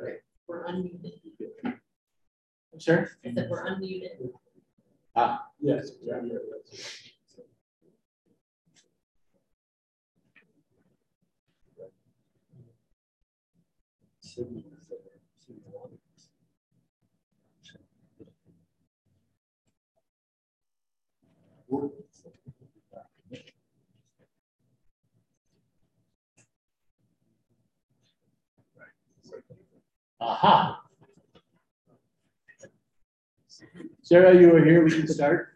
We're unmuted. Sir? I said we're unmuted. Ah, Yes. Aha. Sarah, you were here, we can start.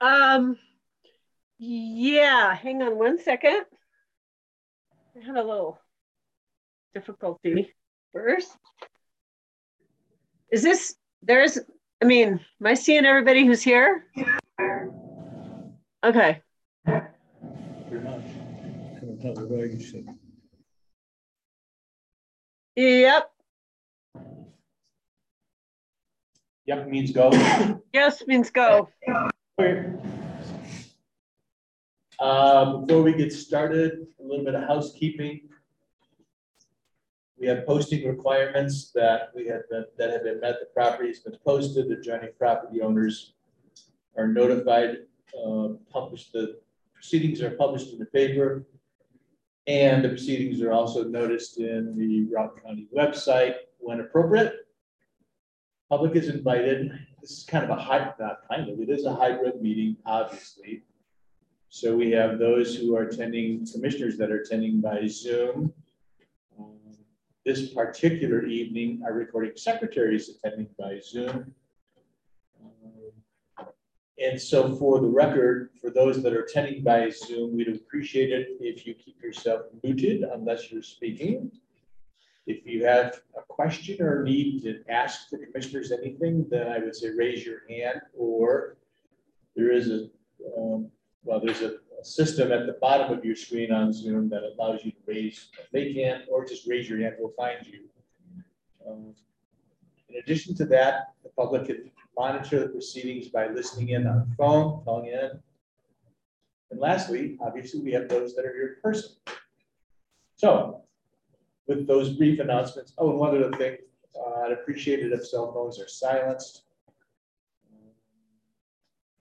Um, yeah, hang on one second. I had a little difficulty first. Is this, there's, I mean, am I seeing everybody who's here? Okay, Pretty much. Yep, Yep, means go. yes means go. Okay. Uh, before we get started, a little bit of housekeeping. We have posting requirements that we have been, that have been met, the property has been posted, the adjoining property owners are notified, uh, published, the proceedings are published in the paper. And the proceedings are also noticed in the Routt County website when appropriate. Public is invited. This is kind of a hybrid, not kind of, it is a hybrid meeting, obviously. So we have those who are attending, commissioners that are attending by Zoom. Um, This particular evening, our recording secretary is attending by Zoom. And so for the record, for those that are attending by Zoom, we'd appreciate it if you keep yourself muted unless you're speaking. If you have a question or need to ask the commissioners anything, then I would say raise your hand or there is a, um, well, there's a a system at the bottom of your screen on Zoom that allows you to raise, if they can, or just raise your hand, we'll find you. Um, In addition to that, the public can monitor the proceedings by listening in on the phone, calling in. And lastly, obviously, we have those that are here in person. So with those brief announcements, oh, and one other thing, uh, I'd appreciate it if cell phones are silenced.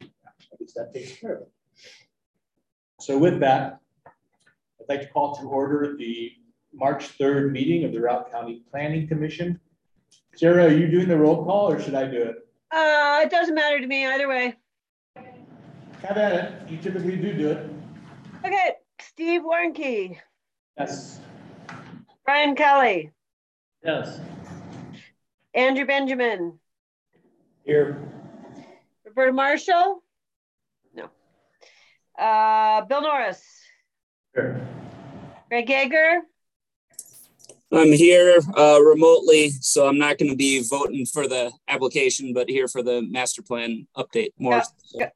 I guess that takes care of it. So with that, I'd like to call to order the March 3rd meeting of the Routt County Planning Commission. Sarah, are you doing the roll call or should I do it? Uh, it doesn't matter to me either way. Have at it. You typically do do it. Okay, Steve Warnke, Yes. Brian Kelly, Yes. Andrew Benjamin, Here. Roberta Marshall? No. Uh, Bill Norris, Here. Greg Yeager, I'm here uh, remotely, so I'm not going to be voting for the application, but here for the master plan update more. Yeah, yeah.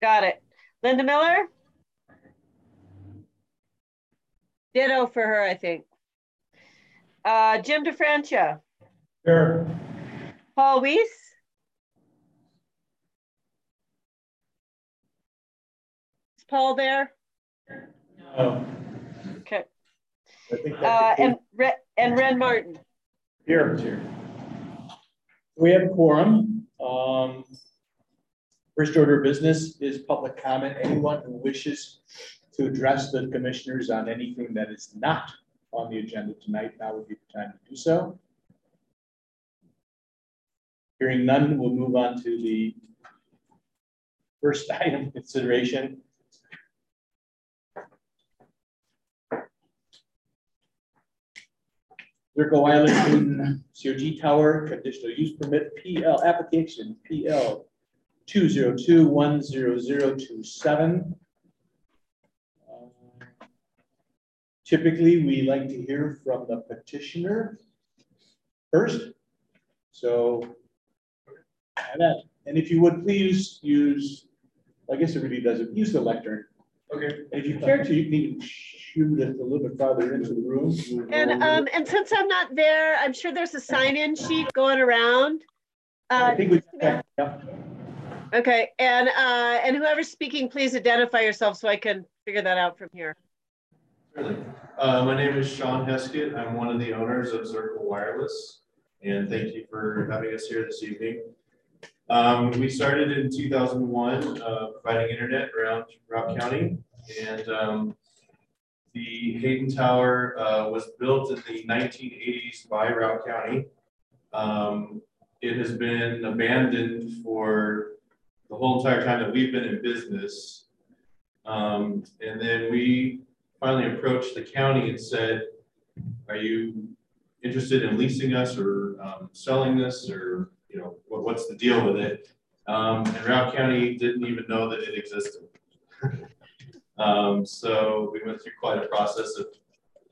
got it. Linda Miller? Ditto for her, I think. Uh, Jim DeFrancia, Here. Paul Weiss, is Paul there? Okay, I think uh, and Red, and Ren Martin. Here. Here. We have a quorum. Um, First order of business is public comment. Anyone who wishes to address the commissioners on anything that is not on the agenda tonight, now would be the time to do so. Hearing none, we'll move on to the first item consideration. Zirkel Island COG Tower Conditional Use Permit PL application PL two zero two one zero zero two seven. Uh, typically, we like to hear from the petitioner first. So, and if you would please use, I guess it really doesn't, use the lectern. Okay. If you care to, you can even shoot it a little bit farther into the room. And, um, and since I'm not there, I'm sure there's a sign-in sheet going around. I Uh, think we, yeah. okay, and, uh, and whoever's speaking, please identify yourself so I can figure that out from here. Really? Uh, my name is Sean Heskett. I'm one of the owners of Zirkel Wireless, and thank you for having us here this evening. Um, we started in 2001, uh, providing internet around Routt County, and um, the Hayden Tower uh, was built in the 1980s by Routt County. Um, it has been abandoned for the whole entire time that we've been in business. Um, and then we finally approached the county and said, are you interested in leasing us or um, selling this or, you know, what, what's the deal with it? Um, and Routt County didn't even know that it existed. um, so we went through quite a process of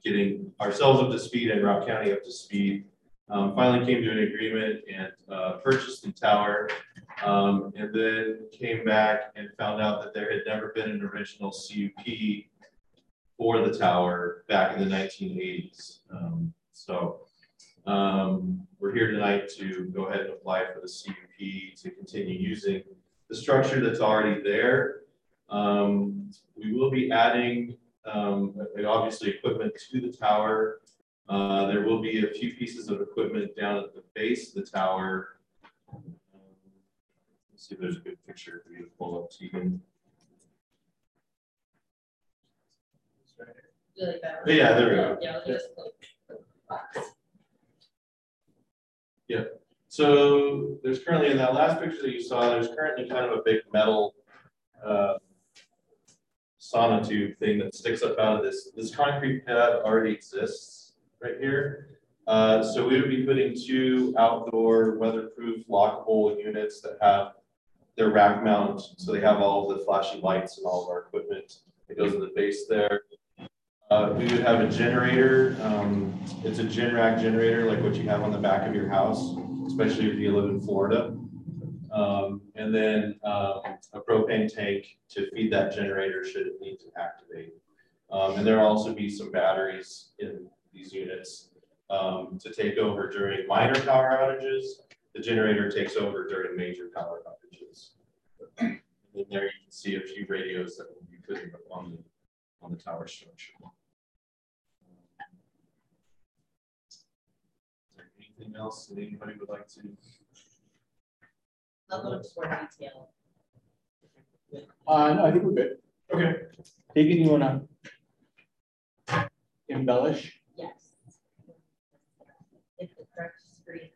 getting ourselves up to speed and Routt County up to speed. Um, finally came to an agreement and uh, purchased the tower um, and then came back and found out that there had never been an original CUP for the tower back in the 1980s. Um, so um, we're here tonight to go ahead and apply for the CUP to continue using the structure that's already there. Um, we will be adding um, obviously equipment to the tower. Uh, there will be a few pieces of equipment down at the base of the tower. Um, let's see if there's a good picture for you to pull up, Tegan. Yeah, there we go. Yeah, like. So there's currently in that last picture that you saw, there's currently kind of a big metal uh, sonotube thing that sticks up out of this. This concrete pad already exists right here. Uh, so we would be putting two outdoor weatherproof lockable units that have their rack mount. So they have all of the flashing lights and all of our equipment that goes in the base there. Uh, we would have a generator. Um, it's a Generac generator, like what you have on the back of your house, especially if you live in Florida. Um, and then um, a propane tank to feed that generator should it need to activate. Um, and there'll also be some batteries in these units um, to take over during minor power outages. The generator takes over during major power outages. And there you can see a few radios that will be up on the on the tower structure. Is there anything else that anybody would like to? I'll go more detail. Uh, no, I think we're good. Okay. Tegan, you wanna embellish? Yes. If the correct screen.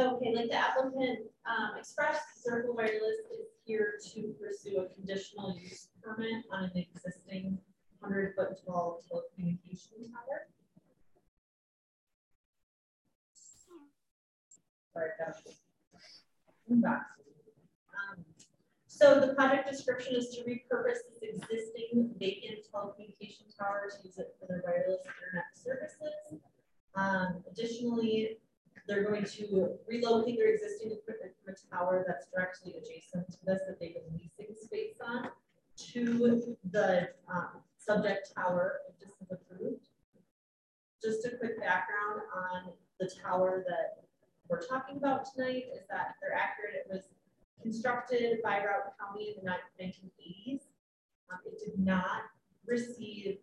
Okay, like the applicant um, expressed, Zirkel Wireless is here to pursue a conditional use permit on an existing hundred foot tall telecommunication tower. Sorry. Um, So the project description is to repurpose this existing vacant telecommunication tower to use it for their wireless internet services. Um, additionally, they're going to relocate their existing equipment from a tower that's directly adjacent to this that they've been leasing space on to the um, subject tower if this is approved. Just a quick background on the tower that we're talking about tonight is that they're accurate. It was constructed by Routt County in the 1980s. Um, it did not receive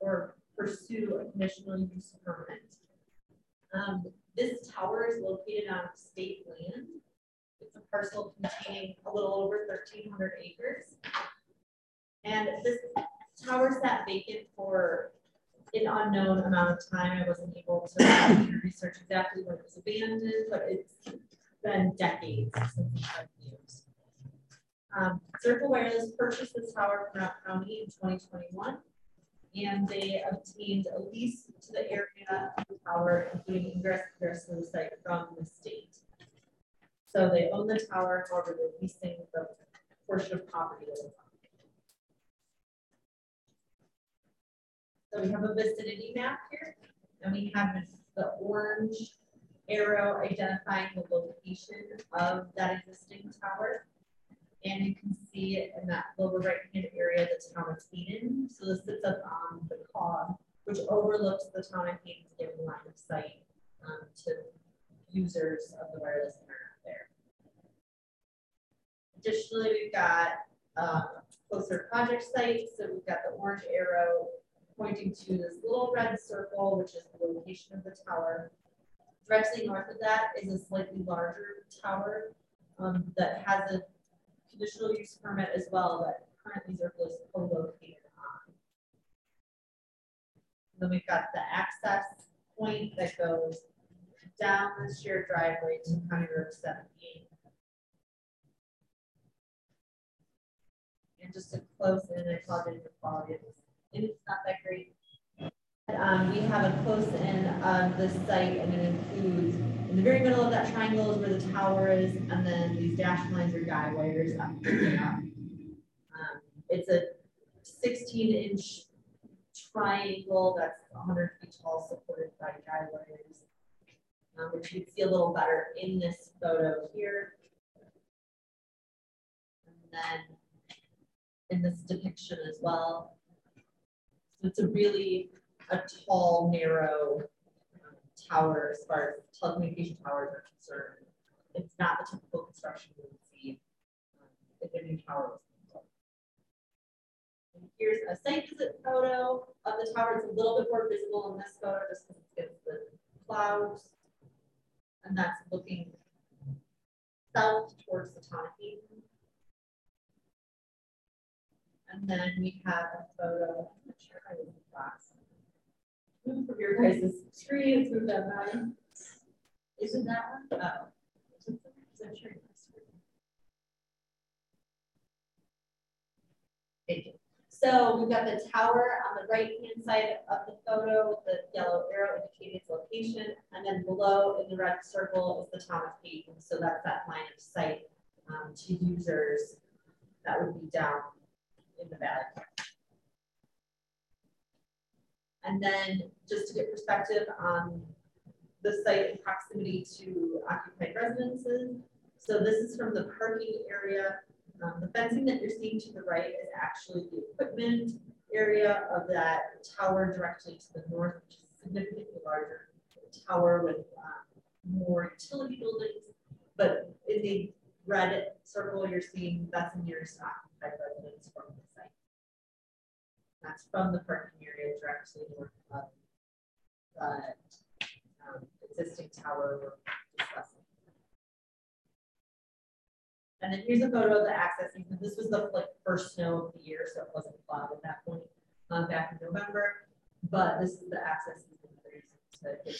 or pursue a conditional use permit. Um, this tower is located on state land. It's a parcel containing a little over 1,300 acres. And this tower sat vacant for an unknown amount of time. I wasn't able to research exactly when it was abandoned, but it's been decades since it's been used. Um, Zirkel Wireless purchased this tower from Routt County in 2021 and they obtained a lease to the area of the tower, including ingress egress to the site from the state. So they own the tower, however, they're leasing the portion of property is on. So we have a vicinity map here, and we have the orange arrow identifying the location of that existing tower. And you can see in that lower right hand area, the town of Hayden. So this sits up on the cog, which overlooks the town of Hayden's given line of sight um, to users of the wireless internet there. Additionally, we've got uh, closer project sites. So we've got the orange arrow pointing to this little red circle, which is the location of the tower. Directly north of that is a slightly larger tower um, that has a conditional use permit as well that currently Zirkel is co-located on. Then we've got the access point that goes down the shared driveway to County Road 17. And just to close in, I apologize for the quality of this. It's not that great. Um, we have a close in of the site and it includes in the very middle of that triangle is where the tower is, and then these dashed lines are guy wires up. Um, it's a 16 inch triangle that's 100 feet tall, supported by guy wires, um, which you can see a little better in this photo here. And then in this depiction as well. So it's a really a tall, narrow um, tower as far as telecommunication towers are concerned. It's not the typical construction you would see um, if a new tower was built. Here's a site visit photo of the tower. It's a little bit more visible in this photo just because it's the clouds. And that's looking south towards the town. And then we have a photo, I'm not sure I was in class. Your guys' it's moved up. Isn't that one? Oh. So we've got the tower on the right hand side of the photo, with the yellow arrow indicating its location, and then below in the red circle is the town of. So that's that line of sight um, to users that would be down in the valley. And then just to get perspective on the site in proximity to occupied residences. So this is from the parking area. Um, the fencing that you're seeing to the right is actually the equipment area of that tower directly to the north, which is significantly larger tower with um, more utility buildings. But in the red circle you're seeing, that's the nearest occupied residence from. That's from the parking area directly north of the um, existing tower we're discussing. And then here's a photo of the access. This was the like first snow of the year, so it wasn't plowed at that point um, back in November. But this is the access to get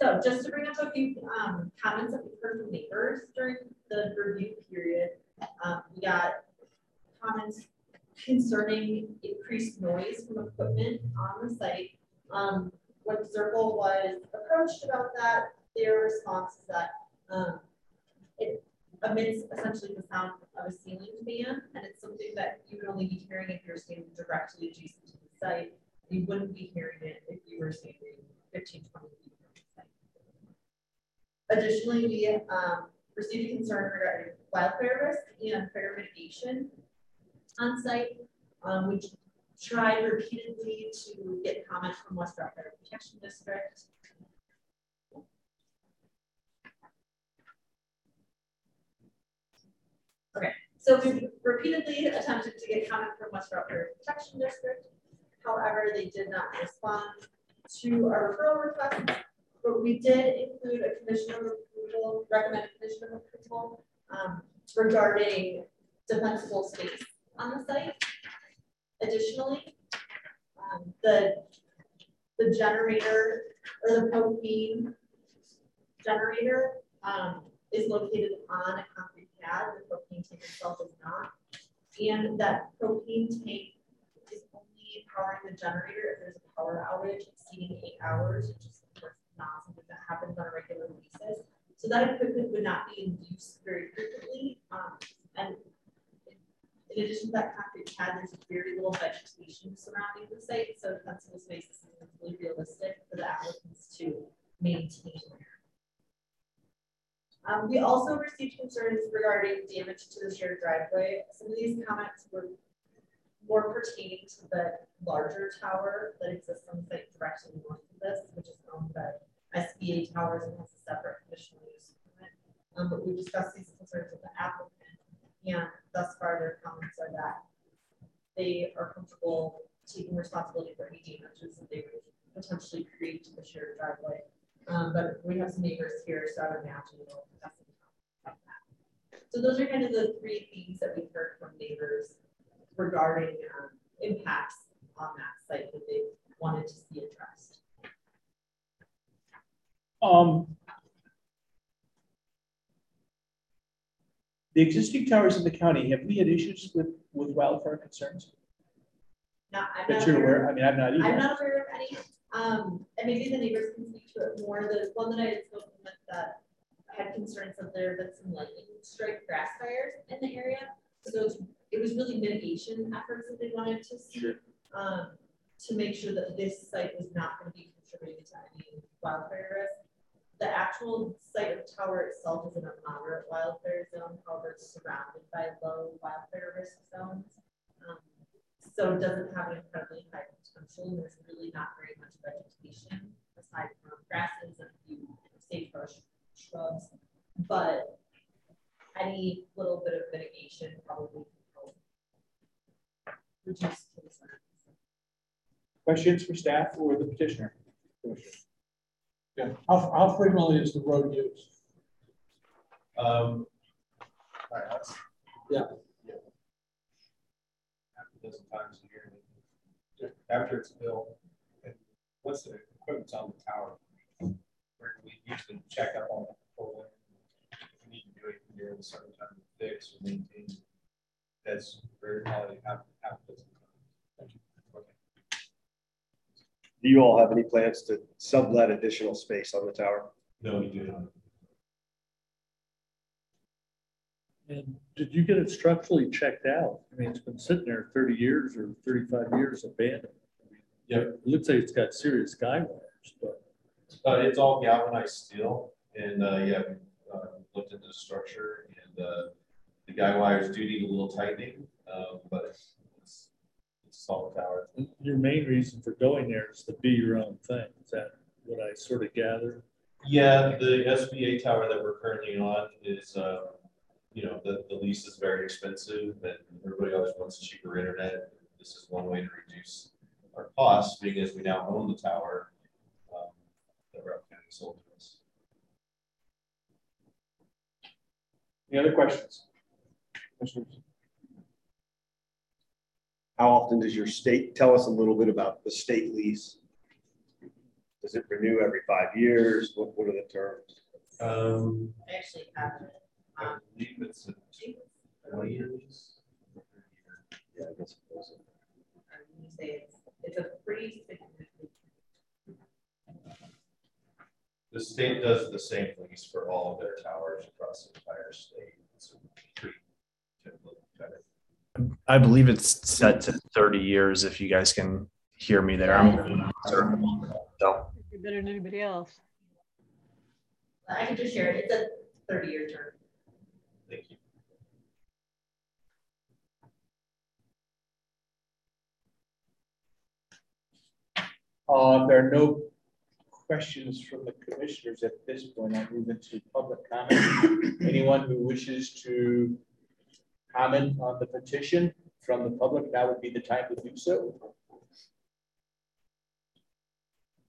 So just to bring up a few um, comments that we've heard from neighbors during the review period, um, we got comments concerning increased noise from equipment on the site. Um, when Zirkel was approached about that, their response is that um, it emits essentially the sound of a ceiling fan, and it's something that you would only be hearing if you're standing directly adjacent to the site. You wouldn't be hearing it if you were standing 15, 20 feet. Additionally, we um, received a concern regarding wildfire risk and fire mitigation on site. Um, we tried repeatedly to get comment from West Routt Fire Protection District. Okay, so we repeatedly attempted to get comment from West Routt Fire Protection District. However, they did not respond to our referral request, but we did include a condition of approval, recommended condition of approval um, regarding defensible space on the site. Additionally, um, the, the generator or the propane generator um, is located on a concrete pad. The propane tank itself is not. And that propane tank is only powering the generator if there's a power outage exceeding eight hours, which is not something that happens on a regular basis. So that equipment would not be in use very frequently. Um, and in addition to that concrete pad, there's very little vegetation surrounding the site, so defensible space is really realistic for the applicants to maintain there. Um, we also received concerns regarding damage to the shared driveway. Some of these comments were more pertaining to the larger tower that exists on the site directly north this, which is owned by SBA Towers and has a separate conditional use permit. Um, but we discussed these concerns with the applicant, and thus far their comments are that they are comfortable taking responsibility for any damages that they would potentially create to the shared driveway. Um, but we have some neighbors here, so I would imagine they'll have some comment that. So those are kind of the three themes that we've heard from neighbors regarding um, impacts on that site that they wanted to see addressed. Um. The existing towers in the county, have we had issues with, with wildfire concerns? Not, I'm That not you're aware, aware, I mean, I'm not either. I'm not aware of any, um, and maybe the neighbors can speak to it more. The one that I had spoken with that had concerns that there had been some lightning strike grass fires in the area. So it's- it was really mitigation efforts that they wanted to see. Sure. um, to make sure that this site was not going to be contributing to any wildfire risk. The actual site of the tower itself is in a moderate wildfire zone, however, it's surrounded by low wildfire risk zones. Um, So it doesn't have an incredibly high potential, there's really not very much vegetation aside from grasses and a few sagebrush shrubs. But any little bit of mitigation probably can help reduce concerns. Questions for staff or the petitioner? Yeah, how, how frequently is the road used? Um. all right, that's- Yeah. yeah. Half a dozen times a year. After it's built, and once the equipment's on the tower, where we usually check up on the pole. If we need to do it during a certain time to fix or maintain, that's very probably half, half a dozen times. Okay. Do you all have any plans to sublet additional space on the tower? No, we do not. And did you get it structurally checked out? I mean, it's been sitting there thirty years or thirty-five years abandoned. Yep. It looks like it's got serious guy wires, but Uh, it's all galvanized steel and, uh, yeah, we, uh, looked into the structure and, uh, the guy wires do need a little tightening, um, but your main reason for going there is to be your own thing. Is that what I sort of gather? Yeah, the SBA tower that we're currently on is, uh, you know, the, the lease is very expensive and everybody always wants cheaper internet. This is one way to reduce our costs, as we now own the tower, um, that Routt County sold to us. Any other questions? How often does your state, tell us a little bit about the state lease? Does it renew every five years? What, what are the terms? Um, I actually have it. I Um, believe it's a I think it's- twenty year lease. Yeah, I guess. it was. I'm say it's, it's a pretty. The state does the same lease for all of their towers across the entire state. It's a pretty typical kind of I believe it's set to thirty years, if you guys can hear me there. I'm So, You're better than anybody else. I can just share it. It's a thirty-year term. Thank you. Uh, there are no questions from the commissioners at this point, I'll move into public comment. Anyone who wishes to comment on the petition from the public, now would be the time to do so.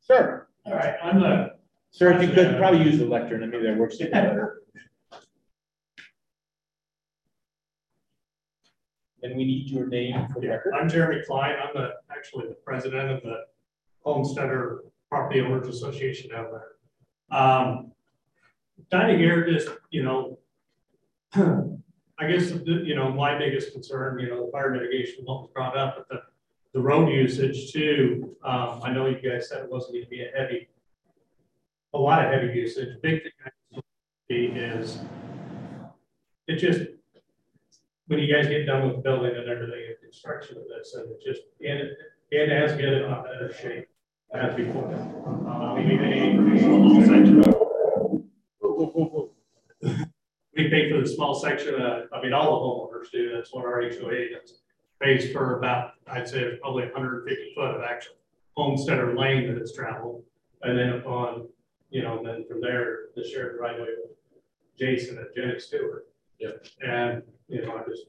Sir, All right, I'm the, sir, if you could probably use the lectern, I mean, that works better. And we need your name for the record. I'm Jeremy Klein. I'm the, actually the president of the Homesteader Property Owners Association down there. Um, Dining here, just, you know, I guess, you know, my biggest concern, you know, the fire mitigation, was brought up, but the, the road usage too. Um, I know you guys said it wasn't gonna be a heavy, a lot of heavy usage. Big thing is it just, when you guys get done with building and everything, and construction of this, and it just, and it, to get it on better shape. It has to be put in. Uh, we need a- Whoa, whoa, whoa, whoa. Pay for the small section, uh, I mean, all the homeowners do, that's what our HOA does. Pays for about, I'd say probably hundred and fifty foot of actual homesteader lane that it's traveled. And then upon, you know, then from there, the shared right away with Jason and Jenny Stewart. Yep. And, you know, I just,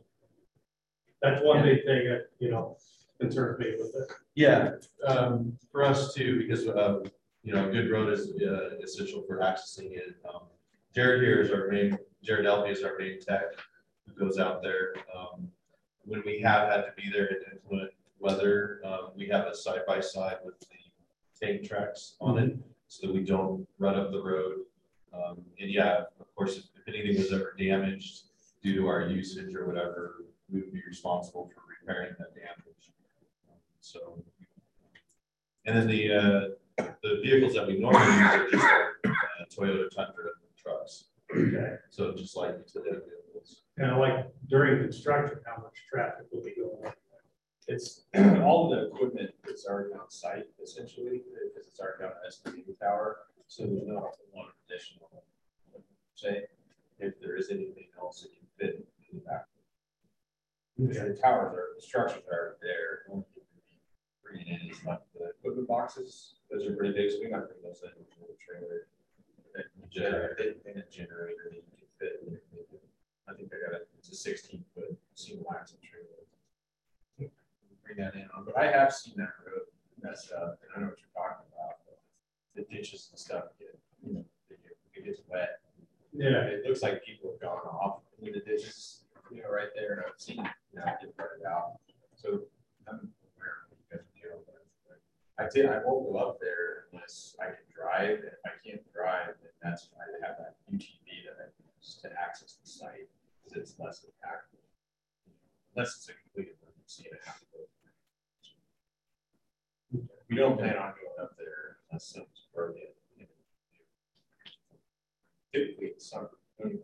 that's one big thing that, you know, concerns me with it. Yeah, um, for us too, because, um, you know, a good road is, uh, essential for accessing it. Um, Jared here is our main, Jared Elby is our main tech who goes out there. Um, when we have had to be there in inclement weather, um, we have a side by side with the tank tracks on it so that we don't run up the road. Um, and yeah, of course, if if anything was ever damaged due to our usage or whatever, we would be responsible for repairing that damage. So. And then the, uh, the vehicles that we normally use are just uh, Toyota Tundra trucks. Okay. So just like utility vehicles. And like during construction, how much traffic will be going on? It's all the equipment that's already on site essentially, because it's already on an estimating tower. So there's not a whole lot of additional. Say, if there is anything else that can fit in the back. The towers are, the structures are there. the only thing we Bringing in is like the equipment boxes. Those are pretty big, so we might bring those in with the trailer. Generator, and a generator that you can fit. in. I think I got a, it's a sixteen foot single axle trailer bring that in on, but I have seen that road messed up, and I know what you're talking about. The ditches and stuff get, you know, it gets wet. Yeah. It looks like people have gone off in the ditches, you know, right there, and I've seen, know, get rutted out. So I'm aware of what you guys are dealing with. I did, I won't go up there unless I can drive, and if I can't drive, then that's, I have that UTV that I use to access the site, because it's less impactful. Unless it's a complete emergency and I have to go we don't plan on going up there unless something's broken. Typically it's summer. anyway.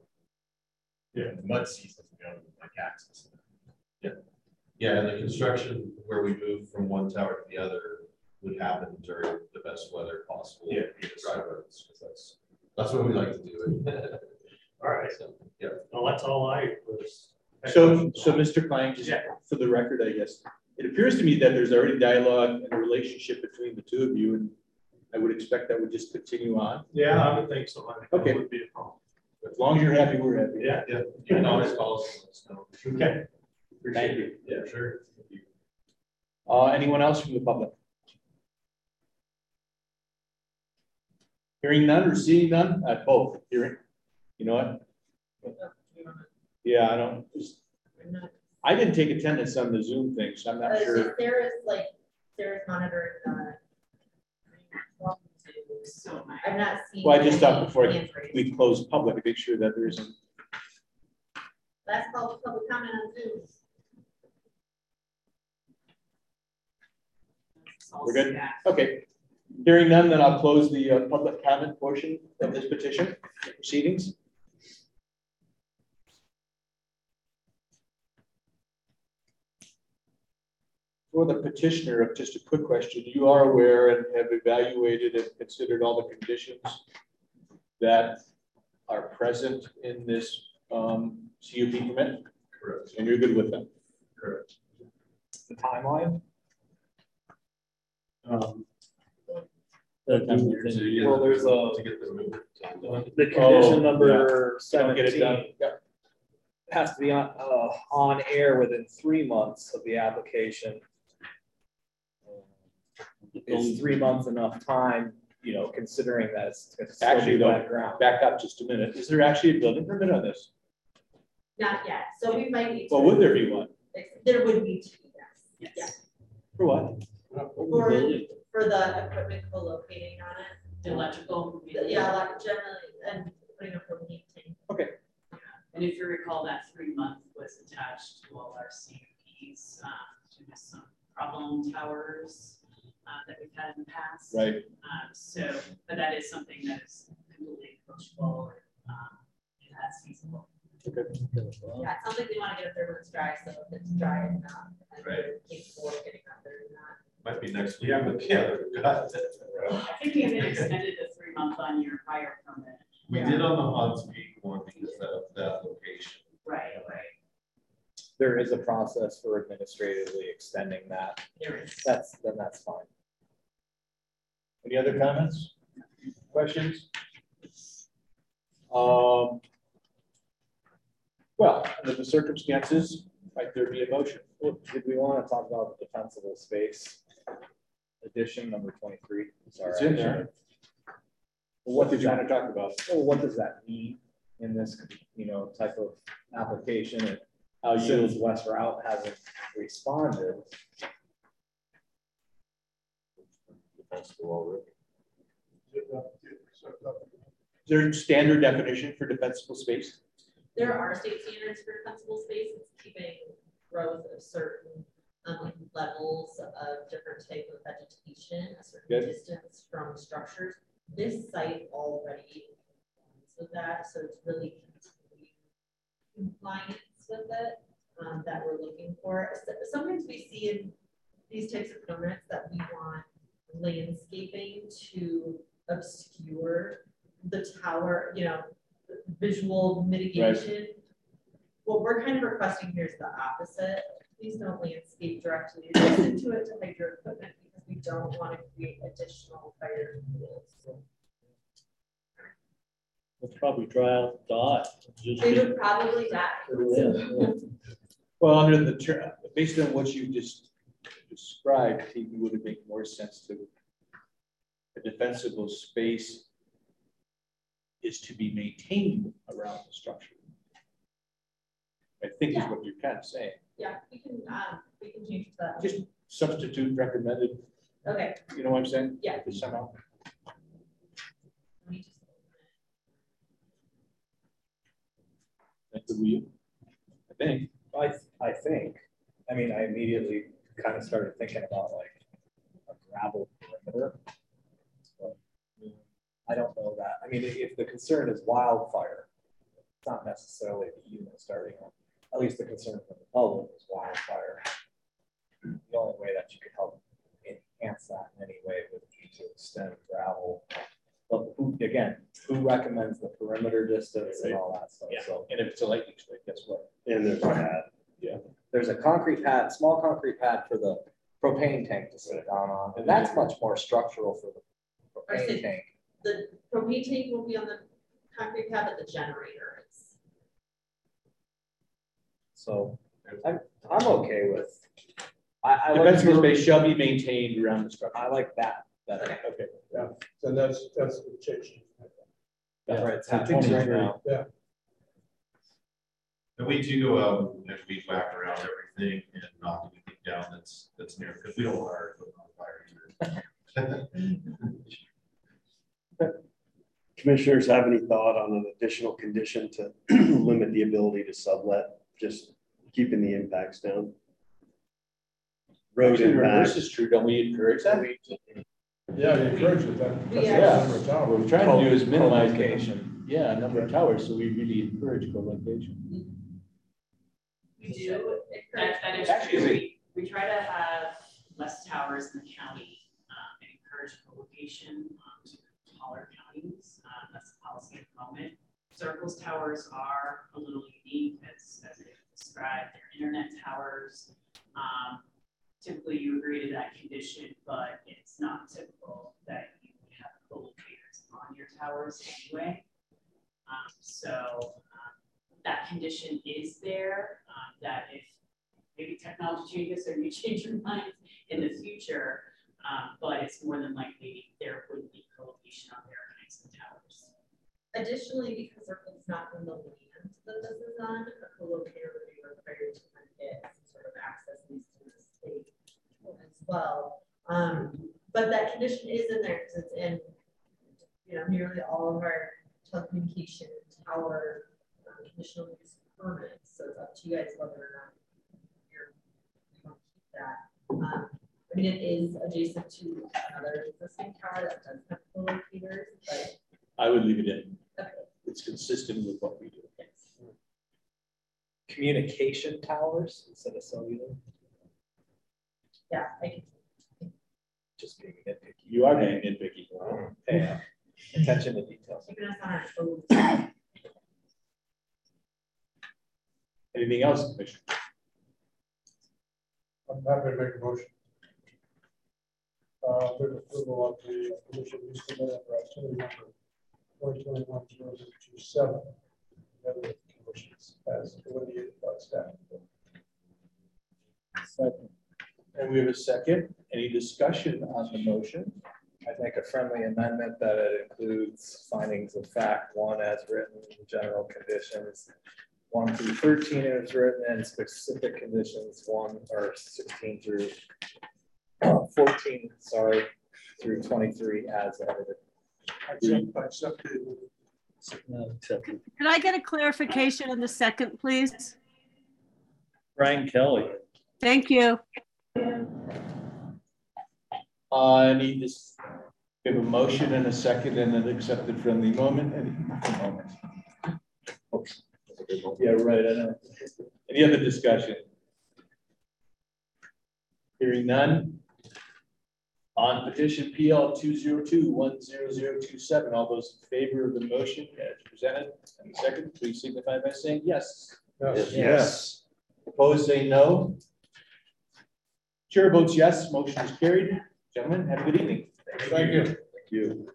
Yeah, the mud season, we don't like access. Yeah, and the construction where we move from one tower to the other would happen during the best weather possible. Yeah. to Drive roads, 'cause that's, that's what we like to do. All right, So, Yeah. well, that's all I was. So, so Mr. Klein, just for the record, I guess, it appears to me that there's already dialogue and a relationship between the two of you, and I would expect that would just continue on. Yeah, I would think so. I think that Okay. Would be a problem. As long as you're happy, we're happy. Yeah, Yeah, you can always call us. and let us know. okay. Thank you. Yeah, sure. Uh, anyone else from the public? Hearing none or seeing none, uh, both, hearing, you know what? Yeah, I don't, just- I didn't take attendance on the Zoom thing, so I'm not But sure. There is like, there is monitoring, uh. So I'm not seeing. Well, I just thought any before we close public, to make sure that there isn't, Last call for public comment on Zoom. we're good? Okay. Hearing none, then I'll close the uh, public comment portion of this petition proceedings. For the petitioner, just a quick question. You are aware and have evaluated and considered all the conditions that are present in this um, CUP permit? Correct. And you're good with them? Correct. The timeline? Um, Well, Well, there's a- To get the move. The Oh, condition number Don't get it done. seventeen has to be on, uh, on air within three months of the application. Is three months enough time, you know, considering that it's. it's still Actually, though, wet ground? back up just a minute. Is there actually a building permit on this? Not yet, so we might need. to- Well, would there be one? There would be two, yes. Yeah. For what? For, for the equipment co-locating on it. The electrical. would be- Yeah, like generally, and putting up a heat tank. And if you recall, that three month was attached to all our CUPs, um, to just some problem towers, uh, that we've had in the past. Right. Um, so, but that is something that is completely negotiable, um, and that's feasible. Yeah, it sounds like they want to get it there when it's dry, so if it's dry enough. and Right. Capable of getting up there or not. Might be next week, but yeah, we've got it. I think we even extended the three month on your fire permit. We did on the Hahns Peak one because of that, that there is a process for administratively extending that, There is. that's, then that's fine. Any other comments, questions? Um, well, under the circumstances, might there be a motion? Well, Did we want to talk about the defensible space addition number twenty-three? Sorry. It's in there. What did you want to talk about? Well, what does that mean in this, you know, type of application? And How Since you, West Routt hasn't responded, Is there a standard definition for defensible space? There are state standards for defensible space, it's keeping growth of certain um, levels of different type of vegetation, a certain Good. distance from structures. This site already complies with that, so it's really with it um, that we're looking for. So- Sometimes we see in these types of permits that we want landscaping to obscure the tower, you know, visual mitigation. What we're kind of requesting here is the opposite. Please don't landscape directly adjacent to it to hide your equipment because we don't want to create additional fire pools. Let's probably dry out the dot. Just They would probably die. Well, under the, ter- based on what you just described, I think it would have make more sense to a defensible space is to be maintained around the structure. I think is what you're kind of saying. Yeah, we can, um, we can change that. Just substitute recommended, Okay, you know what I'm saying? Yeah. Just somehow. let me just- Of you. I think. I, I think, I mean, I immediately kind of started thinking about like a gravel perimeter. But, I don't know that, I mean, if the concern is wildfire, it's not necessarily the unit starting, on- at least the concern from the public is wildfire. The only way that you could help enhance that in any way would be to extend gravel. But who, again, who recommends the perimeter distance and all that stuff, Yeah. so. And if it's a lightning strike, guess what? And there's that. there's a concrete pad, small concrete pad for the propane tank to sit down on, and that's much more structural for the I see. propane tank. The propane tank will be on the concrete pad, but the generator is. So I'm, I'm okay with. I, I like, Defensible the- space shall be maintained around the structure. I like that better. Okay. Yeah. So that's, that's the change. That's right, it's So right 23. now. And we do go out next week, whack around everything and knock anything down that's, that's near, because we don't want our equipment on fire either. Commissioners have any thought on an additional condition to limit the ability to sublet, just keeping the impacts down? Road Actually, the reverse impact. is true. Don't we encourage that? Yeah, we encourage it, that. that's the Yeah. number of towers. What we're trying to do is minimize Co-location. Yeah, number of towers, so we really encourage co-location. We do, encourage- that, that is Actually, true. We, we try to have less towers in the county, um, and encourage co-location, um, to taller counties. Um, that's the policy at the moment. Zirkel's towers are a little unique, as, as they described, they're internet towers. Um, typically you agree to that condition, but it's not typical that you would have co-locators on your towers anyway. Um, so, um, that condition is there, um, that if maybe technology changes or you change your mind in the future, um, but it's more than likely there would be co-location on their kinds of towers. Additionally, because is not in the land that this is on, a co-locator would be required to of get some sort of access to as well. Um, but that condition is in there because it's in, you know, nearly all of our telecommunication tower um, conditional use permits. So it's up to you guys whether or not you're, you want to keep that. Um, I mean, it is adjacent to another existing tower that does have co-locators, but I would leave it in. Okay. It's consistent with what we do. Communication towers instead of cellular, yeah, I can just being nitpicky. You are being nitpicky. Hey, uh, attention to details. keep us on our toes. Anything else, Commissioner? I'm happy to make a motion. Uh, with approval of the commission use permit under activity number twenty twenty-one zero zero two seven. The other conditions as delineated by staff. Second. And we have a second. Any discussion on the motion? I'd make a friendly amendment that it includes findings of fact, one as written, general conditions, one through thirteen as written, and specific conditions, one or sixteen through uh, fourteen, sorry, through twenty-three as edited. Could I get a clarification on the second, please? Brian Kelly. Thank you. Uh, any this, we have a motion and a second and an accepted friendly moment, any moment. Yeah, right, I know. Any other discussion? Hearing none. On petition PL two zero two one zero zero two seven, all those in favor of the motion as presented, and second, please signify by saying yes. Yes. Yes. Opposed, say no. Chair votes yes, motion is carried. Gentlemen, have a good evening. Thank you. Thank you.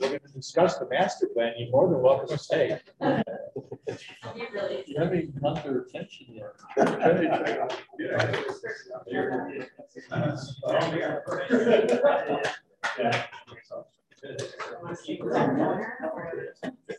We're going to discuss the master plan. You're more than welcome to stay. You haven't come to attention yet. You leave them.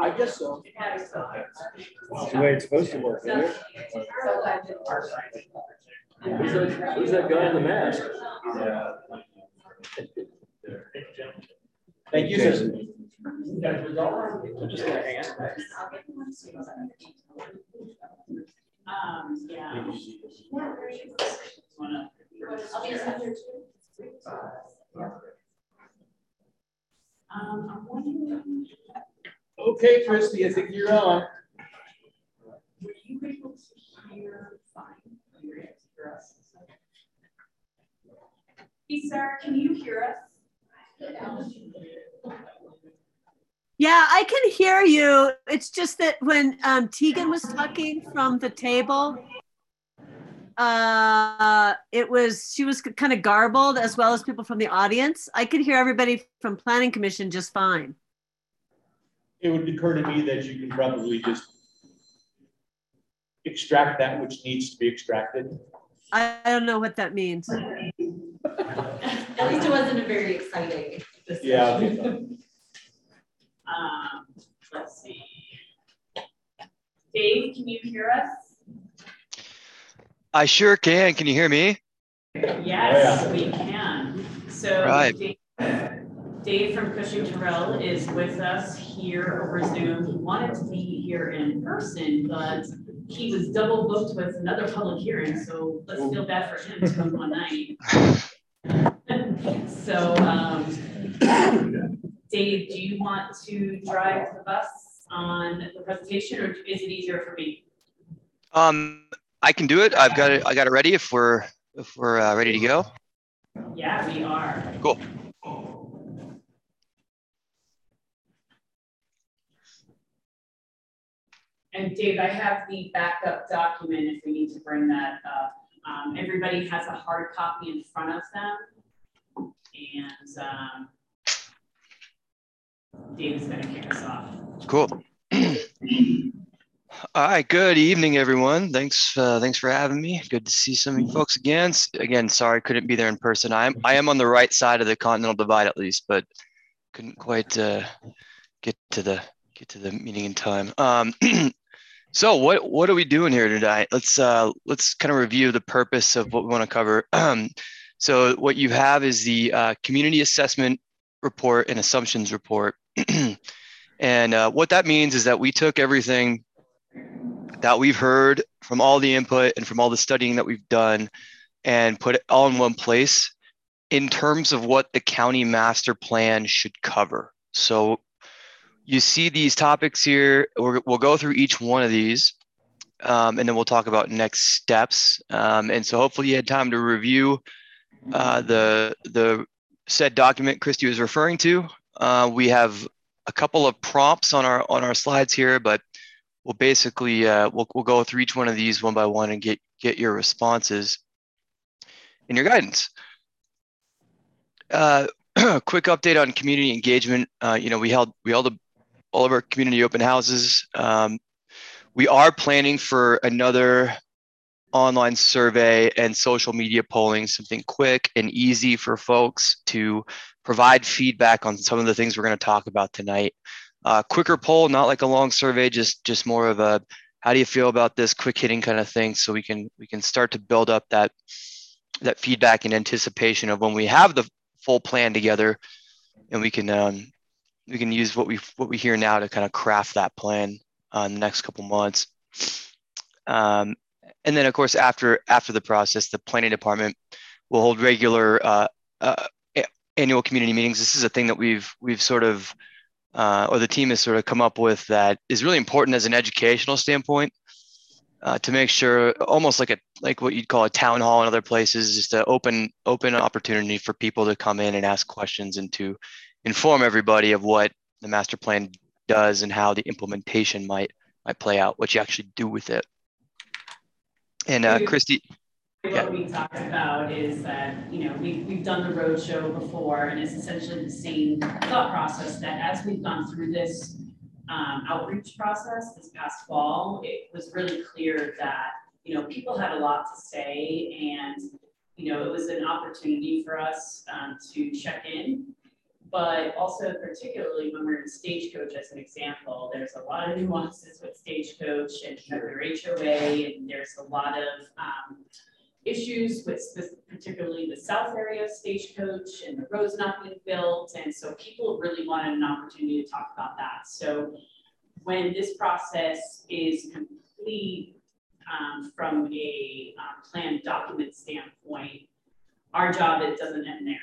I guess so. That's the way it's supposed to work, isn't it? Who's that, who's that guy in the mask? Yeah. Thank you, sir. Um, yeah. Wanna- Um, I'm wondering, Okay, Christy, I think you're on. were you able to hear fine? You were able to hear us? Hey, Sarah, can you hear us? Yeah, I can hear you. It's just that when um, Tegan was talking from the table, uh, it was she was kind of garbled as well as people from the audience. I could hear everybody from Planning Commission just fine. It would occur to me that you can probably just extract that which needs to be extracted. I, I don't know what that means. At least it wasn't a very exciting discussion. Yeah, okay, fine. Um, let's see. Dave, can you hear us? I sure can. Can you hear me? Yes, we can. So Right. Dave, Dave from Cushing Terrell is with us here over Zoom. He wanted to be here in person, but he was double booked with another public hearing, so let's feel bad for him to come one night. So, um, Dave, do you want to drive the bus on the presentation or is it easier for me? Um, I can do it. I've got it. I got it ready. If we're if we're uh, ready to go. Yeah, we are. Cool. And Dave, I have the backup document if we need to bring that up. Um, everybody has a hard copy in front of them. And, um, Dave's gonna kick us off. Cool. All right, good evening, everyone. Thanks, uh, thanks for having me. Good to see some of you folks again. Again, sorry couldn't be there in person. I am I am on the right side of the continental divide at least, but couldn't quite uh, get to the get to the meeting in time. Um, so what what are we doing here tonight? Let's uh, let's kind of review the purpose of what we want to cover. Um, so what you have is the uh, community assessment report and assumptions report. and uh, what that means is that we took everything that we've heard from all the input and from all the studying that we've done and put it all in one place in terms of what the county master plan should cover. So you see these topics here. we will go through each one of these um, and then we'll talk about next steps. Um, and so hopefully you had time to review uh, the, the said document Christy was referring to. Uh, we have a couple of prompts on our on our slides here, but we'll basically uh, we'll, we'll go through each one of these one by one and get get your responses and your guidance. Uh, quick update on community engagement. Uh, you know, we held we held a, all of our community open houses. Um, we are planning for another online survey and social media polling, something quick and easy for folks to provide feedback on some of the things we're going to talk about tonight. Uh, quicker poll, not like a long survey, just just more of a how do you feel about this quick hitting kind of thing, so we can we can start to build up that that feedback and anticipation of when we have the full plan together, and we can um, we can use what we what we hear now to kind of craft that plan uh, in the next couple months. Um, and then of course after after the process, the planning department will hold regular uh, uh, annual community meetings. This is a thing that we've we've sort of uh, or the team has sort of come up with that is really important as an educational standpoint uh, to make sure almost like a like what you'd call a town hall in other places just an open open opportunity for people to come in and ask questions and to inform everybody of what the master plan does and how the implementation might might play out what you actually do with it and uh, christy what we talked about is that, you know, we, we've done the roadshow before and it's essentially the same thought process that as we've gone through this um, outreach process this past fall, it was really clear that, you know, people had a lot to say and, you know, it was an opportunity for us um, to check in. But also particularly when we're in Stagecoach as an example, there's a lot of nuances with Stagecoach and you have their HOA and there's a lot of, um, issues with particularly the south area Stagecoach and the roads not being built. And so people really wanted an opportunity to talk about that. So when this process is complete um, from a um, plan document standpoint, our job, it doesn't end there.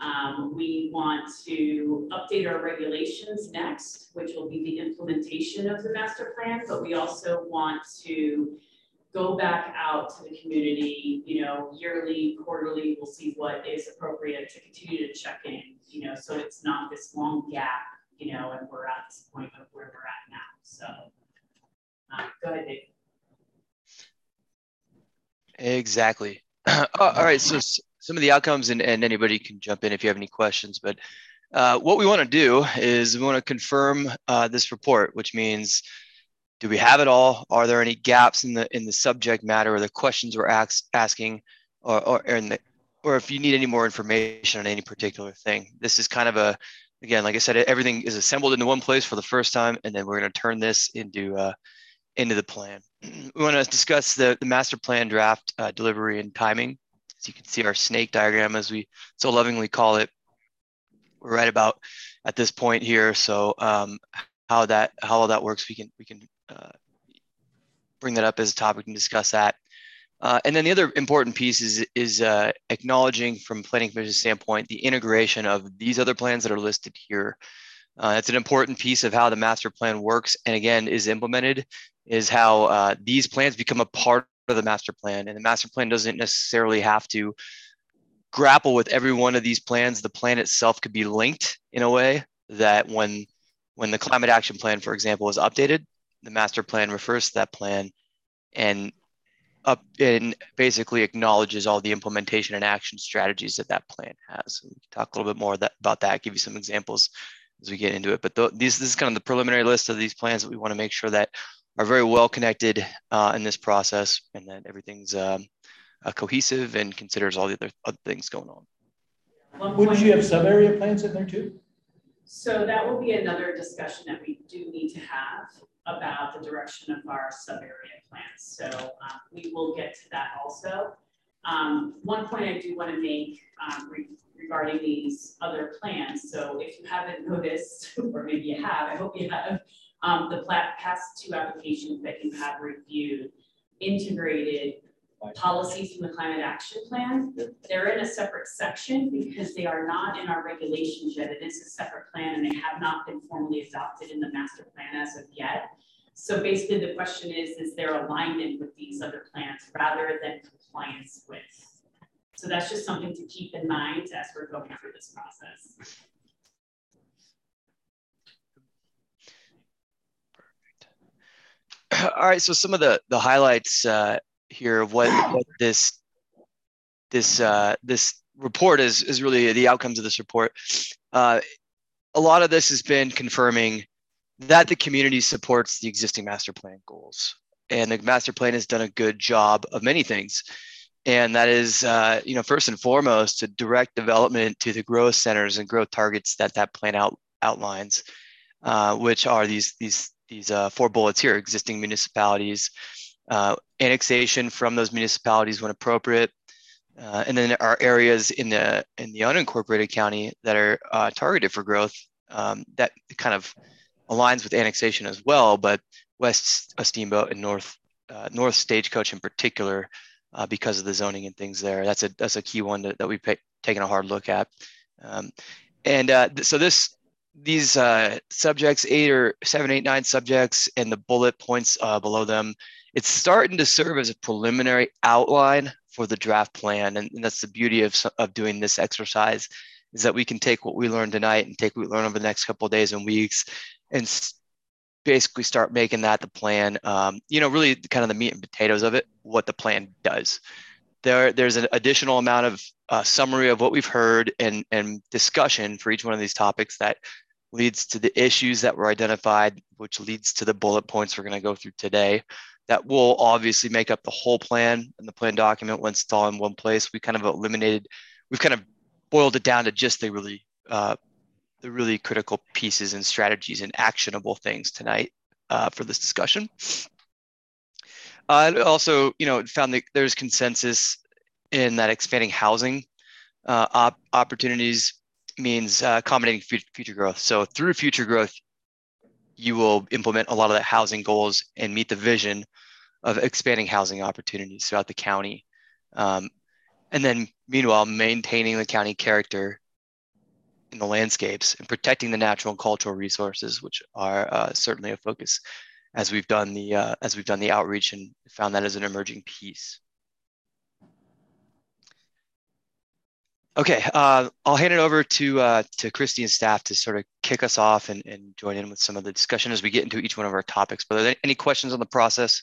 Um, we want to update our regulations next, which will be the implementation of the master plan, but we also want to go back out to the community, you know, yearly, quarterly, we'll see what is appropriate to continue to check in, you know, so it's not this long gap, you know, and we're at this point of where we're at now. So uh, go ahead, Dave. Exactly. all right. So some of the outcomes, and, and anybody can jump in if you have any questions, but uh, what we want to do is we want to confirm uh, this report, which means do we have it all? Are there any gaps in the in the subject matter or the questions we're ask, asking, or or the, or if you need any more information on any particular thing? This is kind of a again, like I said, everything is assembled into one place for the first time, and then we're going to turn this into uh, into the plan. we want to discuss the, the master plan draft uh, delivery and timing. As you can see, our snake diagram, as we so lovingly call it, we're right about at this point here. So um, how that how all that works, we can we can uh, bring that up as a topic and discuss that. Uh, and then the other important piece is, is uh, acknowledging from planning commission standpoint the integration of these other plans that are listed here. Uh, that's an important piece of how the master plan works and again is implemented is how uh, these plans become a part of the master plan and the master plan doesn't necessarily have to grapple with every one of these plans. The plan itself could be linked in a way that when when the climate action plan, for example, is updated, the master plan refers to that plan and up and basically acknowledges all the implementation and action strategies that that plan has. We can talk a little bit more that, about that, give you some examples as we get into it. But th- these, this is kind of the preliminary list of these plans that we want to make sure that are very well connected uh, in this process and that everything's um, uh, cohesive and considers all the other, other things going on. Wouldn't you have sub-area plans in there too? So that will be another discussion that we do need to have about the direction of our sub-area plans. So um, we will get to that also. Um, one point I do want to make um, re regarding these other plans. So if you haven't noticed, or maybe you have, I hope you have, um, the past two applications that you have reviewed integrated policies from the climate action plan. They're in a separate section because they are not in our regulations yet. It is a separate plan and they have not been formally adopted in the master plan as of yet. So basically the question is, is there alignment with these other plans rather than compliance with? So that's just something to keep in mind as we're going through this process. Perfect. All right, so some of the the highlights uh, here of what, what this this uh, this report is is really the outcomes of this report. Uh, a lot of this has been confirming that the community supports the existing master plan goals, and the master plan has done a good job of many things. And that is, uh, you know, first and foremost, to direct development to the growth centers and growth targets that that plan out outlines, uh, which are these these these uh, four bullets here: existing municipalities, uh, annexation from those municipalities when appropriate. Uh, and then our areas in the in the unincorporated county that are uh, targeted for growth um, that kind of aligns with annexation as well, but West Steamboat and North uh, North Stagecoach in particular, uh, because of the zoning and things there. That's a that's a key one that, that we've pay, taken a hard look at. Um, and uh, th- so this these subjects, eight or seven, eight, nine subjects, and the bullet points below them it's starting to serve as a preliminary outline for the draft plan. And, and that's the beauty of, of doing this exercise is that we can take what we learned tonight and take what we learn over the next couple days and weeks and basically start making that the plan. Um, you know, really kind of the meat and potatoes of it, what the plan does. There, there's an additional amount of uh, summary of what we've heard and, and discussion for each one of these topics that leads to the issues that were identified, which leads to the bullet points we're going to go through today that will obviously make up the whole plan and the plan document once it's all in one place. We kind of eliminated, we've kind of boiled it down to just the really, uh, the really critical pieces and strategies and actionable things tonight uh, for this discussion. Uh, also, you know, found that there's consensus in that expanding housing uh, op opportunities means uh, accommodating future growth. So through future growth, you will implement a lot of the housing goals and meet the vision of expanding housing opportunities throughout the county. Um, and then meanwhile, maintaining the county character in the landscapes and protecting the natural and cultural resources, which are uh, certainly a focus as we've done the uh, as we've done the outreach and found that as an emerging piece. Okay, uh, I'll hand it over to uh, to Christy and staff to sort of kick us off and, and join in with some of the discussion as we get into each one of our topics. But are there any questions on the process?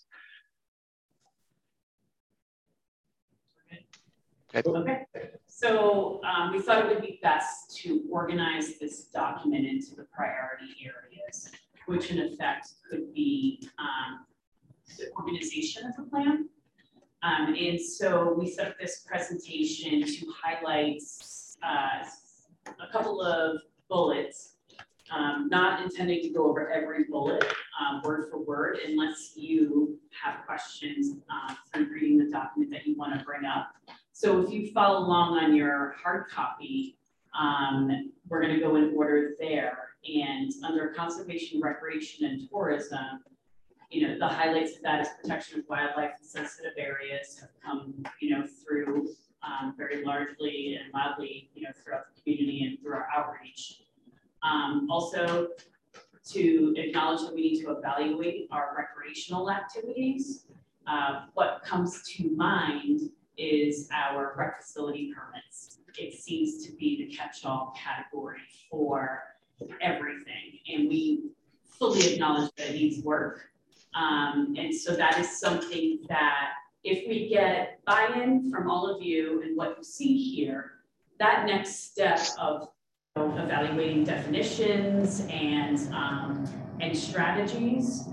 Okay. okay. So um, we thought it would be best to organize this document into the priority areas, which in effect could be um, the organization of the plan, um, and so we set up this presentation to highlight uh, a couple of bullets, um, not intending to go over every bullet um, word for word unless you have questions uh, from reading the document that you want to bring up. So if you follow along on your hard copy, um, we're going to go in order there. And under conservation, recreation, and tourism, you know, the highlights of that is protection of wildlife and sensitive areas have come, you know, through um, very largely and loudly, you know, throughout the community and through our outreach. Um, also, to acknowledge that we need to evaluate our recreational activities. Uh, what comes to mind is our rec facility permits. It seems to be the catch-all category for everything, and we fully acknowledge that it needs work. Um, and so that is something that if we get buy-in from all of you and what you see here, that next step of evaluating definitions and, um, and strategies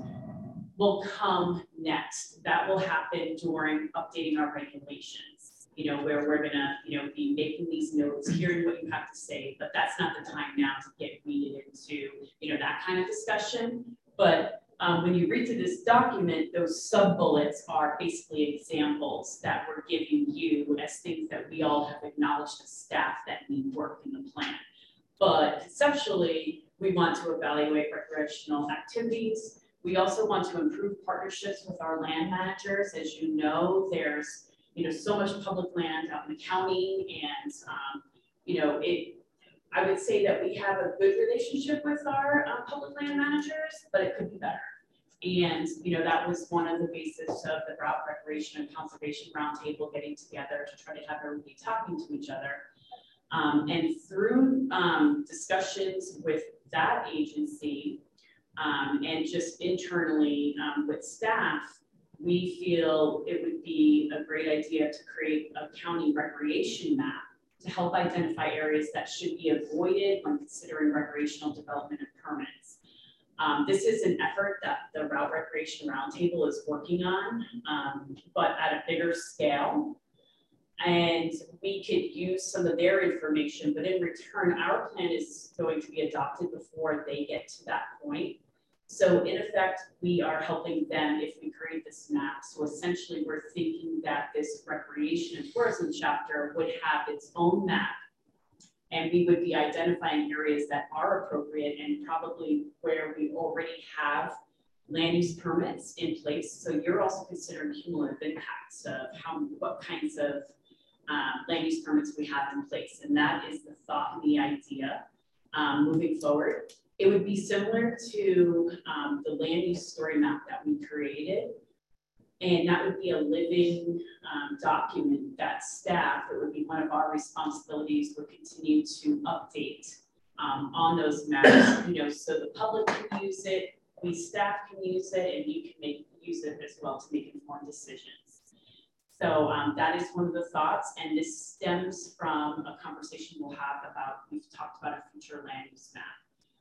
will come next. That will happen during updating our regulations, you know, where we're gonna, you know, be making these notes, hearing what you have to say, but that's not the time now to get weeded into, you know, that kind of discussion. But um, when you read through this document, those sub bullets are basically examples that we're giving you as things that we all have acknowledged as staff that need work in the plan. But conceptually, we want to evaluate recreational activities. We also want to improve partnerships with our land managers. As you know, there's you know so much public land out in the county, and um, you know it. I would say that we have a good relationship with our uh, public land managers, but it could be better. And you know that was one of the basis of the Routt Recreation and Conservation Roundtable getting together to try to have everybody talking to each other. Um, and through um, discussions with that agency um, and just internally um, with staff, we feel it would be a great idea to create a county recreation map to help identify areas that should be avoided when considering recreational development and permits. Um, this is an effort that the Routt Recreation Roundtable is working on, um, but at a bigger scale. And we could use some of their information, but in return, our plan is going to be adopted before they get to that point. So in effect, we are helping them if we create this map. So essentially, we're thinking that this recreation and tourism chapter would have its own map. And we would be identifying areas that are appropriate and probably where we already have land use permits in place. So you're also considering cumulative impacts of how what kinds of um, land use permits we have in place. And that is the thought and the idea um, moving forward. It would be similar to um, the land use story map that we created. And that would be a living um, document that staff, it would be one of our responsibilities, would continue to update um, on those maps, you know, so the public can use it, we staff can use it, and you can make use it as well to make informed decisions. So um, that is one of the thoughts, and this stems from a conversation we'll have about, we've talked about a future land use map.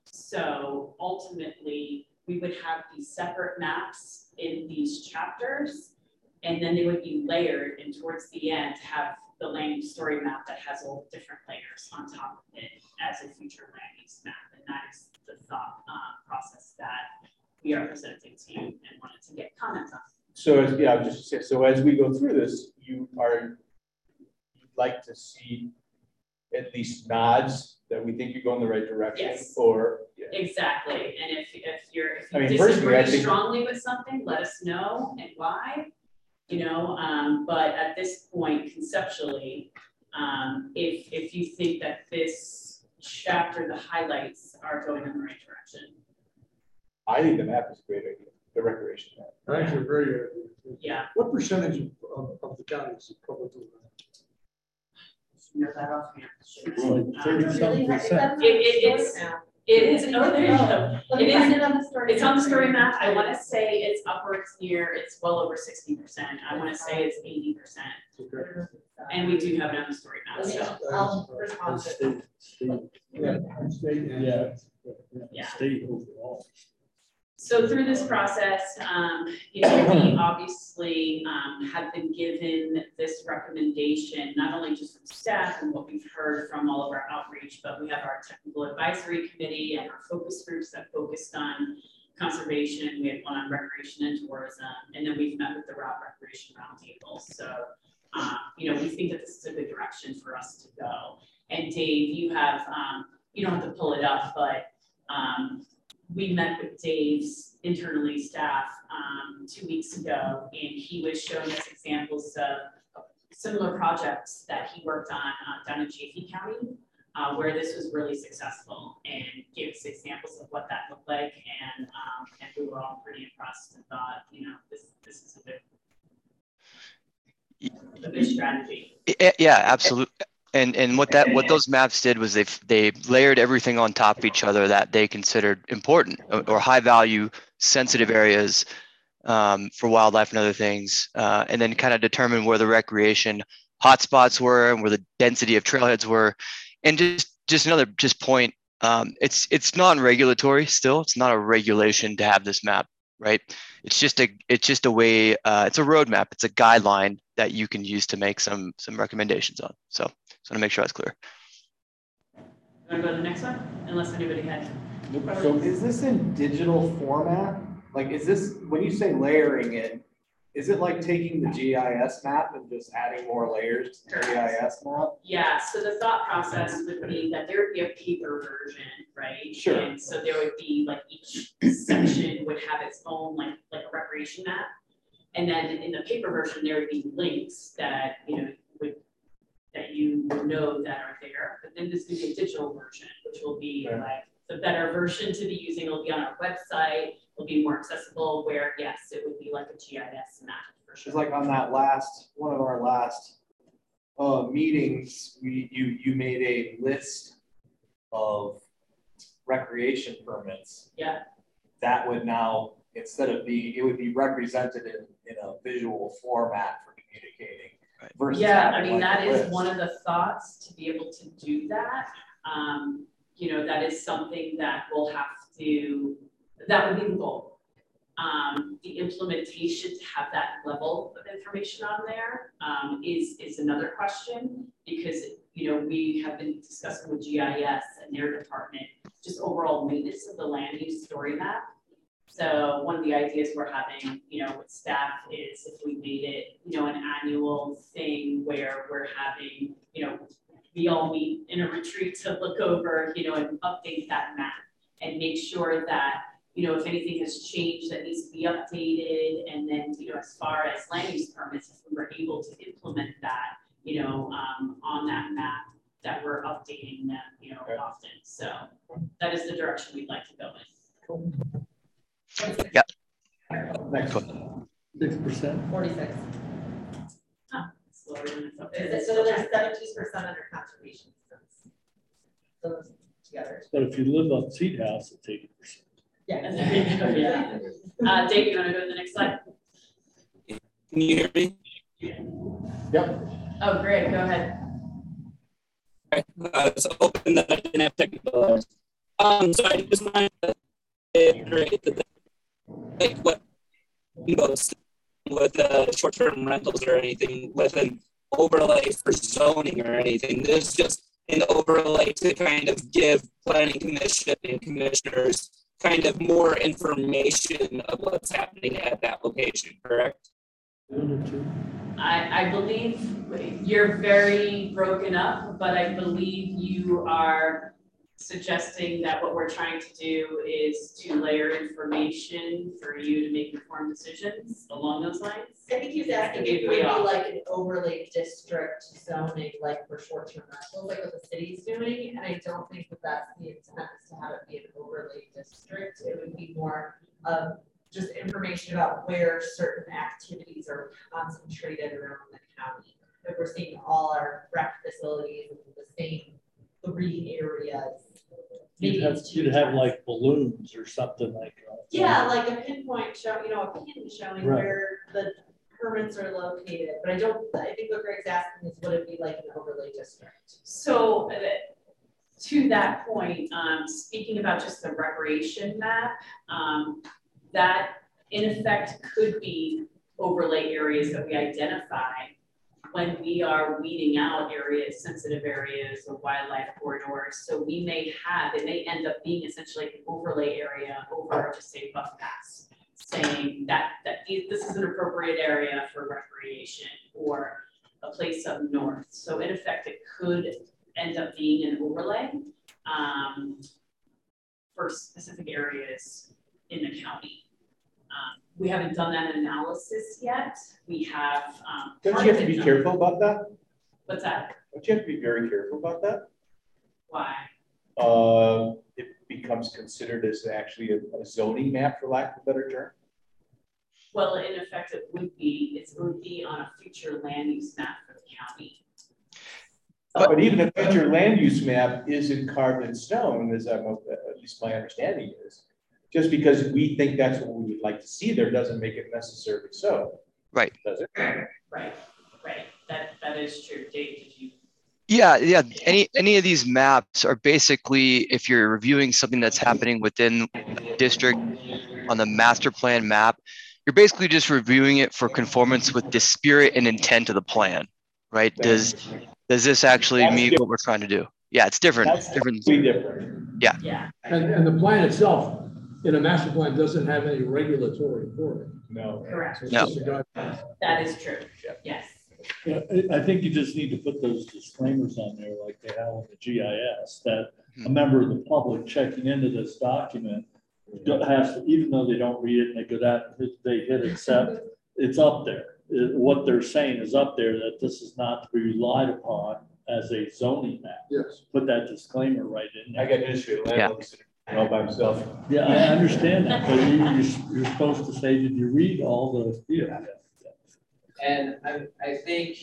So ultimately, we would have these separate maps in these chapters, and then they would be layered, and towards the end, have the land use story map that has all different layers on top of it as a future land use map. And that is the thought uh, process that we are presenting to you and wanted to get comments on. So as, yeah, just say, so as we go through this, you are, you'd like to see at least nods that we think you're going the right direction Yes. or, yeah. Exactly, and if, if you're, if I mean, personally, I disagree think- strongly with something, let us know and why. You know, um, but at this point conceptually, um, if, if you think that this chapter, the highlights are going in the right direction. I think the map is a great idea, the recreation map. I think you're very good. Yeah. What percentage of, of, of the county is public land? You know that offhand. It's like 30-something percent. It, it, it's, it is, oh, there you go. Let It me is, it on the story. it's on the story map. I want to say it's upwards near, it's well over sixty percent. I want to say it's eighty percent. And we do have it on the story map, so. I'll respond to it. State, Yeah. State Yeah. Yeah. State overall. So through this process, um, you know, we obviously, um, have been given this recommendation, not only just from staff and what we've heard from all of our outreach, but we have our technical advisory committee and our focus groups that focused on conservation. We had one on recreation and tourism, and then we've met with the Routt recreation roundtable. So, um, you know, we think that this is a good direction for us to go. And Dave, you have, um, you don't have to pull it up, but, um, we met with Dave's internally staff um, two weeks ago, and he was showing us examples of similar projects that he worked on uh, down in Chaffee County, uh, where this was really successful, and gave us examples of what that looked like, and um, and we were all pretty impressed and thought, you know, this this is a good a good strategy. Yeah, absolutely. And and what that what those maps did was they they layered everything on top of each other that they considered important or, or high value sensitive areas um, for wildlife and other things, uh, and then kind of determine where the recreation hotspots were and where the density of trailheads were, and just just another just point. Um, it's it's non-regulatory still. It's not a regulation to have this map right? It's just a it's just a way. Uh, it's a roadmap. It's a guideline that you can use to make some some recommendations on. So just want to make sure that's clear. You want to go to the next one? Unless anybody had. So is this in digital format? Like, is this, when you say layering it, is it like taking the GIS map and just adding more layers to the GIS map? Yeah, so the thought process would be that there would be a paper version, right? Sure. And so there would be like each section would have its own like like a recreation map. And then in the paper version, there would be links that, you know, would that you know that are there. But then this would be a digital version, which will be Right. like the better version to be using. It'll be on our website, it'll be more accessible where yes, it would be like a GIS map for sure. Just like on that last, one of our last uh, meetings, we, you, you made a list of recreation permits. Yeah. That would now, instead of be, it would be represented in, in a visual format for communicating. versus Yeah, I mean, like that a is list. one of the thoughts to be able to do that. Um, you know, that is something that we'll have to, that would be the goal. Um, the implementation to have that level of information on there, um, is, is another question. Because, you know, we have been discussing with GIS and their department, just overall maintenance of the land use story map. So one of the ideas we're having, you know, with staff is if we made it, you know, an annual thing where we're having, you know, we all meet in a retreat to look over, you know, and update that map and make sure that, you know, if anything has changed that needs to be updated, and then, you know, as far as land use permits, if we were able to implement that, you know, um, on that map, that we're updating them, you know, often. So that is the direction we'd like to go in. Yeah. Next. one. Six percent? Forty-six. Slower than it's up Is there. it- So there's seventeen percent under conservation. So those together. But if you live on Seed House, it's eighty percent. Yeah. there you go, yeah. Uh, Dave, you wanna go to the next slide? Can you hear me? Yep. Oh, great, go ahead. Uh, it's open that I didn't have technical. errors. Um, so I just wanted to reiterate that, the- like, what most with uh, short-term rentals or anything with an overlay for zoning or anything. This is just an overlay to kind of give planning commission and commissioners kind of more information of what's happening at that location, correct? I, I believe you're very broken up, but I believe you are suggesting that what we're trying to do is to layer information for you to make informed decisions along those lines. I think he's asking if it we would be like an overlay district zoning, like for short-term rentals, like what the city's doing, and I don't think that that's the intent is to have it be an overlay district. It would be more of just information about where certain activities are concentrated around the county. If we're seeing all our rec facilities in the same three areas. You'd maybe have, it's you'd have like balloons or something like. uh, Yeah, like a pinpoint show, you know, a pin showing Right. where the permits are located, but I don't, I think what Greg's asking is would it be like an overlay district? So uh, to that point, um, speaking about just the recreation map, um, that in effect could be overlay areas that we identify when we are weeding out areas, sensitive areas or wildlife corridors. So we may have, it may end up being essentially an overlay area over just say Buff Pass, saying that, that this is an appropriate area for recreation or a place up north. So in effect, it could end up being an overlay um, for specific areas in the county. Um, we haven't done that analysis yet. We have. Um, Don't you have to be done. careful about that? What's that? Don't you have to be very careful about that? Why? Uh, it becomes considered as actually a a zoning map, for lack of a better term. Well, in effect, it would be, it would be on a future land use map for the county. But even a future land use map isn't carved in stone, as I'm, at least my understanding is, just because we think that's what we would like to see there doesn't make it necessarily so. Right. Does it? Right, right. That, that is true. Dave, did you? Yeah, yeah. Any any of these maps are basically if you're reviewing something that's happening within district on the master plan map, you're basically just reviewing it for conformance with the spirit and intent of the plan, right? Does does this actually That's meet what we're trying to do? Yeah, it's different. That's different. completely different. Yeah. Yeah. And, and the plan itself, in a master plan, doesn't have any regulatory for it. No. Correct. It's No. just a guideline. That is true. Yes. Yeah, I, I think you just need to put those disclaimers on there like they have on the GIS, that a member of the public checking into this document do- has, to even though they don't read it and they go down, they hit accept, it's up there. Uh, What they're saying is up there, that this is not to be relied upon as a zoning map. Yes. Put that disclaimer right in I there. got news for you, landlord's all by himself. Yeah, I understand that, but you, you're, you're supposed to say, did you read all the, yeah. And I, I think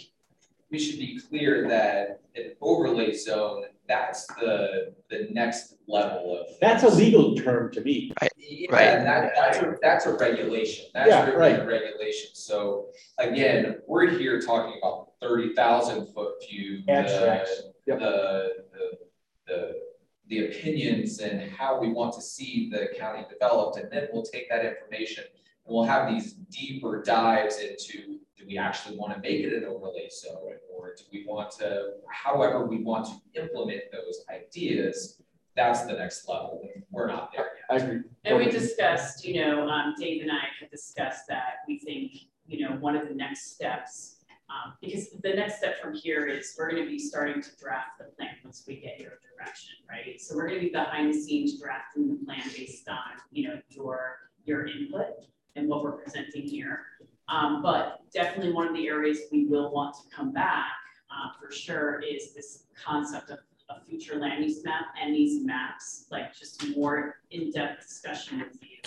we should be clear that an overlay zone, that's the, the next level of. That's a legal term to me. Yeah, that, that's a, that's a regulation, that's Yeah, really right. a regulation, so again, we're here talking about thirty thousand foot view. the- Abstracts. Yep. The, the, the, the opinions and how we want to see the county developed, and then we'll take that information and we'll have these deeper dives into, do we actually want to make it an overlay zone? Or do we want to, however we want to implement those ideas, that's the next level, we're not there yet. I agree. And we discussed, you know, um, Dave and I had discussed that we think, you know, one of the next steps, um, because the next step from here is we're gonna be starting to draft the plan once we get your direction, right? So we're gonna be behind the scenes drafting the plan based on, you know, your, your input and what we're presenting here. Um, but definitely one of the areas we will want to come back, uh, for sure is this concept of a future land use map and these maps, like just more in-depth discussion with you.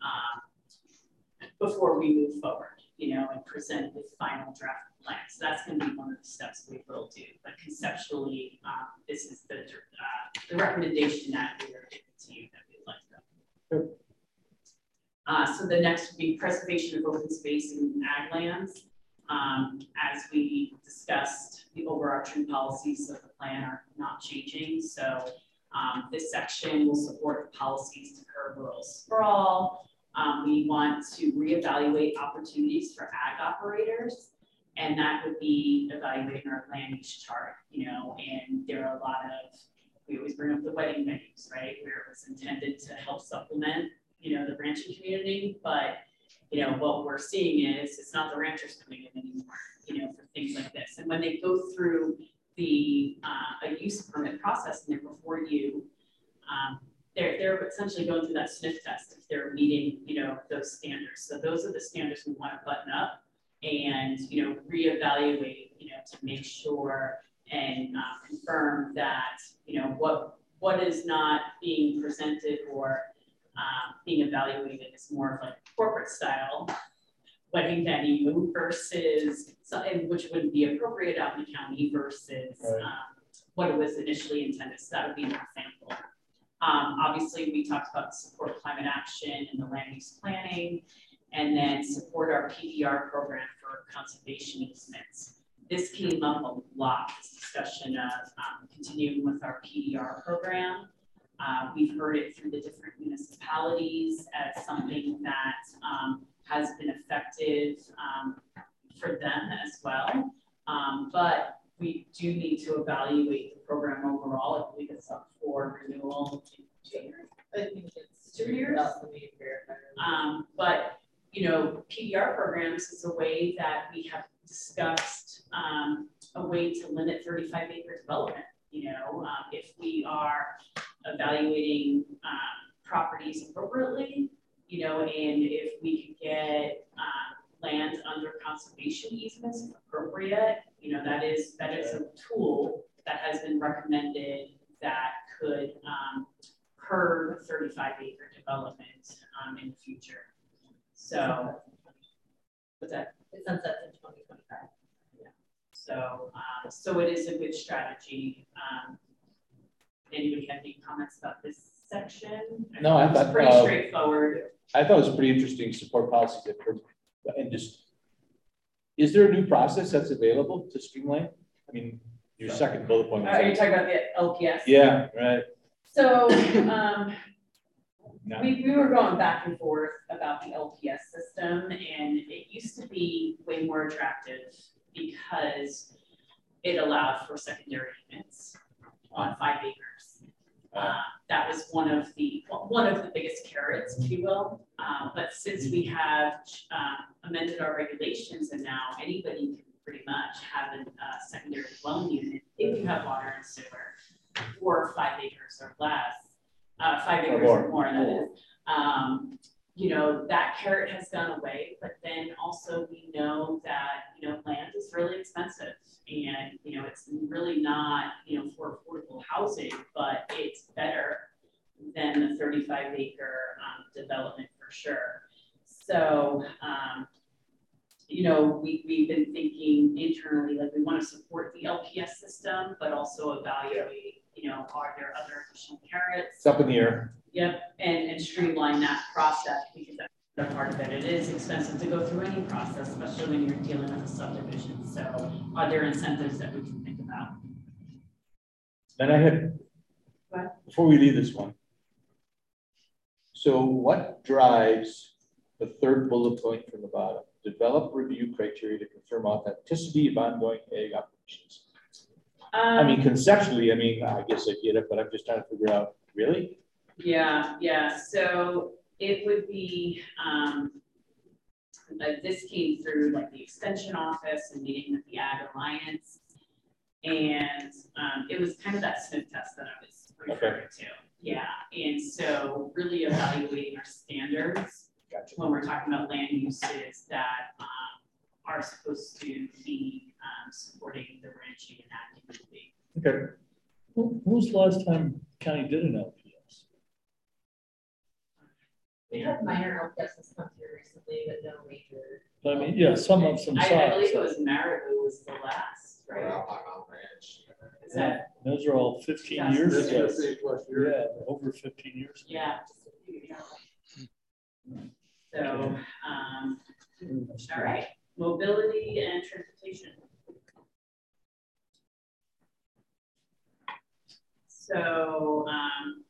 Um, before we move forward, you know, and present the final draft plan. So that's gonna be one of the steps we will do, but conceptually, um, this is the, uh, the recommendation that we are giving to you that we'd like to. Uh, so the next would be preservation of open space and ag lands. Um, as we discussed, the overarching policies of the plan are not changing. So um, this section will support policies to curb rural sprawl. Um, we want to reevaluate opportunities for ag operators. And that would be evaluating our land use chart, you know, and there are a lot of, we always bring up the wedding venues, right? Where it was intended to help supplement, you know, the ranching community, but you know, what we're seeing is it's not the ranchers coming in anymore, you know, for things like this. And when they go through the uh, a use permit process and they're before you, um, they're they're essentially going through that sniff test if they're meeting, you know, those standards. So those are the standards we want to button up and you know reevaluate, you know, to make sure and uh, confirm that you know what what is not being presented or um, being evaluated is more of like corporate style wedding venue versus something which wouldn't be appropriate out in the county versus Right. um, what it was initially intended. So that would be an example. Um, obviously, we talked about support climate action and the land use planning, and then support our PDR program for conservation easements. This came up a lot, this discussion of um, continuing with our PDR program. Uh, we've heard it through the different municipalities as something that um, has been effective um, for them as well. Um, but we do need to evaluate the program overall. I believe it's up for renewal in two years. I think it's two years. Um, but you know, PDR programs is a way that we have discussed um, a way to limit 35 acre development. You know, um, if we are evaluating um, properties appropriately, you know, and if we could get um, land under conservation easements appropriate, you know, that is that is a tool that has been recommended that could um, curb 35 acre development in the future. So, what's that? It sunsets in 2025. Yeah. So, um, so it is a good strategy. Um, anybody have any comments about this section? No, I It's thought, Pretty uh, straightforward. I thought it was pretty interesting support policies that and just, is there a new process that's available to streamline? I mean, Your second bullet point. Are you talking about the LPS? Yeah, right. So, um, we, we were going back and forth about the LPS system and it used to be way more attractive because it allowed for secondary units on five acres. Uh, that was one of the, one of the biggest carrots, if you will. Uh, but since we have, um, amended our regulations and now anybody can pretty much have a, uh, secondary dwelling unit if you have water and sewer or five acres or less, uh, five acres more. or more, that is. Um, you know, that carrot has gone away, but then also we know that, you know, land is really expensive. And, you know, it's really not, you know, for affordable housing, but it's better than the thirty-five acre, um, development for sure. So, um, you know, we, we've been thinking internally, like we want to support the LPS system, but also evaluate, you know, are there other additional carrots? It's up in the air. Yep, and, and streamline that process because that's the part of it. It is expensive to go through any process, especially when you're dealing with a subdivision. So are there incentives that we can think about? Then I had, What? before we leave this one. So what drives the third bullet point from the bottom? Develop review criteria to confirm authenticity of ongoing ag operations. I mean, Um, conceptually, I mean, I guess I get it, but I'm just trying to figure out, really? Yeah, yeah, so it would be, um, this came through like the extension office and meeting with the Ag Alliance. And, um, it was kind of that sniff test that I was referring to. Yeah, and so really evaluating our standards. When we're talking about land uses that, um, are supposed to be, um, supporting the ranching and ag community. Okay. When when was the last time county did an LPS? We had minor LPSs come through recently, but no major. But I mean, yeah, some of some I, I size. believe it was Marabou was the last, right? Is that, Those are all fifteen Yes. years ago. is fifteen plus years. Yeah, over fifteen years. yeah. So, um, all right, mobility and transportation. So, um,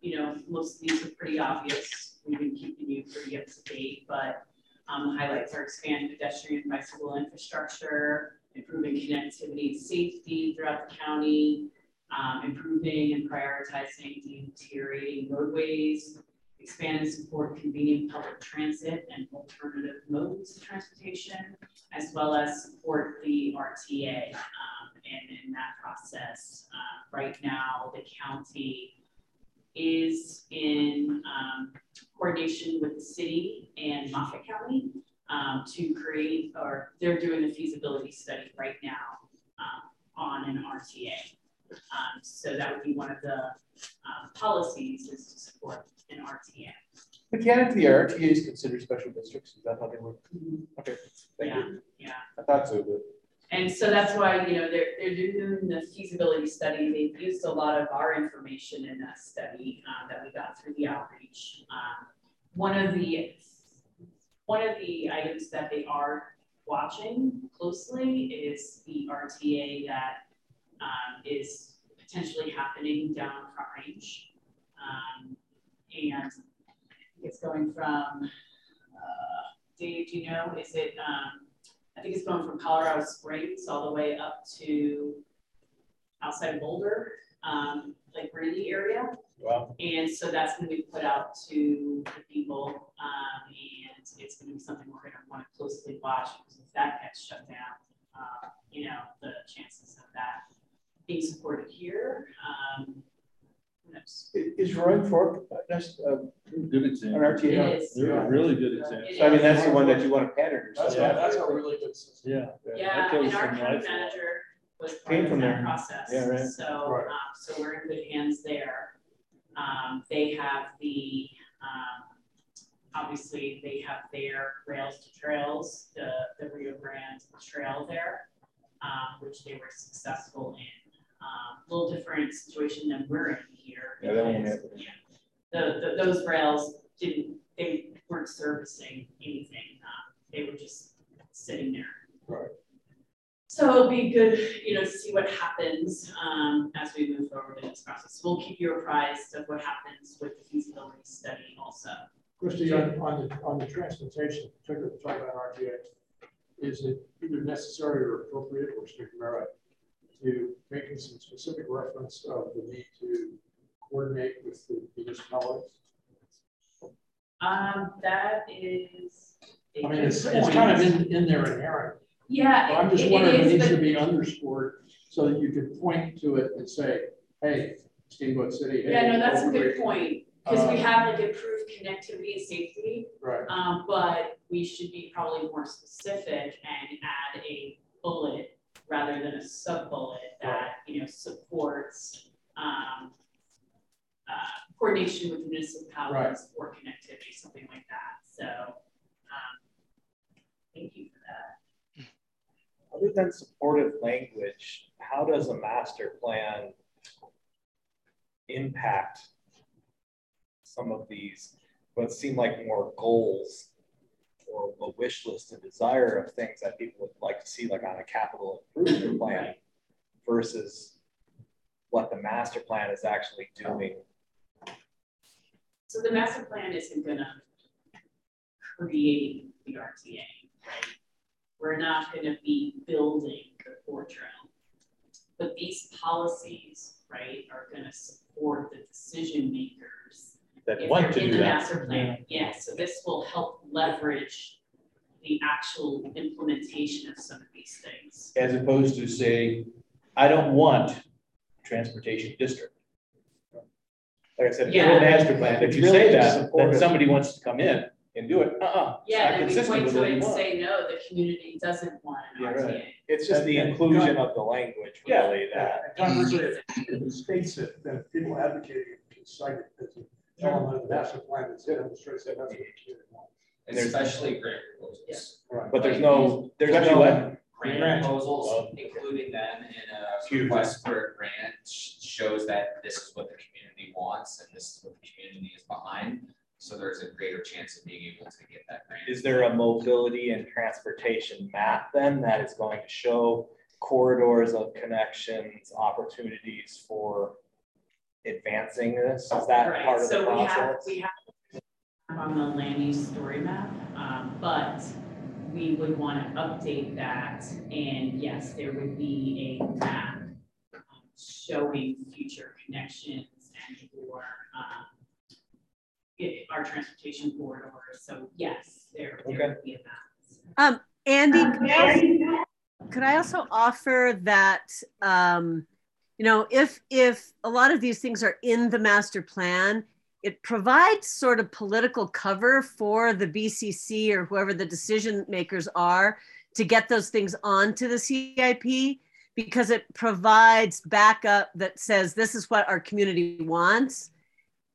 you know, most of these are pretty obvious. We've been keeping you pretty up to date, but um, highlights are expanding pedestrian and bicycle infrastructure, improving connectivity and safety throughout the county, um, improving and prioritizing deteriorating roadways, expand and support convenient public transit and alternative modes of transportation, as well as support the RTA. Um, and in that process, uh, right now, the county is in um, coordination with the city and Moffat County um, to create, or they're doing a feasibility study right now um, on an RTA. Um, so that would be one of the um, policies is to support an RTA. Mechanically, the RTAs considered special districts, is that how they work? Okay, thank Yeah, you. yeah. I thought so, but. And so that's why, you know, they're, they're doing the feasibility study. They've used a lot of our information in that study uh, that we got through the outreach. Um, one of the, one of the items that they are watching closely is the RTA that um, is potentially happening down Front Range. Um, and it's going from, uh, Dave, do you know, is it, um, I think it's going from Colorado Springs all the way up to outside of Boulder, um, like Greeley area. Wow. And so that's gonna be put out to the people, um, and it's gonna be something we're gonna wanna closely watch, because if that gets shut down, uh, you know, the chances of that being supported here, um, who knows? I- Is Roaring Fork, uh, that's, uh, Good example. an RTA? It is. They're a really good example. So I mean, that's the one that you want to pattern or That's, something. a- that's a really good system. Yeah. Yeah, that goes and our county life. manager was part Came of from that there. process. Yeah, right. So, Right. um, so we're in good hands there. Um, they have the, um, obviously, they have their rails to trails, the, the Rio Grande Trail there, um, which they were successful in. Um, a little different situation than we're in here. Yeah, that won't happen. yeah, The, the, those rails didn't, they weren't servicing anything, um, they were just sitting there. Right. So it'll be good, you know, to see what happens um, as we move forward in this process. We'll keep you apprised of what happens with the feasibility study also. Christie, on, on the, on the transportation, particularly talking about RTA, is it either necessary or appropriate or strict merit to making some specific reference of the need to coordinate with the municipalities? Um, that is. I mean, it's, it's kind of in, in there inherent. Yeah, But I'm just it- wondering if it is, needs to be underscored so that you can point to it and say, hey, Steamboat City. hey, Yeah, no, that's a good point, because we Uh, have like improved connectivity and safety. Right. Um, but we should be probably more specific and add a bullet rather than a sub-bullet that, you know, supports, um, uh, coordination with municipalities or connectivity, something like that, so, um, thank you for that. Other than supportive language, how does a master plan impact some of these, what seem like more goals or a wish list, a desire of things that people would like to see, like on a capital improvement plan versus what the master plan is actually doing? So the master plan isn't gonna create the RTA, right? We're not gonna be building the Trail. But these policies, right, are gonna support the decision makers. That if want they're to in do the that. Master plan, yeah, so this will help leverage the actual implementation of some of these things. As opposed to say, I don't want transportation district. Like I said, if you're a master plan, if It's you really say that, then somebody wants to come in and do it, uh-uh. Yeah, not then we point to it and say, no, the community doesn't want an Yeah, right. RTA. It's just the And- and inclusion of the language Yeah. really that. And Conversely, if if it states it, then people advocating can cite it as an element of the master plan that's in it, and straight say that's what the community wants. And especially grant proposals. Right. But there's no, there's Especially no. what? Grant Grant. proposals, including them in a request for a grant shows that this is what the community wants and this is what the community is behind. So there's a greater chance of being able to get that grant. Is there a mobility and transportation map then that is going to show corridors of connections, opportunities for advancing this? Is that Right, part of the so we have, process? we have on the land use story map, um, but we would want to update that. And yes, there would be a map um, showing future connections and or, um, it- our transportation corridors. So yes, there, there Okay. would be a map. Um, Andy, could I- could I also offer that, um, you know, if, if a lot of these things are in the master plan, it provides sort of political cover for the BCC or whoever the decision makers are to get those things onto the CIP because it provides backup that says this is what our community wants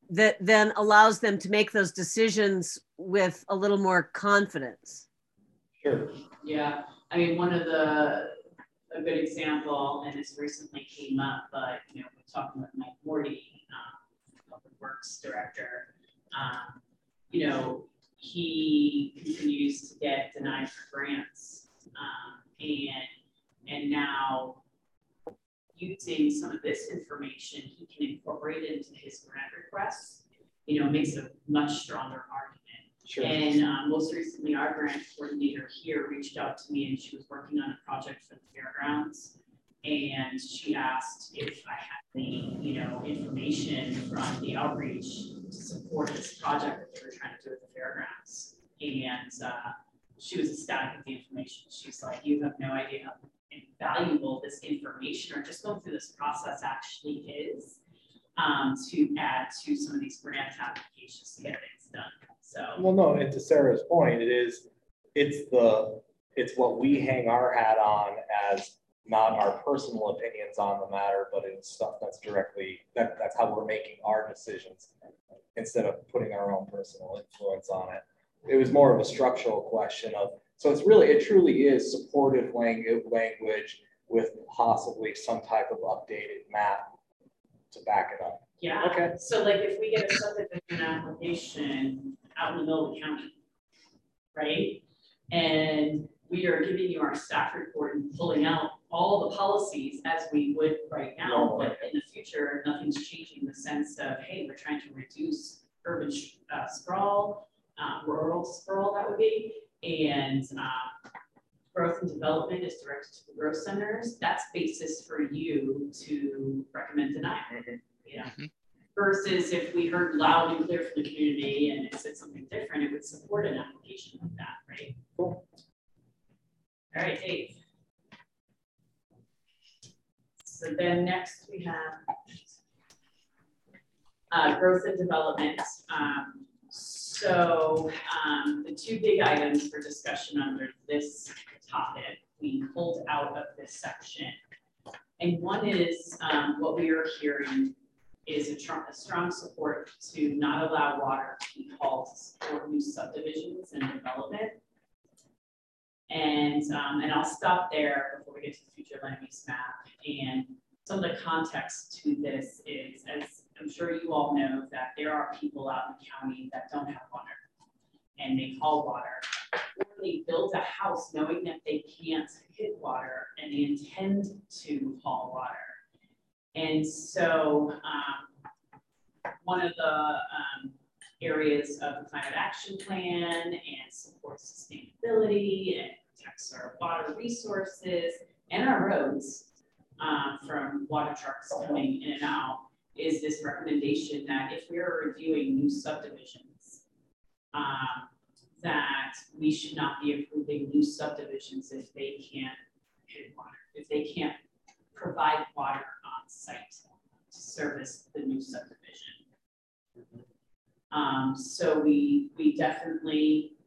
that then allows them to make those decisions with a little more confidence. Sure. Yeah, I mean, one of the, a good example, and this recently came up, but, you know, we're talking with Mike Mordi, um, Public Works Director. Um, you know, he continues to get denied for grants. Um, and, and now using some of this information, he can incorporate it into his grant requests. You know, makes a much stronger argument. Sure. And um, most recently, our grant coordinator here reached out to me and she was working on a project for the fairgrounds. And she asked if I had the, you know, information from the outreach to support this project that they were trying to do at the fairgrounds. And uh, she was ecstatic with the information. She's like, you have no idea how valuable this information or just going through this process actually is um, to add to some of these grant applications to get things done. So. Well, no, and to Sarah's point, it is, it's the, it's what we hang our hat on as not our personal opinions on the matter, but it's stuff that's directly, that, that's how we're making our decisions instead of putting our own personal influence on it. It was more of a structural question of, so it's really, it truly is supportive language, language with possibly some type of updated map to back it up. Yeah. Okay. So like if we get a subdivision application out in the middle of the county, right? And we we are giving you our staff report and pulling out all the policies as we would right now, but in the future, nothing's changing in the sense of, hey, we're trying to reduce urban uh, sprawl, uh, rural sprawl that would be, and uh, growth and development is directed to the growth centers. That's basis for you to recommend denial. Yeah. Versus if we heard loud and clear from the community and it said something different, it would support an application like that, right? Cool. All right, Dave. So then next we have uh, growth and development. Um, so um, the two big items for discussion under this topic we pulled out of this section. And one is um, what we are hearing is a, a, strong support to not allow water to be hauled to support new subdivisions and development. And, um, and I'll stop there before we get to the future land use map. And some of the context to this is, as I'm sure you all know, that there are people out in the county that don't have water and they haul water. Or they build a house knowing that they can't hit water and they intend to haul water. And so um, one of the um, areas of the climate action plan and supports sustainability and protects our water resources and our roads um, from water trucks coming in and out is this recommendation that if we are reviewing new subdivisions, um, that we should not be approving new subdivisions if they can't if they can't provide water site to service the new subdivision. Um, so we we definitely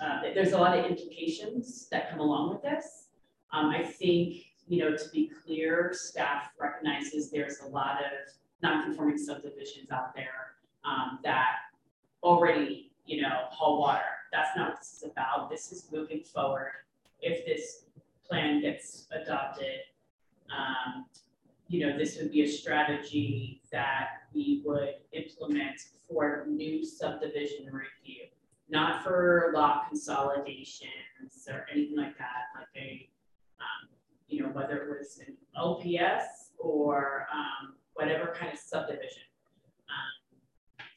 uh, there's a lot of implications that come along with this. Um, I think you know to be clear, staff recognizes there's a lot of non-conforming subdivisions out there um, that already you know haul water. That's not what this is about. This is moving forward. If this plan gets adopted, um, you know, this would be a strategy that we would implement for new subdivision review, not for lot consolidations or anything like that, like a, um, you know, whether it was an LPS or um, whatever kind of subdivision. Um,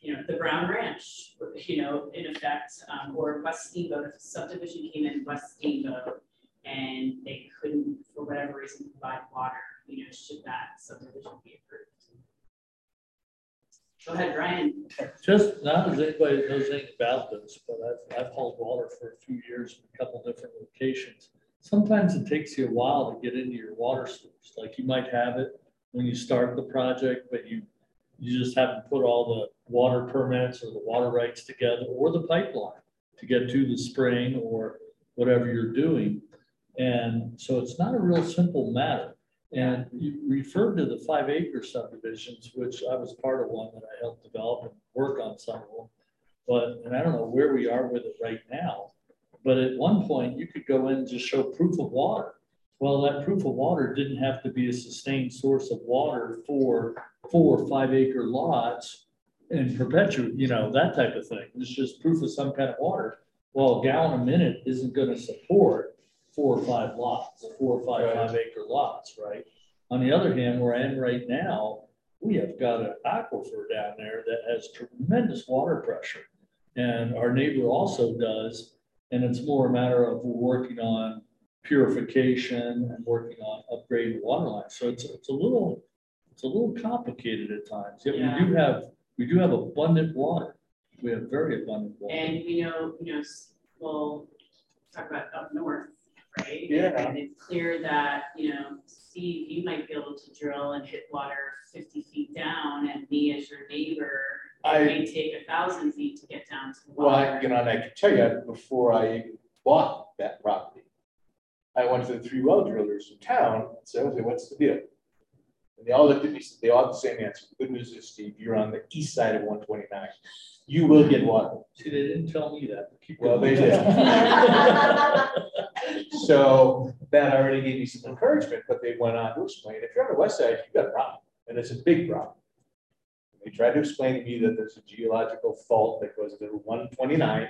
you know, the Brown Ranch, you know, in effect, um, or West Steamboat, if a subdivision came in West Steamboat and they couldn't, for whatever reason, provide water, you know, should that subdivision be approved? Go ahead, Ryan. Just not as anybody knows anything about this, but I've, I've hauled water for a few years in a couple different locations. Sometimes it takes you a while to get into your water source. Like you might have it when you start the project, but you you just haven't put all the water permits or the water rights together or the pipeline to get to the spring or whatever you're doing. And so it's not a real simple matter. And you referred to the five acre subdivisions, which I was part of one that I helped develop and work on some of them. But, and I don't know where we are with it right now, but at one point you could go in and just show proof of water. Well, that proof of water didn't have to be a sustained source of water for four or five acre lots and perpetuate, you know, that type of thing. It's just proof of some kind of water. Well, a gallon a minute isn't going to support four or five lots, four or five five acre lots, right? On the other hand, where I am right now, we have got an aquifer down there that has tremendous water pressure. And our neighbor also does, and it's more a matter of we're working on purification and working on upgrading the water line. So it's, it's a little, it's a little complicated at times. Yet Yeah. we do have, we do have abundant water. We have very abundant water. And we know, you know, s- well, talk about up north, right? Yeah. And it's clear that, you know, Steve, you might be able to drill and hit water fifty feet down, and me as your neighbor, I- may take a thousand feet to get down to the Well, I, you know, and I can tell you, before I even bought that property, I went to the three well drillers in town, and said, okay, what's the deal? And they all looked at me, they all had the same answer. Good news is, Steve, you're on the east side of one twenty-nine. You will get water. See, they didn't tell me that. keep Well, they did. So that already gave me some encouragement, but they went on to explain, if you're on the west side, you've got a problem, and it's a big problem. They tried to explain to me that there's a geological fault that goes to one twenty-nine,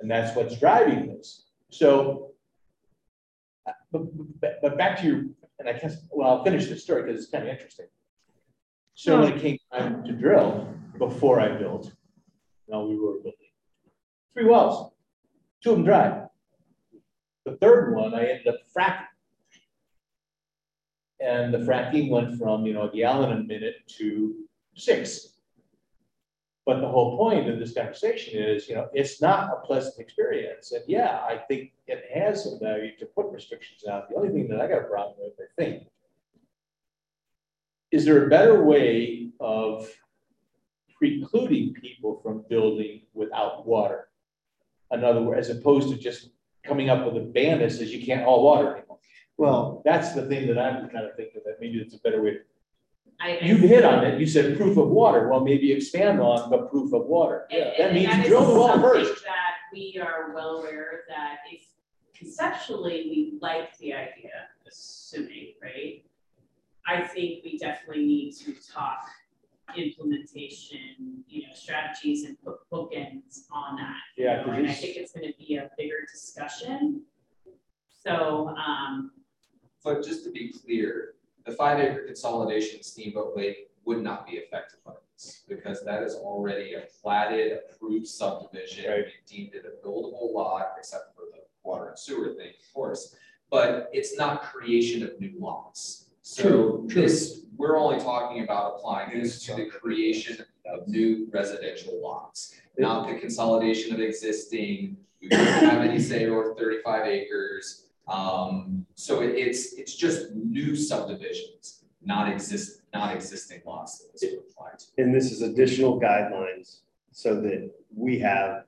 and that's what's driving this. So uh, But, but, but back to your, and I guess, well, I'll finish this story because it's kind of interesting. So when it came time to drill, before I built, no, we were building, three wells, two of them dry. The third one, I ended up fracking. And the fracking went from, you know, a gallon a minute to six. But the whole point of this conversation is, you know, it's not a pleasant experience. And yeah, I think it has some value to put restrictions out. The only thing that I got a problem with, I think, is there a better way of precluding people from building without water? In other words, as opposed to just coming up with a ban that says you can't haul water anymore. Well, That's the thing that I'm kind of thinking that maybe it's a better way. I- I- You hit on it, you said proof of water, well, maybe expand on the proof of water. And- That and means that is drill the well first. That we are well aware that if conceptually we like the idea, assuming, right? I think we definitely need to talk implementation, you know, strategies and put bookends on that. you Yeah, know, 'cause And I think it's gonna be a bigger discussion. So, um, But just to be clear, the five acre consolidation Steamboat Lake would not be affected by this because that is already a platted, approved subdivision. Right. We deemed it a buildable lot, except for the water and sewer thing, of course. But it's not creation of new lots. So True, true. this, we're only talking about applying this to the creation of new residential lots, not the consolidation of existing. We don't have any say over thirty-five acres. Um, so it- it's, it's just new subdivisions, not exist, not existing lots that this would apply to. And this is additional guidelines so that we have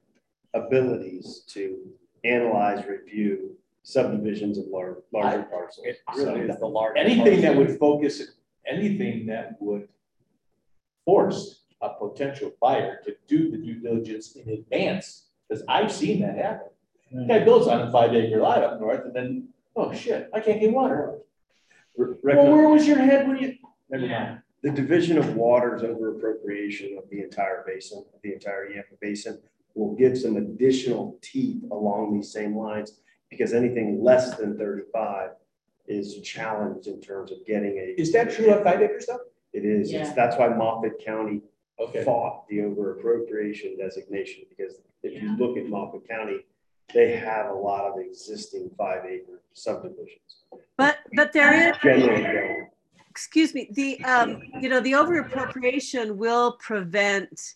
abilities to analyze, review subdivisions of large, larger parcels. It So- is the large. Anything that would focus, anything that would force a potential buyer to do the due diligence in advance, because I've seen that happen. Hmm. Guy builds on a five acre lot up north and then, oh shit, I can't get water. Well, where was your head when you, never mind. The division of waters over appropriation of the entire basin, of the entire Yampa Basin, will give some additional teeth along these same lines, because anything less than thirty-five is challenged in terms of getting a. Is that true of five acres though? It is, Yeah. it's, that's why Moffat County Okay. fought the over appropriation designation, because if you look at Moffat County, they have a lot of existing five acre subdivisions. But, but there is. Generally don't. excuse me, the, um, you know, the over appropriation will prevent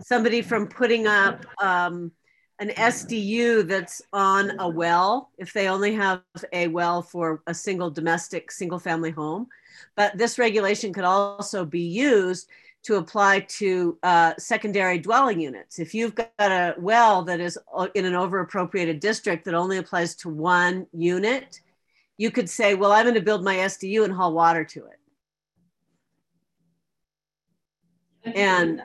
somebody from putting up, um, an SDU that's on a well, if they only have a well for a single domestic, single family home. But this regulation could also be used to apply to, uh, secondary dwelling units. If you've got a well that is in an over appropriated district that only applies to one unit, you could say, well, I'm going to build my SDU and haul water to it. And,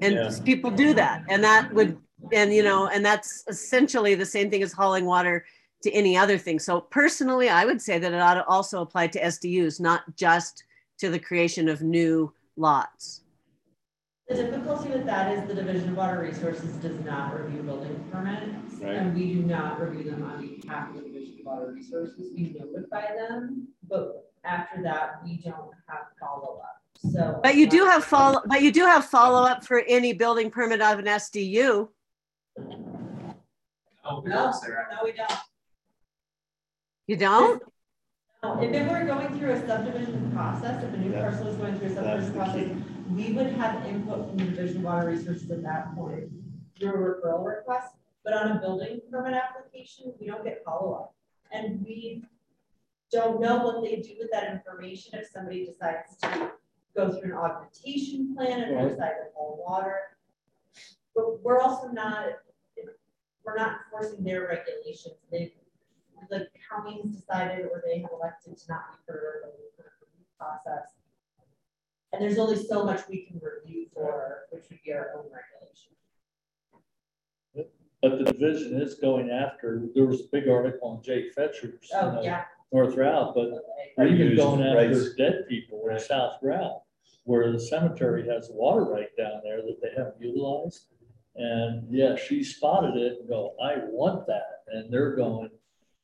and Yeah. people do that. And that would, and you know, and that's essentially the same thing as hauling water to any other thing. So personally, I would say that it ought to also apply to SDUs, not just to the creation of new lots. The difficulty with that is the Division of Water Resources does not review building permits. Right. And we do not review them on behalf of the Division of Water Resources. We notify them, but after that, we don't have follow-up. So. But you do have follow, but you do have follow-up for any building permit of an SDU. Oh, No, no, we don't. You don't? No, If it were going through a subdivision process, if a new parcel was going through a subdivision process, we would have input from the Division of Water Resources at that point through a referral request. But on a building permit application, we don't get follow-up. And we don't know what they do with that information if somebody decides to go through an augmentation plan and Right. decide to haul water. But we're also not, we're not forcing their regulations. They, the counties decided or they have elected to not be part of the review process. And there's only so much we can review for, which would be our own regulation. But the division is going after, there was a big article on Jake Fetcher's. you Oh, know, yeah. North Routt, but they're Are even going after rights. dead people in South Routt, where the cemetery has a water right down there that they haven't utilized. And yeah, she spotted it and go, I want that. And they're going,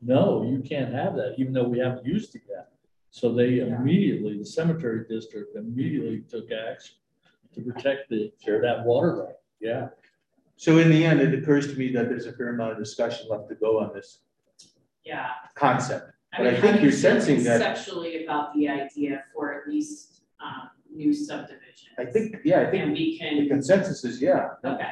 no, you can't have that, even though we haven't used it yet. So they immediately, the cemetery district immediately took action to protect the, that water right, yeah. So in the end, it occurs to me that there's a fair amount of discussion left to go on this Yeah. concept. But mean, I think you you're feel sensing that, Conceptually about the idea for at least, um, new subdivision. I think, yeah, I And think we the consensus is, yeah. okay,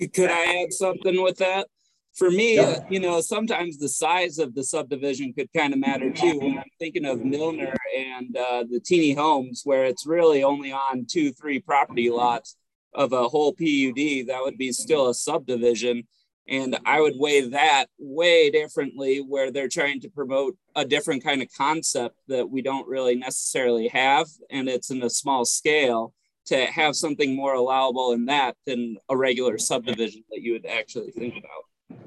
Could I add something with that? For me, Yeah. you know, sometimes the size of the subdivision could kind of matter too. When I'm thinking of Milner and uh, the teeny homes, where it's really only on two, three property lots of a whole PUD, that would be still a subdivision. And I would weigh that way differently, where they're trying to promote a different kind of concept that we don't really necessarily have, and it's in a small scale. To have something more allowable in that than a regular subdivision that you would actually think about.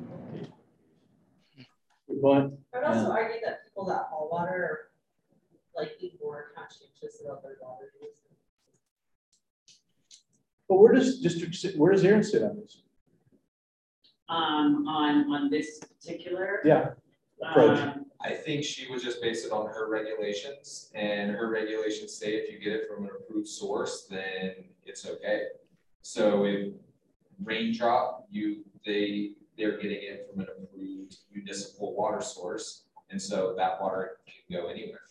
Good point. I would also argue that people that haul water are likely more conscientious about their water use. But where does district, sit- where does Aaron sit on this? um, on, on this particular. Yeah, approach. um, I think she would just base it on her regulations and her regulations say if you get it from an approved source, then it's okay. So if raindrop, you, they, they're getting it from an approved municipal water source. And so that water can go anywhere.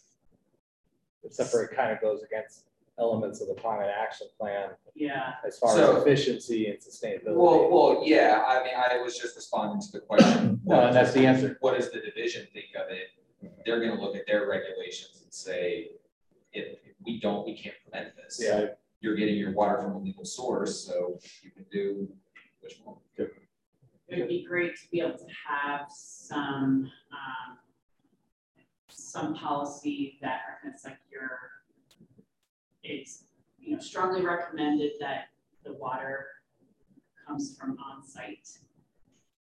Except for it kind of goes against elements of the climate action plan Yeah, as far So- as efficiency and sustainability. Well, well, yeah, I mean, I was just responding to the question. No, and that's the answer. What does the division think of it? They're gonna look at their regulations and say, if, if we don't, we can't prevent this. Yeah. You're getting your water from a legal source, so you can do which one. it'd be great to be able to have some, um, some policy that recommends like your, it's, you know, strongly recommended that the water comes from on-site.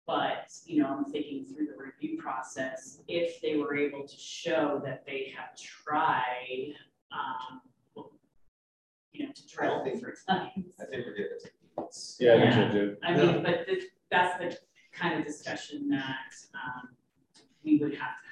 But, you know, I'm thinking through the review process, if they were able to show that they have tried, um, you know, to drill for times. I think we're getting to. Yeah, I think Yeah. so too. I mean, but this, that's the kind of discussion that, um, we would have to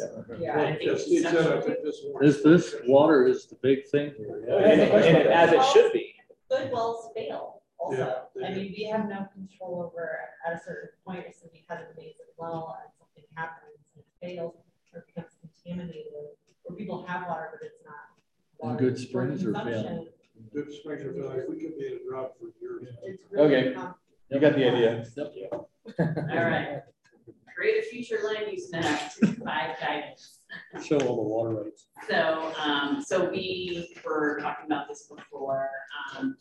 have this. Yeah. I think Yes, Steve said, I conceptually- think this one- Is this, water is the big thing here. And, and as it should be. Good wells fail also. Yeah, they I do. mean, we have no control over at a certain point if somebody has an amazing well and something happens and it fails or becomes contaminated, or people have water, but it's not. And water good for springs are failing. consumption. Good springs are failing. We could be in a drought for years. It's really Okay. com- You got the idea. All right. Create a future land use map to provide guidance. Show all the water rights. So, um, so we were talking about this before, um,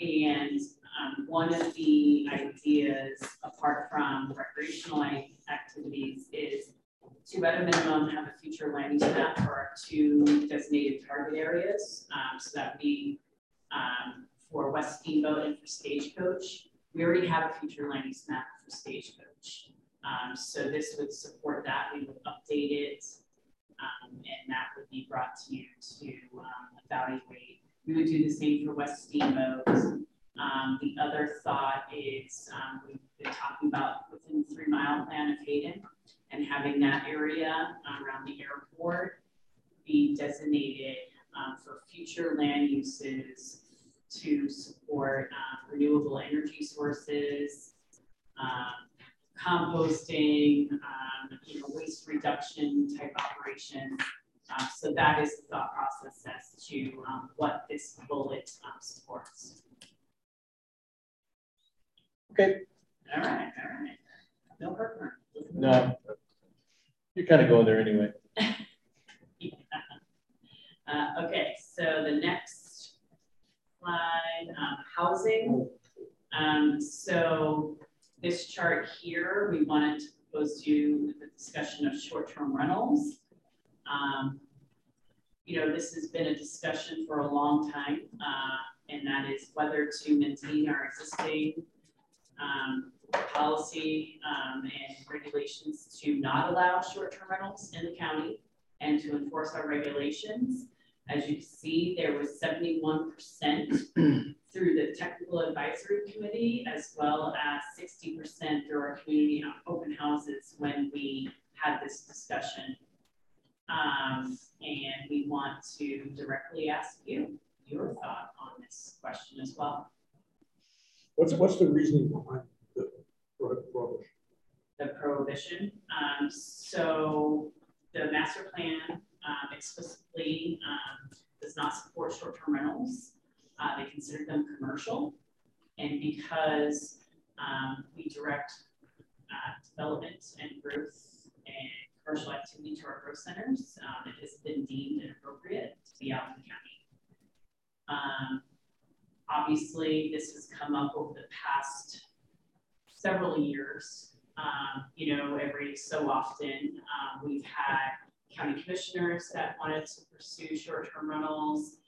and, um, one of the ideas, apart from recreational activities, is to at a minimum have a future land use map for our two designated target areas, um, so that we, um, for West Steamboat and for Stagecoach, we already have a future land use map for Stagecoach. Um, so this would support that, we would update it, um, and that would be brought to you to, um, evaluate. We would do the same for West Steamboat. Um, the other thought is, um, we've been talking about within the three mile plan of Hayden and having that area uh, around the airport be designated, um, for future land uses to support, um, renewable energy sources, um, composting, um, you know, waste reduction type operations. Uh, so that is the thought process as to, um, what this bullet, um, supports. Okay. All right, all right. No heartburn. No. You're kind of going there anyway. Uh, okay, so the next slide, um, housing. Um, so this chart here, we wanted to propose to you the discussion of short-term rentals. Um, you know, this has been a discussion for a long time, uh, and that is whether to maintain our existing um, policy um, and regulations to not allow short-term rentals in the county and to enforce our regulations As you can see, there was seventy-one percent through the technical advisory committee, as well as sixty percent through our community open houses when we had this discussion. Um, and we want to directly ask you your thought on this question as well. What's, what's the reasoning behind the prohibition? The prohibition. Um, so the master plan um, explicitly um, does not support short-term rentals. Uh, they consider them commercial. And because um, we direct uh, development and growth and commercial activity to our growth centers, um, it has been deemed inappropriate to be out in the county. Um, obviously, this has come up over the past several years. Um, you know, every so often, um, we've had county commissioners that wanted to pursue short-term rentals.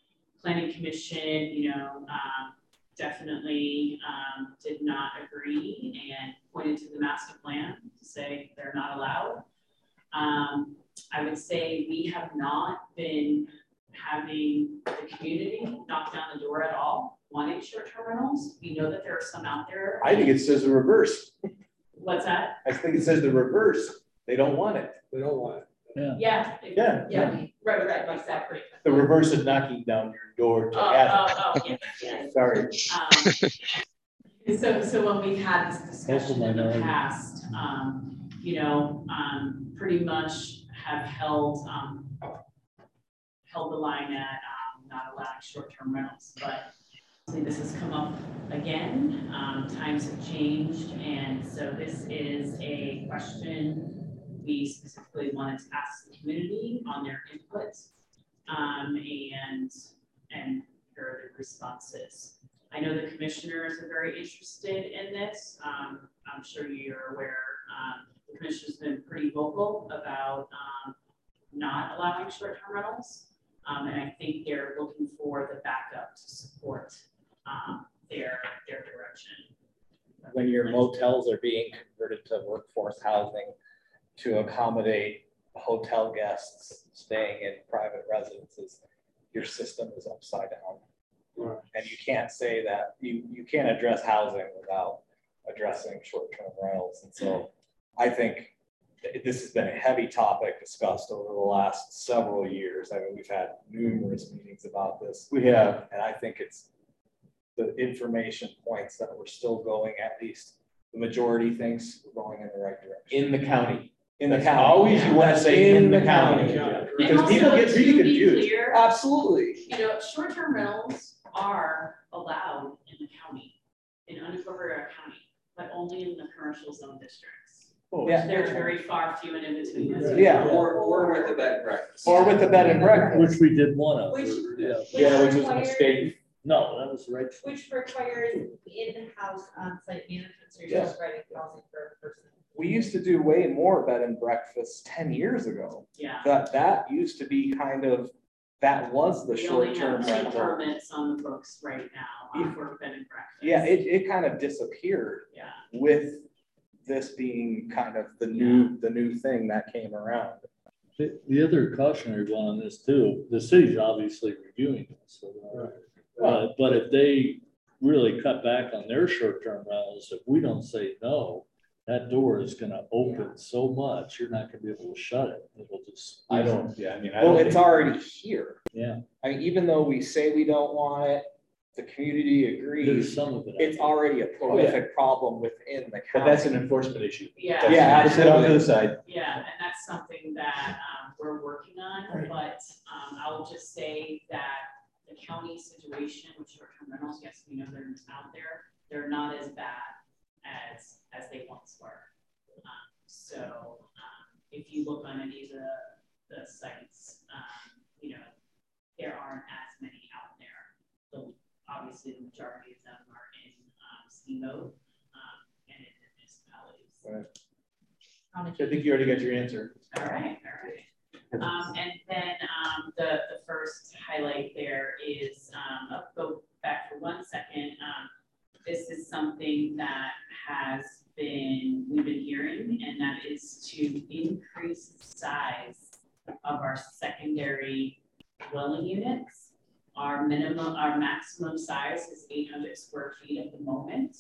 Planning commission, you know, um, definitely um, did not agree and pointed to the master plan to say they're not allowed. Um, I would say we have not been having the community knock down the door at all, wanting short-term rentals. We know that there are some out there. I think it says the reverse. What's that? I think it says the reverse. They don't want it. They don't want it. Yeah. Yeah. Yeah. Yeah, right, right, exactly. The reverse of knocking down your door to Oh, ask. oh, oh, yeah, yeah. Sorry. Um, So, so when we've had this discussion in the minority. past, um, you know, um, pretty much have held, um, held the line at, um, not allowing short-term rentals, but this has come up again, um, times have changed, and so this is a question we specifically wanted to ask the community on their input, um, and, and hear the responses. I know the commissioners are very interested in this. Um, I'm sure you're aware, um, the commissioner's been pretty vocal about, um, not allowing short-term rentals. Um, and I think they're looking for the backup to support, um, their, their direction. when your motels are being converted to workforce housing to accommodate hotel guests staying in private residences, your system is upside down. Right. And you can't say that, you, you can't address housing without addressing short-term rentals. And so I think this has been a heavy topic discussed over the last several years. I mean, we've had numerous meetings about this. We have. And I think it's the information points that we're still going, at least the majority thinks we're going in the right direction. In the county. In the That's county. Always you want to say in the county. And Because people also, get really to be confused. clear, Absolutely. You know, short-term rentals are allowed in the county, in unincorporated county, but only in the commercial zone districts. Oh, Yeah. They're very far few and in between. as you Yeah. Or, or with the bed and breakfast. Or with the bed and breakfast. Which we did one of. Which- Yeah. Yeah, which was a requires- mistake. No, that was right. Which requires in-house on-site management, so you're just writing housing for a person. We used to do way more bed and breakfasts ten years ago. Yeah. That, that used to be kind of, that was the We short-term have rental. permits on the books right now uh, for bed and breakfast. Yeah, it, it kind of disappeared Yeah. with this being kind of the new, the new thing that came around. The, the other cautionary one on this too, the city's obviously reviewing this. so, uh, But, but if they really cut back on their short-term rentals, if we don't say no, that door is gonna open so much, you're not gonna be able to shut it. It'll just. I don't, yeah, I mean, I Well, don't it's think, already here. Yeah, I mean, even though we say we don't want it, the community there's agrees. some of it. It's already a prolific problem within the county. but that's an enforcement issue. Yeah. That's- Yeah, Put it on the absolutely. side. Yeah, and that's something that um, we're working on, but um, I'll just say that the county situation with short-term rentals, yes, we know they're out there, they're not as bad as, as they once were. Um, So um, if you look on any of the, the sites, um, you know, there aren't as many out there. So obviously, the majority of them are in um, steamboat um, and in the municipalities. Right. Um, I think you already got your answer. all right, all right. Um, and then, um, the, the first highlight there is, um, I'll go back for one second. Um, this is something that has been, we've been hearing, and that is to increase the size of our secondary dwelling units. Our minimum, our maximum size is eight hundred square feet at the moment.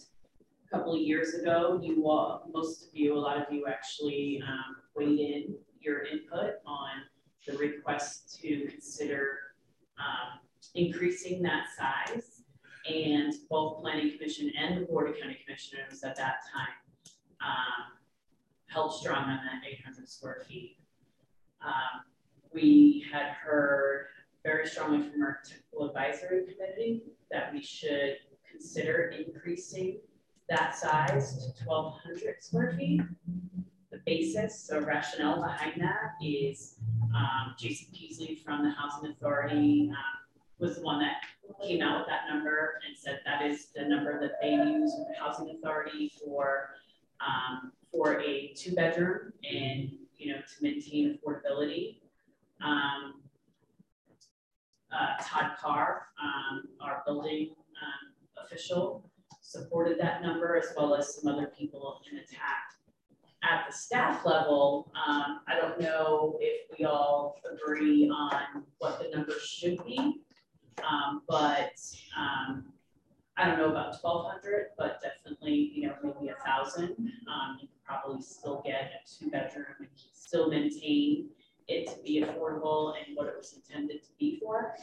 A Couple of years ago, you all, most of you, a lot of you actually um, weighed in your input on the request to consider um, increasing that size. And both planning commission and the board of county commissioners at that time um, held strong on that eight hundred square feet. Um, we had heard very strongly from our technical advisory committee that we should consider increasing that size to twelve hundred square feet. The basis or rationale behind that is um, Jason Peasley from the Housing Authority um, was the one that came out with that number and said that is the number that they use with the Housing Authority for um, for a two bedroom and you know to maintain affordability. Um, uh, Todd Carr, um, our building um, official, supported that number as well as some other people in the TAC. At the staff level, um, I don't know if we all agree on what the number should be, um, but um, I don't know about twelve hundred, but definitely, you know, maybe a thousand. Um, you could probably still get a two bedroom and still maintain it to be affordable and what it was intended to be for.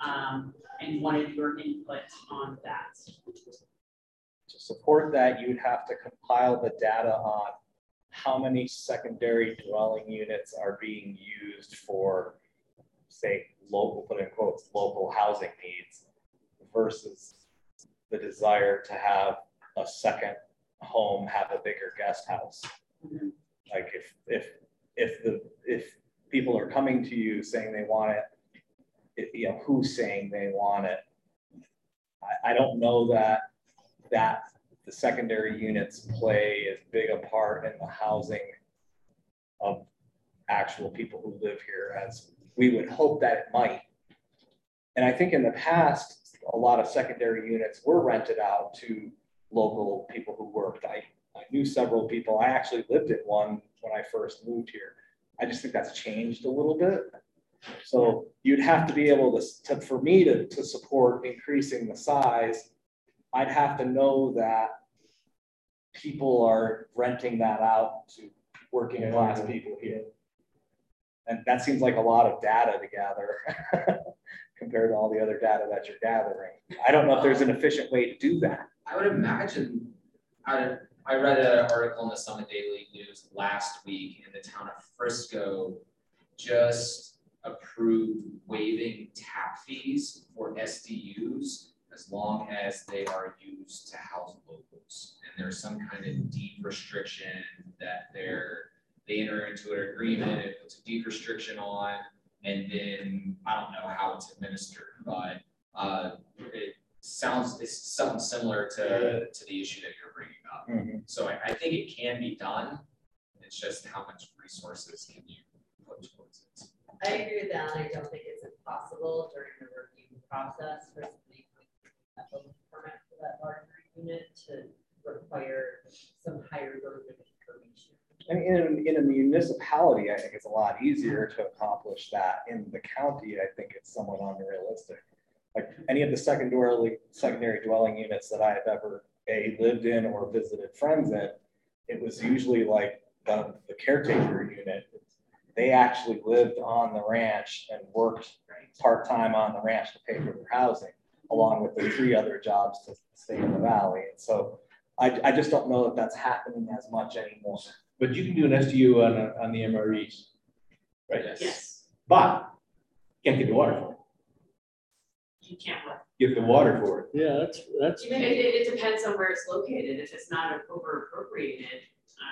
Um, and wanted your input on that. To support that, you'd have to compile the data on how many secondary dwelling units are being used for, say, local, put in quotes, local housing needs versus desire to have a second home, have a bigger guest house. Mm-hmm. Like if, if, if the, if people are coming to you saying they want it, it, you know, who's saying they want it? I, I don't know that, that the secondary units play as big a part in the housing of actual people who live here as we would hope that it might. And I think in the past, a lot of secondary units were rented out to local people who worked. I, I knew several people. I actually lived in one when I first moved here. I just think that's changed a little bit. So you'd have to be able to, to for me to, to support increasing the size, I'd have to know that people are renting that out to working class people here. And that seems like a lot of data to gather compared to all the other data that you're gathering. I don't know if there's an efficient way to do that. I would imagine, I, I read an article in the Summit Daily News last week in the town of Frisco just approved waiving tap fees for SDUs as long as they are used to house locals. And there's some kind of deed restriction that they're, they enter into an agreement, it puts a deed restriction on, and then I don't know how it's administered, but uh, it sounds, it's something similar to, to the issue that you're bringing up. Mhm. So I, I think it can be done. It's just how much resources can you put towards it? I agree with that, I don't think it's impossible during the review process for somebody to have a permit for that larger unit to require some higher burden of information. In, in a municipality, I think it's a lot easier to accomplish that. In the county, I think it's somewhat unrealistic. Like any of the secondary, secondary dwelling units that I have ever a lived in or visited friends in, it was usually like the, the caretaker unit. They actually lived on the ranch and worked part-time on the ranch to pay for their housing, along with the three other jobs to stay in the valley. And so I, I just don't know that that's happening as much anymore. But you can do an SDU on, a- on the MREs, right? Yes, But can't get the water for it. you can't work. Get the water for it. Yeah, that's, that's, It, it, it depends on where it's located, if it's not over appropriated,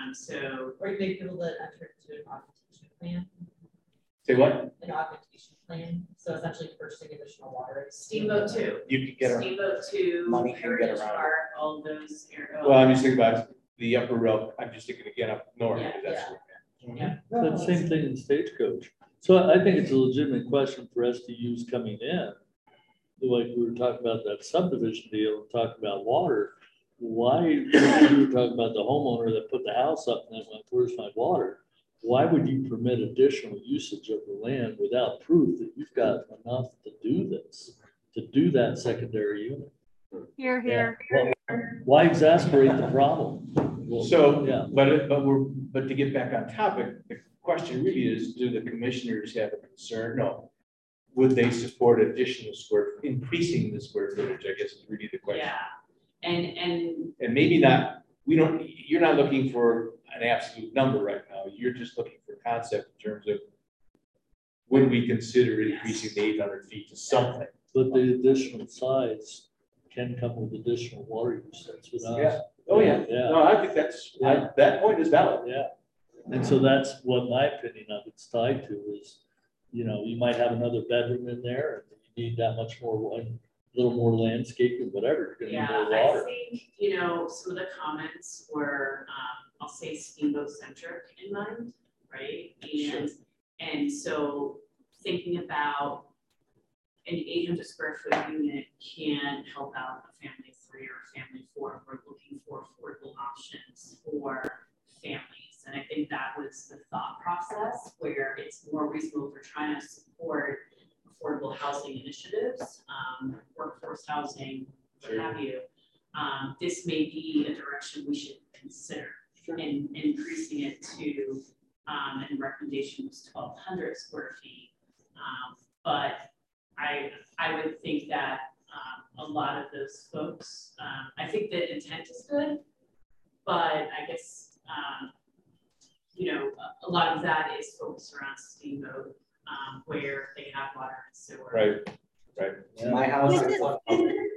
um, so. Or you may be able to enter into an augmentation plan, Say what? an augmentation plan, so essentially purchasing additional water. Steamboat two. You can get around. Steamboat two, Money can get Heritage around it. Park, all those. area- Well, I'm just thinking about the upper road. I'm just thinking again up north. Yeah, because that's- Yeah, the same thing in stagecoach. So I think it's a legitimate question for us to use coming in. Like we were talking about that subdivision deal, talking about water. Why, you were talking about the homeowner that put the house up and then went, where's my water? why would you permit additional usage of the land without proof that you've got enough to do this, to do that secondary unit? Here, here. Well, Why exasperate the problem? Well, So, yeah. but, it- but we're, but to get back on topic, the question really is, do the commissioners have a concern? No. Would they support additional square, increasing the square footage, I guess is really the question. Yeah, and, and And maybe not, we don't, you're not looking for an absolute number right now, you're just looking for concept in terms of would we consider increasing the eight hundred feet to something? But the additional size can come with additional water use, that's what I. Yeah. Oh, yeah, Yeah. no, I think that's, I, that point is valid. Yeah, and so that's what my opinion of it's tied to is, you know, you might have another bedroom in there, and you need that much more, one, little more landscaping, whatever, you're Yeah, gonna need more I water. think, you know, some of the comments were, um, I'll say steamboat centric in mind, right? And, and so thinking about an eight hundred square foot unit can help out a family three family. We're looking for affordable options for families. And I think that was the thought process where it's more reasonable for trying to support affordable housing initiatives, um, workforce housing, what have you. Um, this may be a direction we should consider in increasing it to, um, and recommendation was twelve hundred square feet. Um, but I, I would think that, a lot of those folks, um, I think the intent is good, but I guess, um, you know, a, a lot of that is focused around steamboat, um, where they have water and sewer. Right, right. My house is,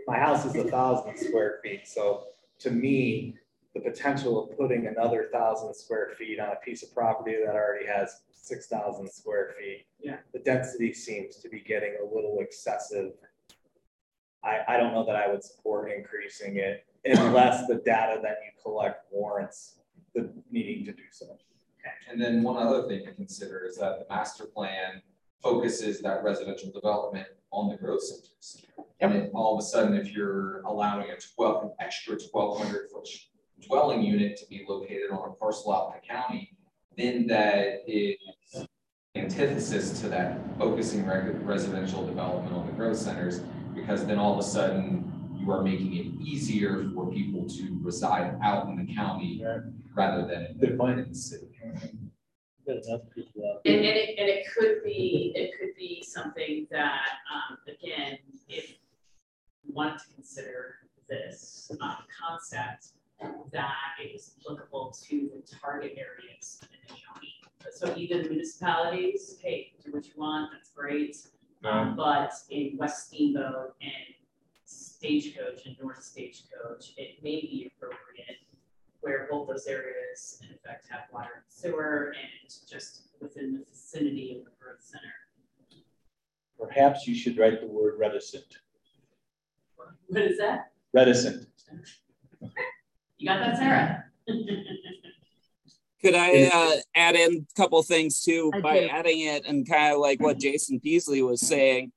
my house is a thousand square feet, so to me, the potential of putting another thousand square feet on a piece of property that already has six thousand square feet. Yeah. The density seems to be getting a little excessive. I, I don't know that I would support increasing it unless the data that you collect warrants the needing to do so. And then one other thing to consider is that the master plan focuses that residential development on the growth centers. And then all of a sudden, if you're allowing a twelve, an extra twelve hundred foot dwelling unit to be located on a parcel out in the county, then that is antithesis to that focusing residential development on the growth centers, because then all of a sudden, you are making it easier for people to reside out in the county rather than in the- in the city. Got enough people out. And, and it, and it could be, it could be something that, um, again, if you wanted to consider this, um, concept, that it is applicable to the target areas in the county. So either the municipalities, hey, do what you want, that's great. Um, but in West Steamboat and Stagecoach and North Stagecoach, it may be appropriate where both those areas in effect have water and sewer and just within the vicinity of the growth center. Perhaps you should write the word reticent, What is that? reticent. You got that, Sarah? Could I uh, add in a couple things too I by do. adding it and kind of like what Jason Peasley was saying?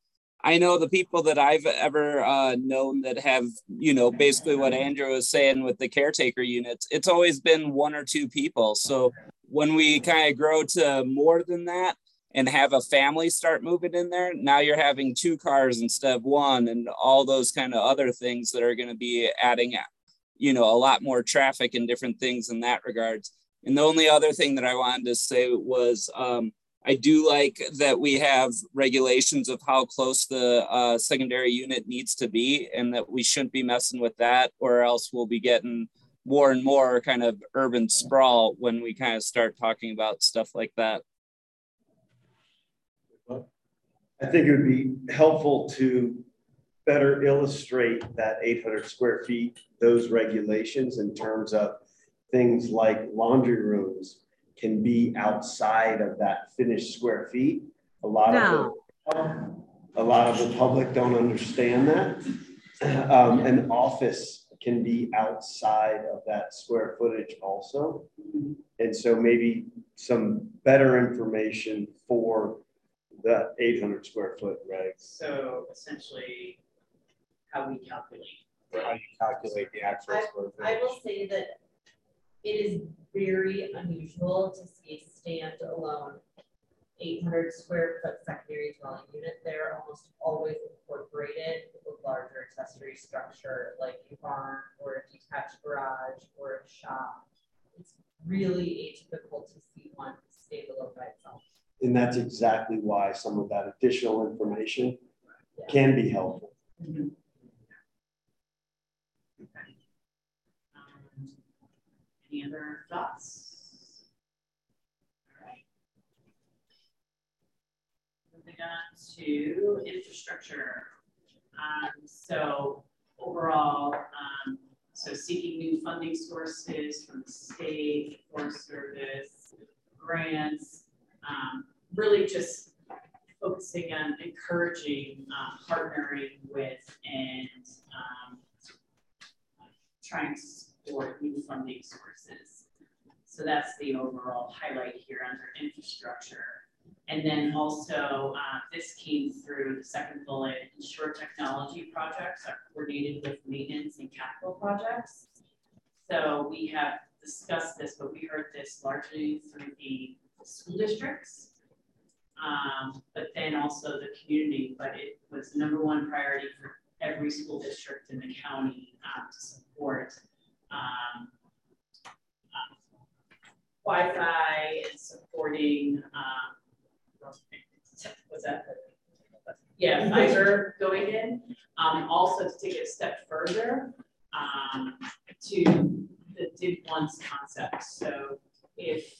I know the people that I've ever uh, known that have, you know, basically what Andrew was saying with the caretaker units, it's always been one or two people. So when we kind of grow to more than that and have a family start moving in there, now you're having two cars instead of one and all those kind of other things that are going to be adding, you know, a lot more traffic and different things in that regards. And the only other thing that I wanted to say was um, I do like that we have regulations of how close the uh, secondary unit needs to be, and that we shouldn't be messing with that, or else we'll be getting more and more kind of urban sprawl when we kind of start talking about stuff like that. I think it would be helpful to better illustrate that eight hundred square feet, those regulations in terms of things like laundry rooms can be outside of that finished square feet. A lot of, the- a lot of the public don't understand that. Um, an office can be outside of that square footage also. And so maybe some better information for the eight hundred square foot regs. So essentially, how we calculate. How you calculate the actual I, square I will say that it is very unusual to see a standalone eight hundred square foot secondary dwelling unit. They're almost always incorporated with a larger accessory structure like a barn or a detached garage or a shop. It's really atypical to see one standalone by itself. And that's exactly why some of that additional information can be helpful. Um, Any other thoughts? All right. Moving on to infrastructure. Um, so overall, um, so seeking new funding sources from the state, Forest Service, grants, um, really just focusing on encouraging, um, partnering with and, um, trying to support new funding sources. So that's the overall highlight here under infrastructure. And then also, uh, this came through the second bullet, ensure technology projects are coordinated with maintenance and capital projects. So we have discussed this, but we heard this largely through the school districts. Um, but then also the community, but it was number one priority for every school district in the county um, to support um, uh, Wi-Fi and supporting, um, what's that? Yeah, fiber going in. Um, also to take it a step further um, to the did once concept. So if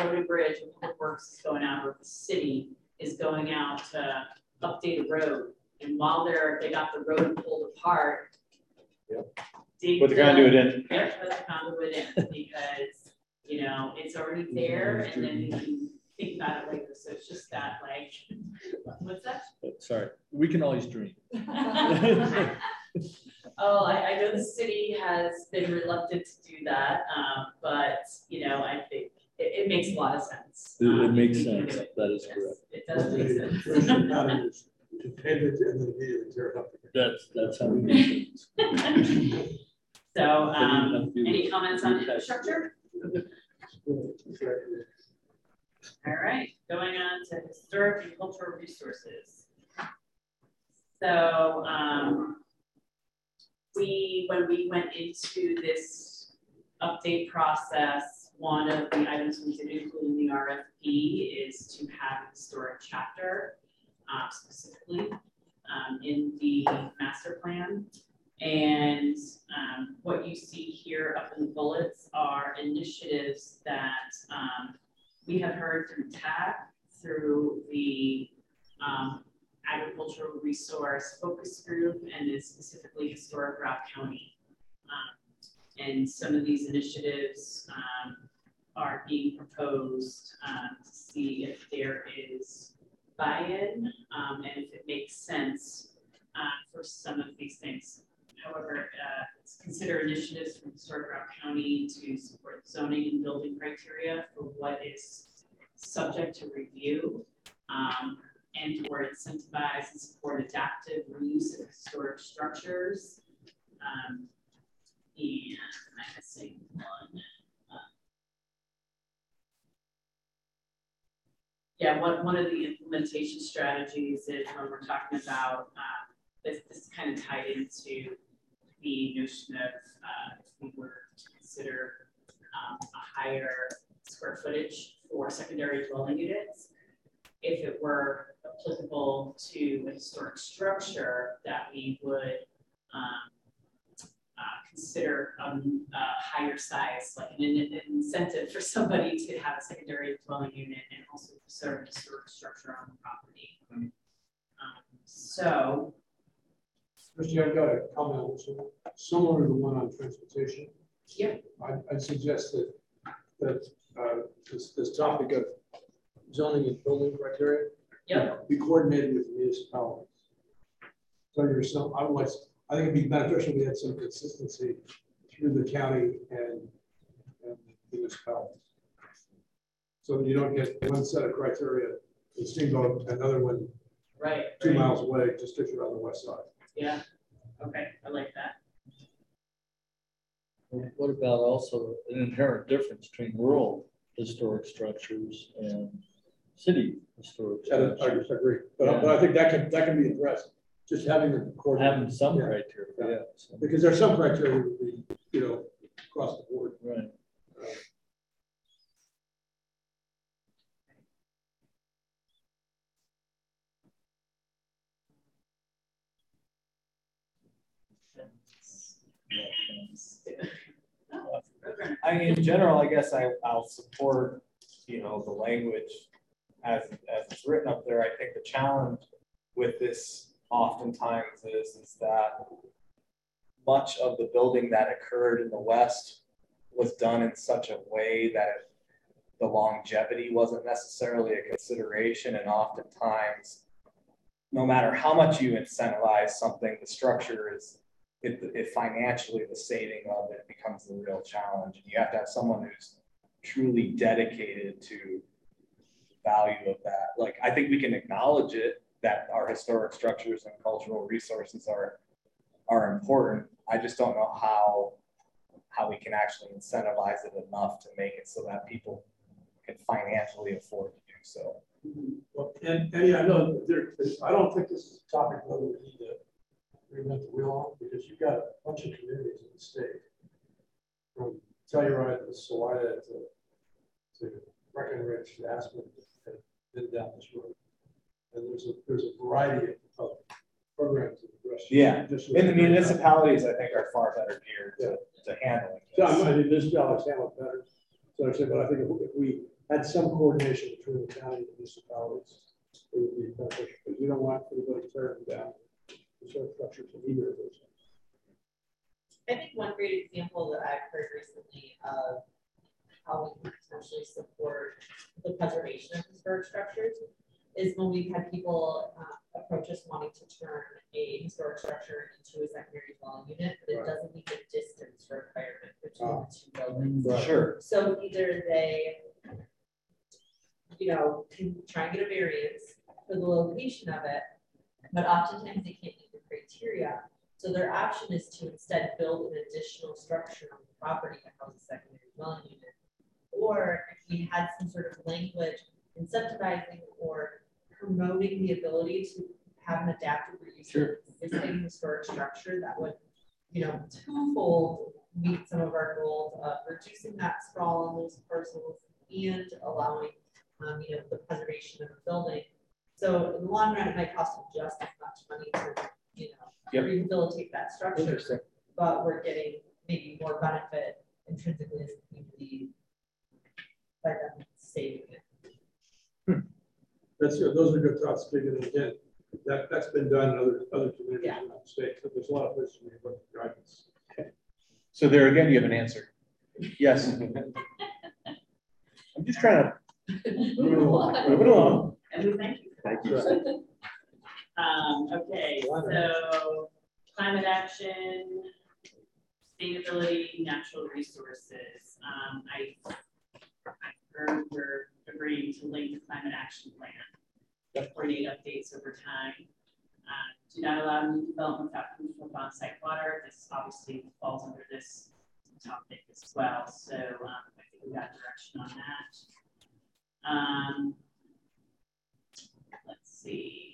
Road and Bridge and Public Works is going out, or the city is going out to update a road, and while they're, they got the road pulled apart. Dig Put the conduit in. Yeah, put the conduit in, because, you know, it's already there, and then you can think about it later, so it's just that, like, what's that? Sorry, we can always dream. Oh, I, I know the city has been reluctant to do that, um, but, you know, I think it, it makes a lot of sense. It, um, it makes sense. it. That is Yes, correct. It does make sense. First pattern is To pave it and tear it up. That's, that's how we do it. So, um, any comments on infrastructure? All right, going on to historic and cultural resources. So, um, we, when we went into this update process, one of the items we did include in the RFP is to have a historic chapter, uh, specifically, um, in the master plan. And um, what you see here up in the bullets are initiatives that um, we have heard through TAC, through the um, agricultural resource focus group, and specifically historic Routt County. Um, and some of these initiatives um, are being proposed um, to see if there is buy-in and if it makes sense uh, for some of these things. However, uh, consider initiatives from Historic Routt County to support zoning and building criteria for what is subject to review um, and or incentivize and support adaptive reuse of historic structures. Um, and I'm missing one. Uh, yeah, one, one of the implementation strategies is when we're talking about um, this, this kind of tied into the notion of uh, if we were to consider um, a higher square footage for secondary dwelling units, if it were applicable to a historic structure, that we would um, uh, consider um, a higher size, like an, an incentive for somebody to have a secondary dwelling unit and also preserve a historic structure on the property. Um, so Christie, I've got a comment also, similar to the one on transportation. Yeah. I, I suggest that, that, uh, this, this topic of zoning and building criteria. Yep. Be coordinated with municipalities. So some, I would, I think it'd be beneficial if we had some consistency through the county and, and municipalities. So that you don't get one set of criteria in Steamboat, another one Right. two right. miles away, just if you're on the west side. Yeah, okay, I like that. What about also an inherent difference between rural historic structures and city historic structures? I structures? agree, but, I- but I think that can, that can be addressed, just having the. coordinate- Having some Yeah. criteria, yeah. so- Because there's some criteria that would be, you know, across the board. Right. I mean, in general, I guess I, I'll support, you know, the language as, as it's written up there. I think the challenge with this oftentimes is, is that much of the building that occurred in the west was done in such a way that the longevity wasn't necessarily a consideration and oftentimes no matter how much you incentivize something, the structure is it financially the saving of it becomes the real challenge. And you have to have someone who's truly dedicated to the value of that. Like I think we can acknowledge it that our historic structures and cultural resources are are important. I just don't know how how we can actually incentivize it enough to make it so that people can financially afford to do so. Well, and, and yeah, I know there, I don't think this is a topic that we need to reinvent the wheel on, because you've got a bunch of communities in the state. From Telluride to Salida to, to Breckenridge to Aspen, and then down this road. And there's a, there's a variety of programs that address. Yeah, just- and the municipalities I think are far better geared to, to handling So this. I'm, I mean, municipalities handle it better. So I said, but I think if we had some coordination between the county and the municipalities, it would be beneficial, because you don't want everybody tearing down the sort of structures in either of those. I think one great example that I've heard recently of how we can potentially support the preservation of historic structures is when we've had people uh, approach us wanting to turn a historic structure into a secondary dwelling unit, but it Right. doesn't meet the distance requirement between Ah. the two buildings. Right. Sure. So either they, you know, can try and get a variance for the location of it, but oftentimes they can't meet the criteria. So their option is to instead build an additional structure on the property that house a secondary dwelling unit. Or if we had some sort of language incentivizing or promoting the ability to have an adaptive reuse Sure. of existing historic structure that would, you know, twofold meet some of our goals of reducing that sprawl on those parcels and allowing, um, you know, the preservation of the building. So in the long run, it might cost just as much money to, Yep. rehabilitate that structure, but we're getting maybe more benefit intrinsically as a community by them um, saving it. Hmm. That's, those are good thoughts, Stephen, and again, that, that's been done in other, other communities Yeah. in the state, so there's a lot of places where you look at guidance. So there again, you have an answer. Yes. I'm just trying to move it along, move it along. And we thank you. Thank you. Um, okay, so climate action, sustainability, natural resources. Um, I, I heard we're agreeing to link the climate action plan. To coordinate updates over time. Uh, do not allow new development without proof of on-site water. This obviously falls under this topic as well. So, um, I think we got direction on that. Um, let's see.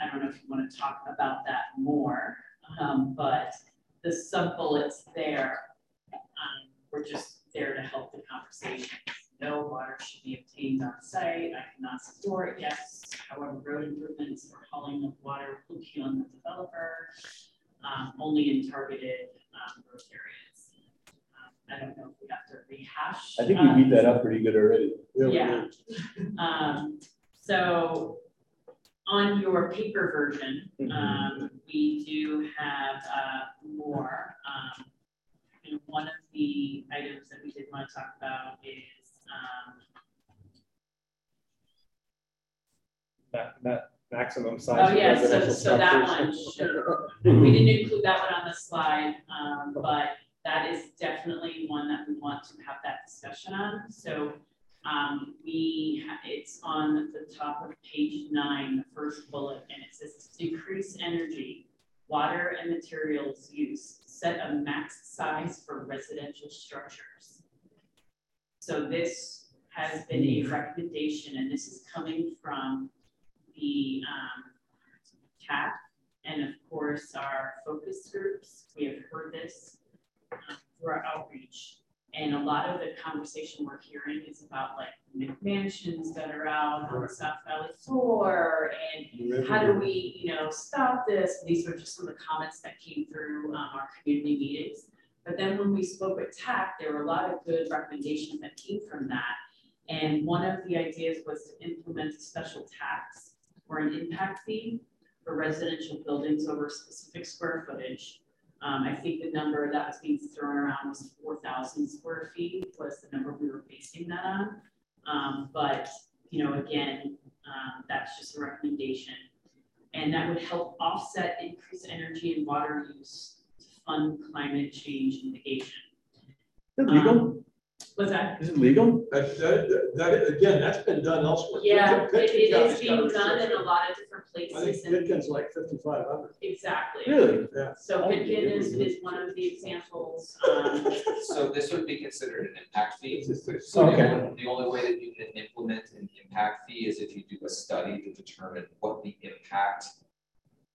I don't know if you want to talk about that more, um, but the sub bullets there, um, we're just there to help the conversation. No water should be obtained on site. I cannot store it, yes. However, road improvements or hauling of water will be on the developer, um, only in targeted, um, growth areas. Um, I don't know if we have to rehash. I think we beat that up pretty good already. yeah. Um, so on your paper version, um, we do have, uh, more. Um, and one of the items that we did want to talk about is, um, Ma- ma- maximum size. Oh, of yeah, so, so that one, structures. should- we didn't include that one on the slide, um, but that is definitely one that we want to have that discussion on. So, um, we, it's on the top of page nine, the first bullet, and it says decrease energy water and materials use, set a max size for residential structures. So this has been a recommendation, and this is coming from the um, CAP and of course our focus groups. We have heard this um, through our outreach. And a lot of the conversation we're hearing is about like McMansions that are out on the South Valley floor and how do we, you know, stop this? These were just some of the comments that came through um, our community meetings. But then when we spoke with TAC, there were a lot of good recommendations that came from that. And one of the ideas was to implement a special tax or an impact fee for residential buildings over a specific square footage. Um, I think the number that was being thrown around was 4,000 square feet was the number we were basing that on. Um, but, you know, again, um, that's just a recommendation. And that would help offset increased energy and water use to fund climate change mitigation. Is it legal? What's that? Is it legal? That, that, that, again, that's been done elsewhere. Yeah, Pitkin- it, it Pitkin being done in a lot of different I think places and Pitkin's like fifty-five hundred. exactly. Really? Yeah. So Oh, Pitkin yeah. is, is one of the examples, um, So this would be considered an impact fee. It's just- So the Okay. only, the only way that you can implement an impact fee is if you do a study to determine what the impact,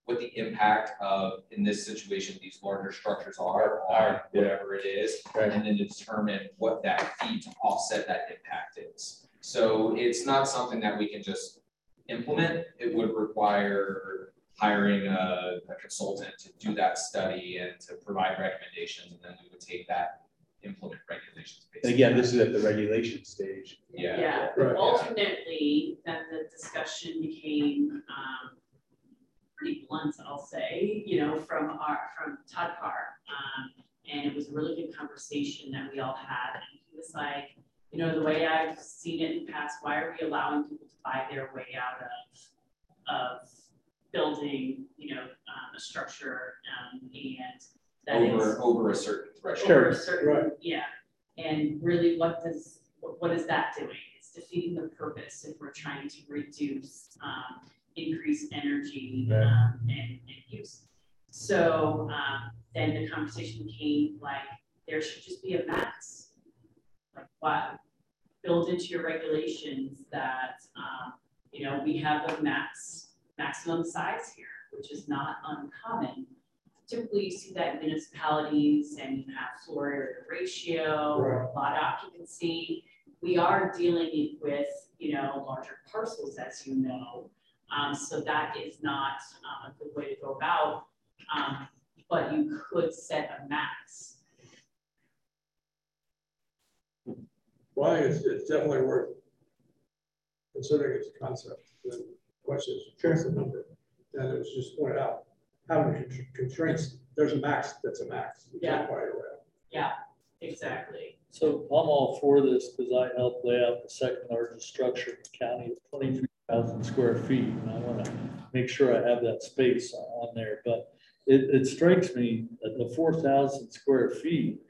what the impact of, in this situation, these larger structures are on yeah. whatever it is, Right. and then determine what that fee to offset that impact is. So it's not something that we can just implement. It would require hiring a, a consultant to do that study and to provide recommendations, and then we would take that, implement regulations. based And again, this is at the regulation stage. Yeah. yeah. Right. Ultimately, then the discussion became, um, pretty blunt, I'll say, you know, from our, from Todd Carr. Um, and it was a really good conversation that we all had, and he was like, you know, the way I've seen it in the past, why are we allowing people to buy their way out of, of building, you know, um, a structure, um, and that is. Over, over a certain threshold. over a certain, Right. yeah. And really, what does, what, what is that doing? It's defeating the purpose if we're trying to reduce, um, increase energy, Right. um, and, and use. So, um, then the conversation came like, there should just be a max. Like, what, build into your regulations that, um, you know, we have a max, maximum size here, which is not uncommon typically you see that in municipalities and you have floor area ratio or lot occupancy. We are dealing with, you know, larger parcels, as you know. Um, so that is not um, a good way to go about. Um, but you could set a max. Well, it's, it's definitely worth considering it's a concept. The question is, what's the number? And it was just pointed out, how many constraints, there's a max, that's a max. You can't buy it around. Yeah, exactly. So I'm all for this because I helped lay out the second largest structure in the county at twenty-three thousand square feet. And I want to make sure I have that space on there, but it, it strikes me that the four thousand square feet,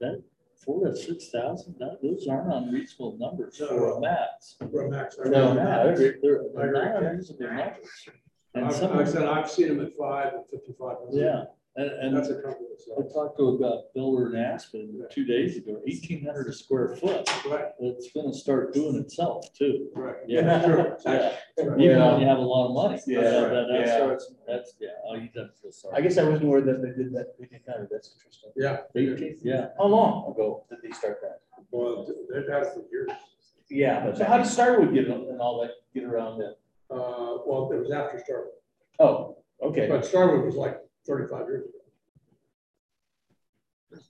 that four to six thousand, those aren't unreasonable numbers for a max. For a max. I No, agree. They're they're not unreasonable numbers. And I've, some, I said, I've seen them at five and fifty-five. yeah, and, and That's a comfortable I size. talked to about builder in Aspen two days ago, eighteen hundred a square foot. Right, It's gonna start doing itself too. right. Yeah. Sure. Yeah. Right. Even when you have a lot of money. Yeah, That, that- that yeah. starts, that's, yeah, oh, you don't feel sorry. I guess I wasn't aware that they did that, they did kind of, that's interesting. Yeah, Eighteen, yeah. How long ago did they start that? well, they've had it for years. Yeah, but so how did Starwood get them and all that, get around that? Uh, well, it was after Starwood, Oh, okay. but Starwood was like thirty-five years ago.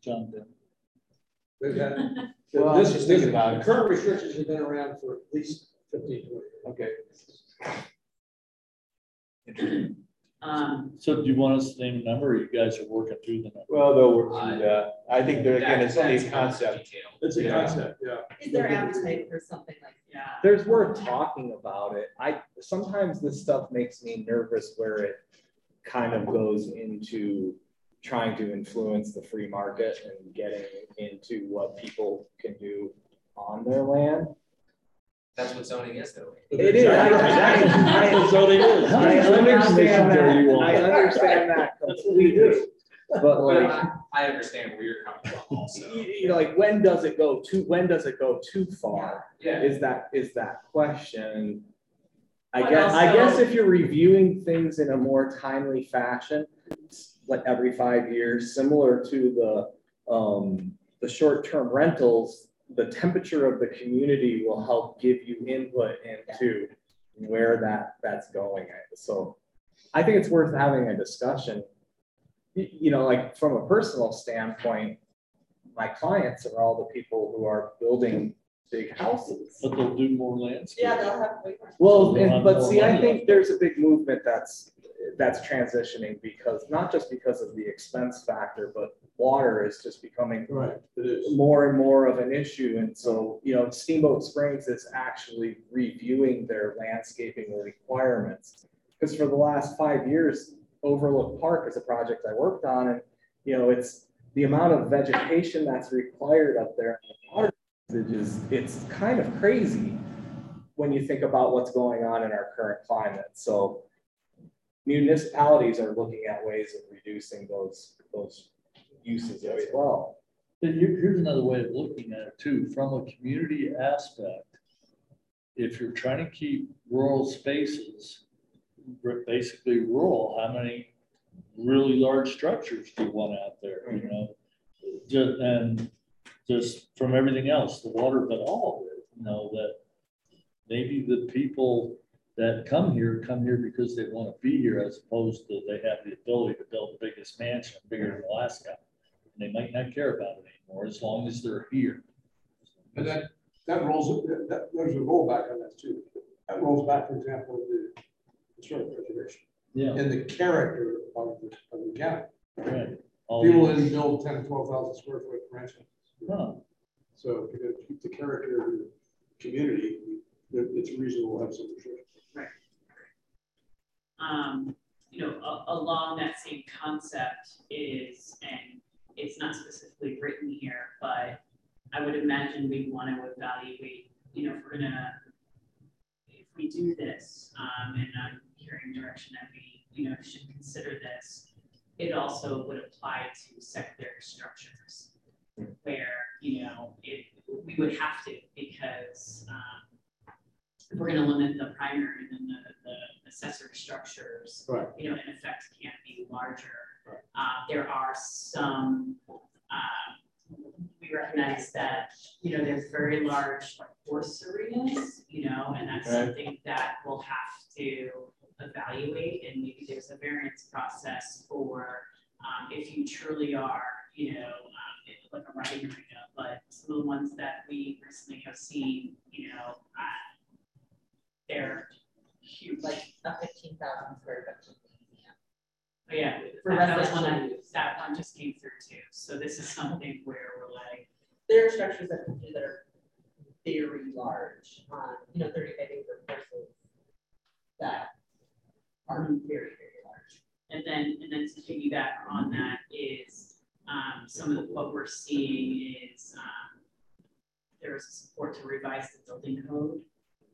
John Denver. They've had, Well, this is, thinking about it. current restrictions have been around for at least fifteen, twenty years. Okay. Um, So do you want us to name a number or you guys are working through the number? Well, they'll work through that. I think they're, again, That- it's only that's a concept. It's a Yeah. concept, yeah. Is there appetite for something like that? yeah. There's worth talking about it. I, sometimes this stuff makes me nervous where it kind of goes into trying to influence the free market and getting into what people can do on their land. That's what zoning is though. It is. I- I- I- Zoning is. I understand that, are. I understand that completely, but But like, I, I understand where you're coming from also. you, you know, like, when does it go too, when does it go too far? Yeah. Is that, is that question? I But guess, I guess if you're reviewing things in a more timely fashion, like every five years, similar to the, um, the short-term rentals, the temperature of the community will help give you input into where that, that's going. So I think it's worth having a discussion. You know, like from a personal standpoint, my clients are all the people who are building big houses. But they'll do more landscape. Yeah, they'll have way more. Well, They'll and, but more see, I think left there's a big movement that's, that's transitioning because, not just because of the expense factor, but water is just becoming Right, it is. more and more of an issue. And so, you know, Steamboat Springs is actually reviewing their landscaping requirements. Because for the last five years, Overlook Park is a project I worked on and, you know, it's the amount of vegetation that's required up there. Water usage is, it's kind of crazy when you think about what's going on in our current climate. So municipalities are looking at ways of reducing those, those uses as well. Here's another way of looking at it too, from a community aspect. If you're trying to keep rural spaces, basically rural, how many really large structures do you want out there, you mm-hmm. know? And just from everything else, the water, but all of it, you know, that maybe the people that come here, come here because they want to be here as opposed to they have the ability to build the biggest mansion, bigger than Alaska. And they might not care about it anymore as long as they're here. And that, that rolls, that, that- there's a rollback on that too. That rolls back, for example, to the historic preservation Yeah. and the character of the, of the county. Right. All People didn't build ten, twelve thousand square foot mansions. Huh. So if you're gonna keep the character of the community, it's reasonable to have some restrictions. um, you know, a- along that same concept is, and it's not specifically written here, but I would imagine we want to evaluate, you know, if we're gonna, if we do this, um, and I'm hearing direction that we, you know, should consider this, it also would apply to secondary structures where, you know, it, we would have to because, um, we're gonna limit the primary, and then the, the accessory structures, Right. you know, in effect can't be larger. Uh, there are some, uh, we recognize that, you know, there's very large like horse arenas, you know, and that's Right. something that we'll have to evaluate and maybe there's a variance process for, um, if you truly are, you know, um, it- like a riding arena, but some of the ones that we recently have seen, you know, uh, they're huge, like, A fifteen thousand square foot. Oh, Yeah, For that, that was one that, that one just came through too, so this is something where we're like, There are structures that do that are very large, um, you know, thirty-five acre parcels that are very, very large. and then, and then to piggyback on that is, um, some of the, what we're seeing is, um, there's support to revise the building code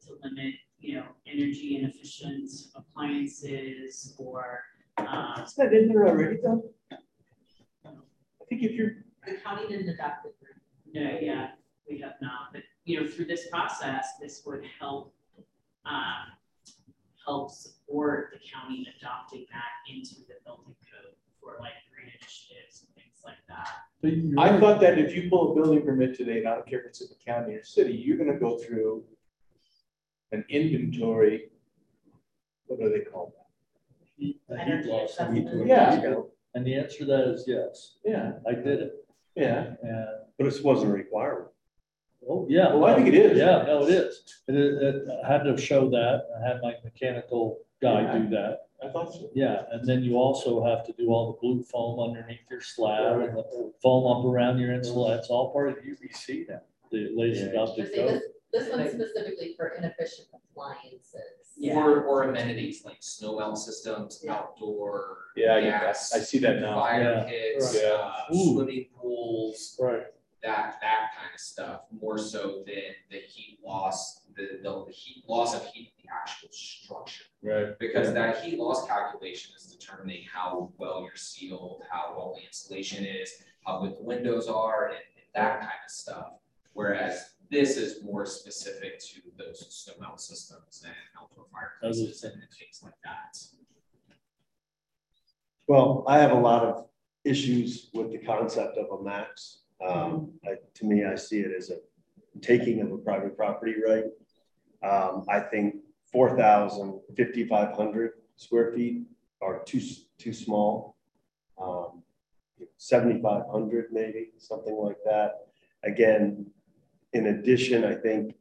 to limit, you know, energy inefficient appliances or, um, Is that in there already though? I think if you're, The county didn't adopt it. No, yeah, we have not, but, you know, through this process, this would help, um, help support the county adopting that into the building code for like green initiatives and things like that. I thought that if you pull a building permit today, and I don't care if it's in the county or city, you're gonna go through an inventory. What do they call Heat- a Energy that? Yeah, And the answer to that is yes, yeah, I did it. yeah. And, But it wasn't a requirement. oh, yeah. Well, I think it is. Yeah, no, it is. It, it, I had to show that. I had my mechanical guy do that. I thought so. Yeah, and then you also have to do all the blue foam underneath your slab and the foam up around your insula. It's all part of UBC now, the latest Yeah. adopted But see, code. this, this one's specifically for inefficient appliances. Yeah. Or, or amenities like snow melt systems, outdoor. Yeah, I gas, I see that now. Fire Yeah. pits, Right. uh, swimming pools, Right. That, that kind of stuff, more so than the heat loss the, the, the heat, loss of heat in the actual structure. Right. Because that heat loss calculation is determining how well you're sealed, how well the insulation is, how good the windows are, and, and that kind of stuff. Whereas this is more specific to those snow melt systems and outdoor fireplaces and things like that. Well, I have a lot of issues with the concept of a max. Um, I, to me, I see it as a taking of a private property right. Um, I think 4,000, 5,500 square feet are too, too small. Um, 7,500 maybe, something like that. Again, in addition, I think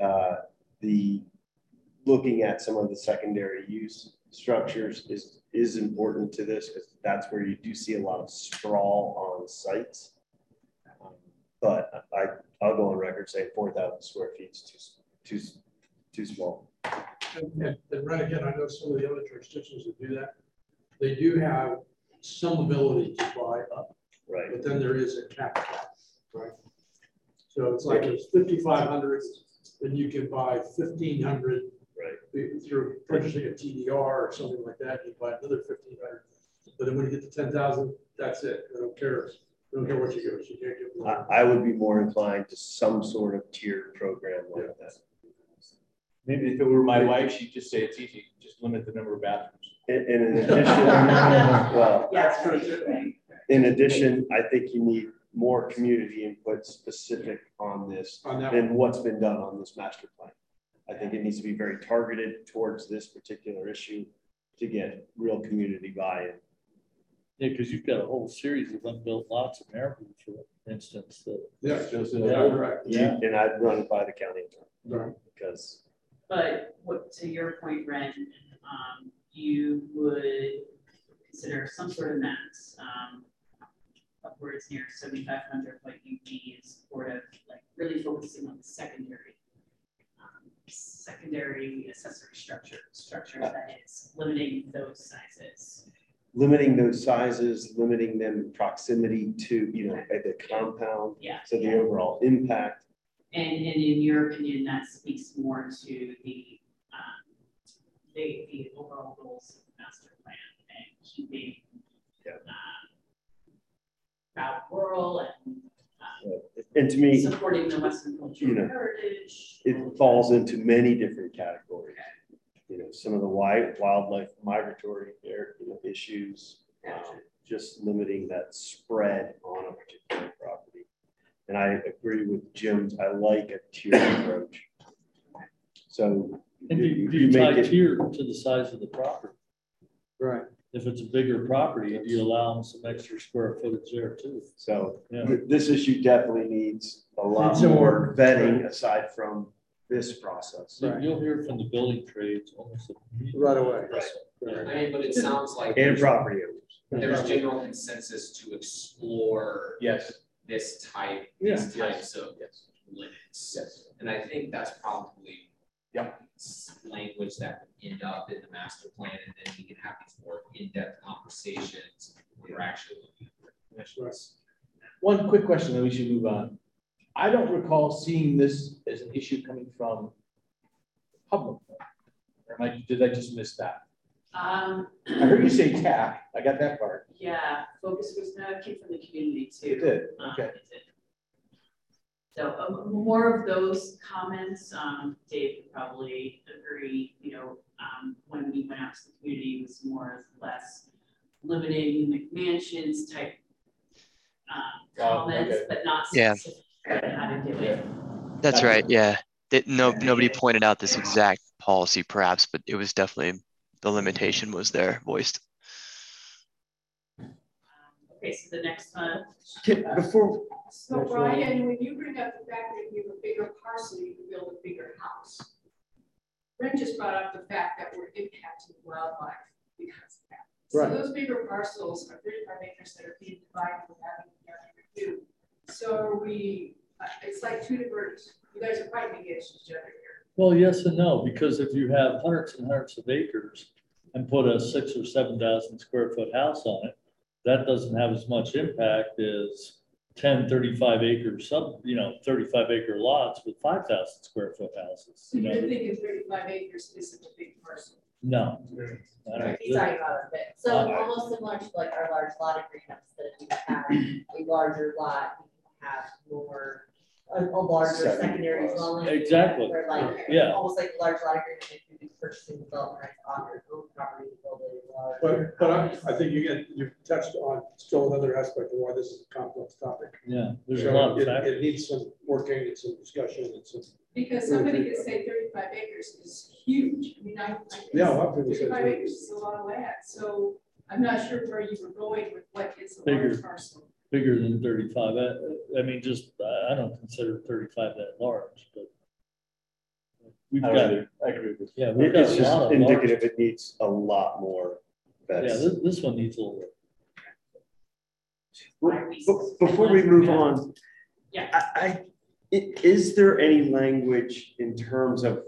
uh, the looking at some of the secondary use structures is is important to this because that's where you do see a lot of sprawl on sites. But I I'll go on record saying 4,000 square feet is too too too small. And, and, right again, I know some of the other jurisdictions that do that. They do have some ability to buy up. Right. But then there is a cap, cap, right? So it's like it's fifty-five hundred, then you can buy fifteen hundred. Right. If you're purchasing a TDR or something like that, you buy another fifteen hundred. But then when you get to ten thousand, that's it. They don't care. They don't care what you give us. You can't give. more. I, I would be more inclined to some sort of tiered program like that. Maybe if it were my wife, she'd just say it's easy, just limit the number of bathrooms. And, and in addition, well, that's true. in addition, I think you need more community input specific on this On that than what's been done on this master plan. I think it needs to be very targeted towards this particular issue to get real community buy-in. Yeah, because you've got a whole series of unbuilt lots in Maryville, for instance, that. Yeah, Just, uh, Yeah. right. Yeah. And I'd run it by the county Right. because But what, to your point, Ren, um, you would consider some sort of max, um, upwards near seventy-five hundred, what you be in support of, like, really focusing on the secondary. um, Secondary accessory structure, structure that is limiting those sizes. Limiting those sizes, limiting them in proximity to, you know, the compound. Yeah. So the overall impact. And, and in your opinion, that speaks more to the, um, the, the overall goals of the master plan and keeping. Yeah. um, Proud rural and, um, And to me, supporting the Western you cultural know, heritage. it falls into many different categories. You know, some of the wild wildlife migratory air, you know, issues, um, just limiting that spread on a particular property. And I agree with Jim's, I like a tiered approach. So. And do you, do you you tie make it- tier to the size of the property? Right. If it's a bigger property, do you allow them some extra square footage there too? So Yeah. th- this issue definitely needs a lot Needs some more work. vetting aside from this process. So You'll hear from the building trades almost. Right away. I mean, but it sounds like. And property owners. There's general consensus to explore Yes. this type, Yeah. these types of Yes. limits. Yes. And I think that's probably. Yep. s- Language that would end up in the master plan, and then we can have these more in-depth conversations. when We're actually looking at this. One quick question, then we should move on. I don't recall seeing this as an issue coming from the public. Or am I, did I just miss that? Um, I heard you say TAC, I got that part. yeah, focus was, uh, came from the community too. It did, Um, okay. it did. So um, more of those comments, um, Dave would probably agree, you know, um, when we went out to the community, it was more or less limiting McMansions type um, Oh, comments, okay. but not specific on how to do it. That's right. Yeah. That no, nobody pointed out this exact policy perhaps, but it was definitely, the limitation was there voiced. Okay, so the next one. Can- Before, So Brian, when you bring up the fact that you have a bigger parcel, you can build a bigger house. Brent just brought up the fact that we're impacting wildlife because of that. So those bigger parcels are thirty-five acres that are being divided without any county review. So are we, uh, it's like two different, you guys are fighting against each other here. Well, yes and no, because if you have hundreds and hundreds of acres and put a six or seven thousand square foot house on it, that doesn't have as much impact as 10, 35 acre sub, you know, thirty-five acre lots with five thousand square foot houses, So you you're thinking thirty-five acres isn't a big parcel. no. I don't- He's talking about a bit, so almost similar to like our large lot agreements, that if you have a larger lot, you can have more, a, a larger Second secondary clause. dwelling. Exactly. Where like, Yeah. almost like a large lot agreement, if you be purchasing development rights on your own property, to build a large. But, but I, I think you get, you've touched on still another aspect of why this is a complex topic. Yeah, there's a lot of it- It needs some working and some discussion and some. Because somebody could say thirty-five acres is huge. I mean, I. I guess Yeah, a lot of people say Thirty-five so. acres is a lot of land, so I'm not sure where you were going with what is a Bigger. large parcel. Bigger than thirty-five. I, I mean, just, I I don't consider thirty-five that large, but we've I got, either. I agree with yeah, you. we've got It's a just lot of large. indicative, it needs a lot more. Yeah, That's, this, this one needs a little Bit. Before we move on, Yeah. I, I, i- is there any language in terms of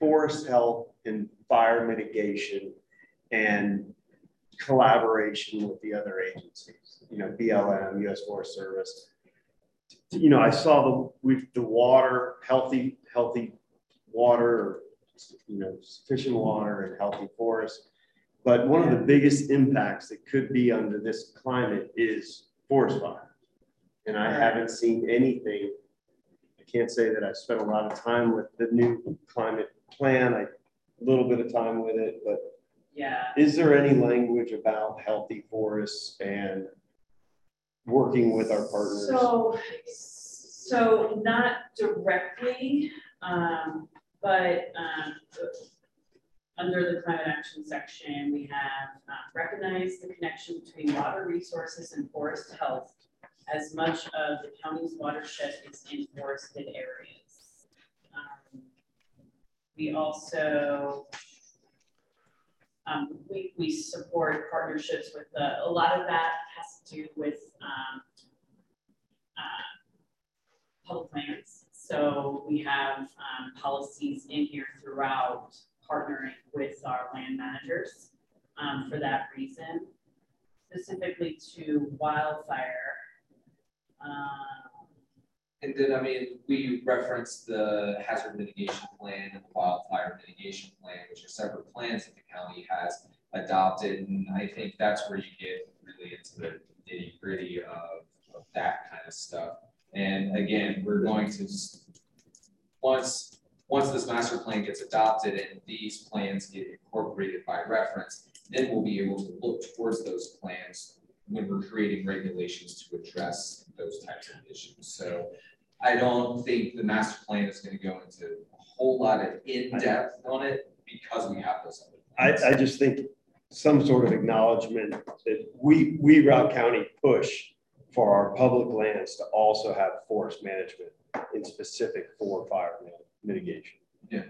forest health and fire mitigation and collaboration with the other agencies? You know, BLM, US Forest Service. You know, I saw the, the water, healthy, healthy water, you know, sufficient water and healthy forests. But one of the biggest impacts that could be under this climate is forest fire. And I haven't seen anything. I can't say that I spent a lot of time with the new climate plan, I, a little bit of time with it, but Yeah. is there any language about healthy forests and working with our partners? So, so not directly, um, but, um, under the climate action section, we have uh, recognized the connection between water resources and forest health as much of the county's watershed is in forested areas. Um, We also, um, we, we support partnerships with the, a lot of that has to do with, um, uh, public lands. So we have, um, policies in here throughout partnering with our land managers, um, for that reason. Specifically to wildfire. Um, And then, I mean, we referenced the hazard mitigation plan and the wildfire mitigation plan, which are separate plans that the county has adopted. And I think that's where you get really into the nitty gritty of, of that kind of stuff. And again, we're going to, s- once, once this master plan gets adopted and these plans get incorporated by reference, then we'll be able to look towards those plans when we're creating regulations to address those types of issues. So I don't think the master plan is gonna go into a whole lot of in-depth on it because we have those. I. I just think some sort of acknowledgement that we, we Routt County push for our public lands to also have forest management in specific for fire mitigation.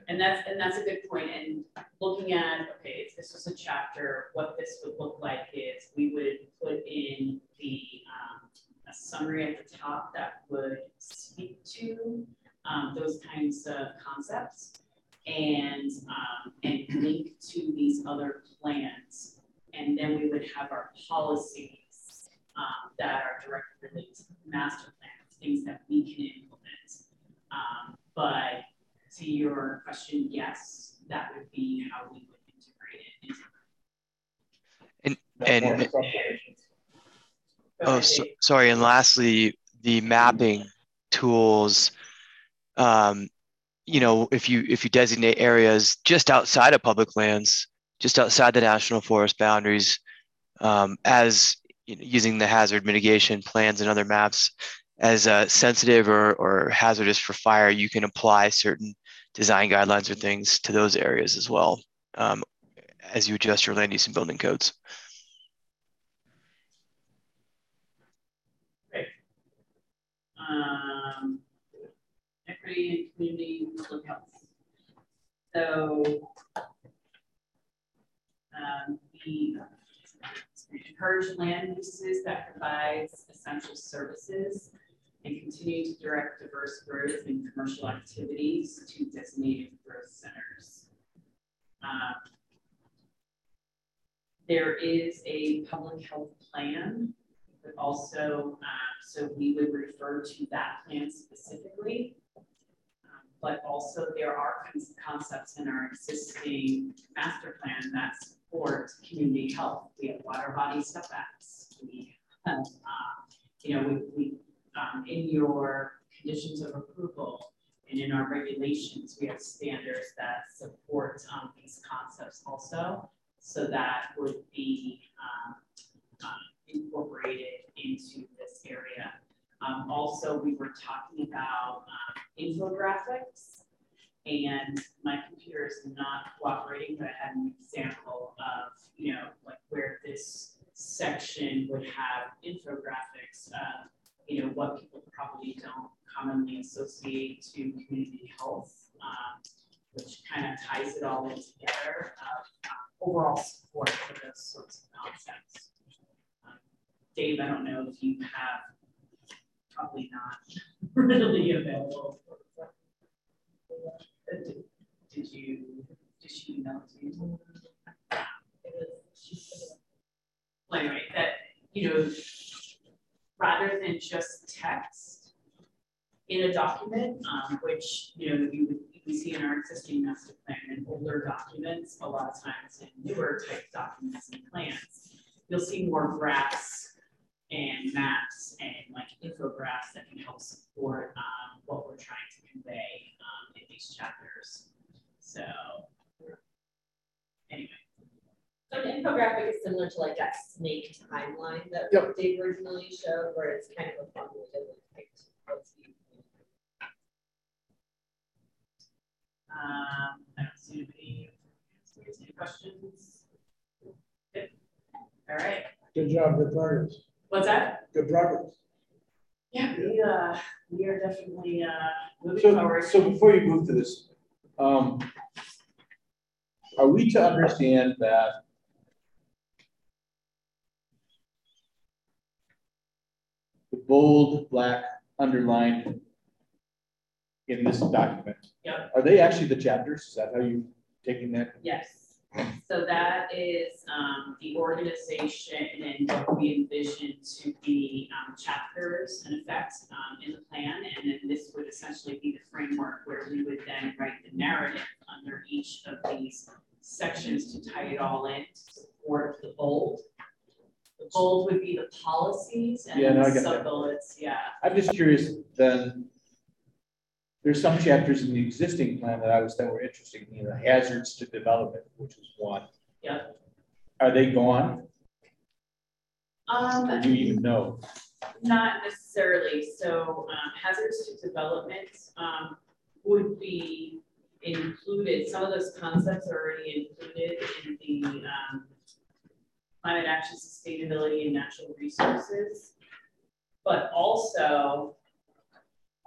And that's, and that's a good point. and looking at, okay, if this was a chapter, what this would look like is, we would put in the, um, a summary at the top that would speak to, um, those kinds of concepts. And, um, and link to these other plans, and then we would have our policies, um, that are directly related to the master plans, things that we can implement. Um, but to your question, yes, that would be how we would integrate it into. And, oh, so, sorry. And lastly, the mapping tools. Um, you know, if you if you designate areas just outside of public lands, just outside the national forest boundaries, um, as you know, using the hazard mitigation plans and other maps as uh, sensitive or, or hazardous for fire, you can apply certain design guidelines or things to those areas as well um, as you adjust your land use and building codes. Um, equity and community public health. So, um, we encourage land uses that provides essential services and continue to direct diverse growth and commercial activities to designated growth centers. Um, there is a public health plan, but also um, so we would refer to that plan specifically. Um, But also there are con- concepts in our existing master plan that support community health. We have water body setbacks. We have, uh, you know, we, we, um, in your conditions of approval and in our regulations, we have standards that support, um, these concepts also. So that would be, um, um, incorporated into this area. Um, also, we were talking about, um, infographics. And my computer is not cooperating, but I had an example of, you know, like where this section would have infographics, uh, you know, what people probably don't commonly associate to community health, um, which kind of ties it all in together, of uh, overall support for those sorts of concepts. Um, Dave, I don't know if you have, probably not readily available. Did did you, did she know to you? Well, anyway, that, you know, rather than just text in a document, um, which, you know, you we see in our existing master plan and older documents, a lot of times in newer type documents and plans, you'll see more graphs and maps and like infographics that can help support, um, what we're trying to convey, um, in these chapters. So, anyway. So an infographic is similar to like that snake timeline that Yep. Dave originally showed, where it's kind of a fun way to like. Um, I don't see any, any questions? Good. All right, Good job, good progress. what's that? Good progress. Yeah, we, uh, we are definitely, uh, moving So, forward. so before you move to this, um, are we to understand that bold, black, underlined in this document, Yep. are they actually the chapters? Is that how you taking that? Yes, so that is um the organization and what we envision to be um chapters and effects um in the plan. And then this would essentially be the framework where we would then write the narrative under each of these sections to tie it all in to support the bold. The bold would be the policies and Yeah, no, I sub bullets, yeah. I'm just curious, then, there's some chapters in the existing plan that I was, that were interesting, you know, hazards to development, which is one. Yep. Are they gone? Um, Or do you even know? Not necessarily, so um, hazards to development um, would be included, some of those concepts are already included in the um, climate action, sustainability and natural resources. But also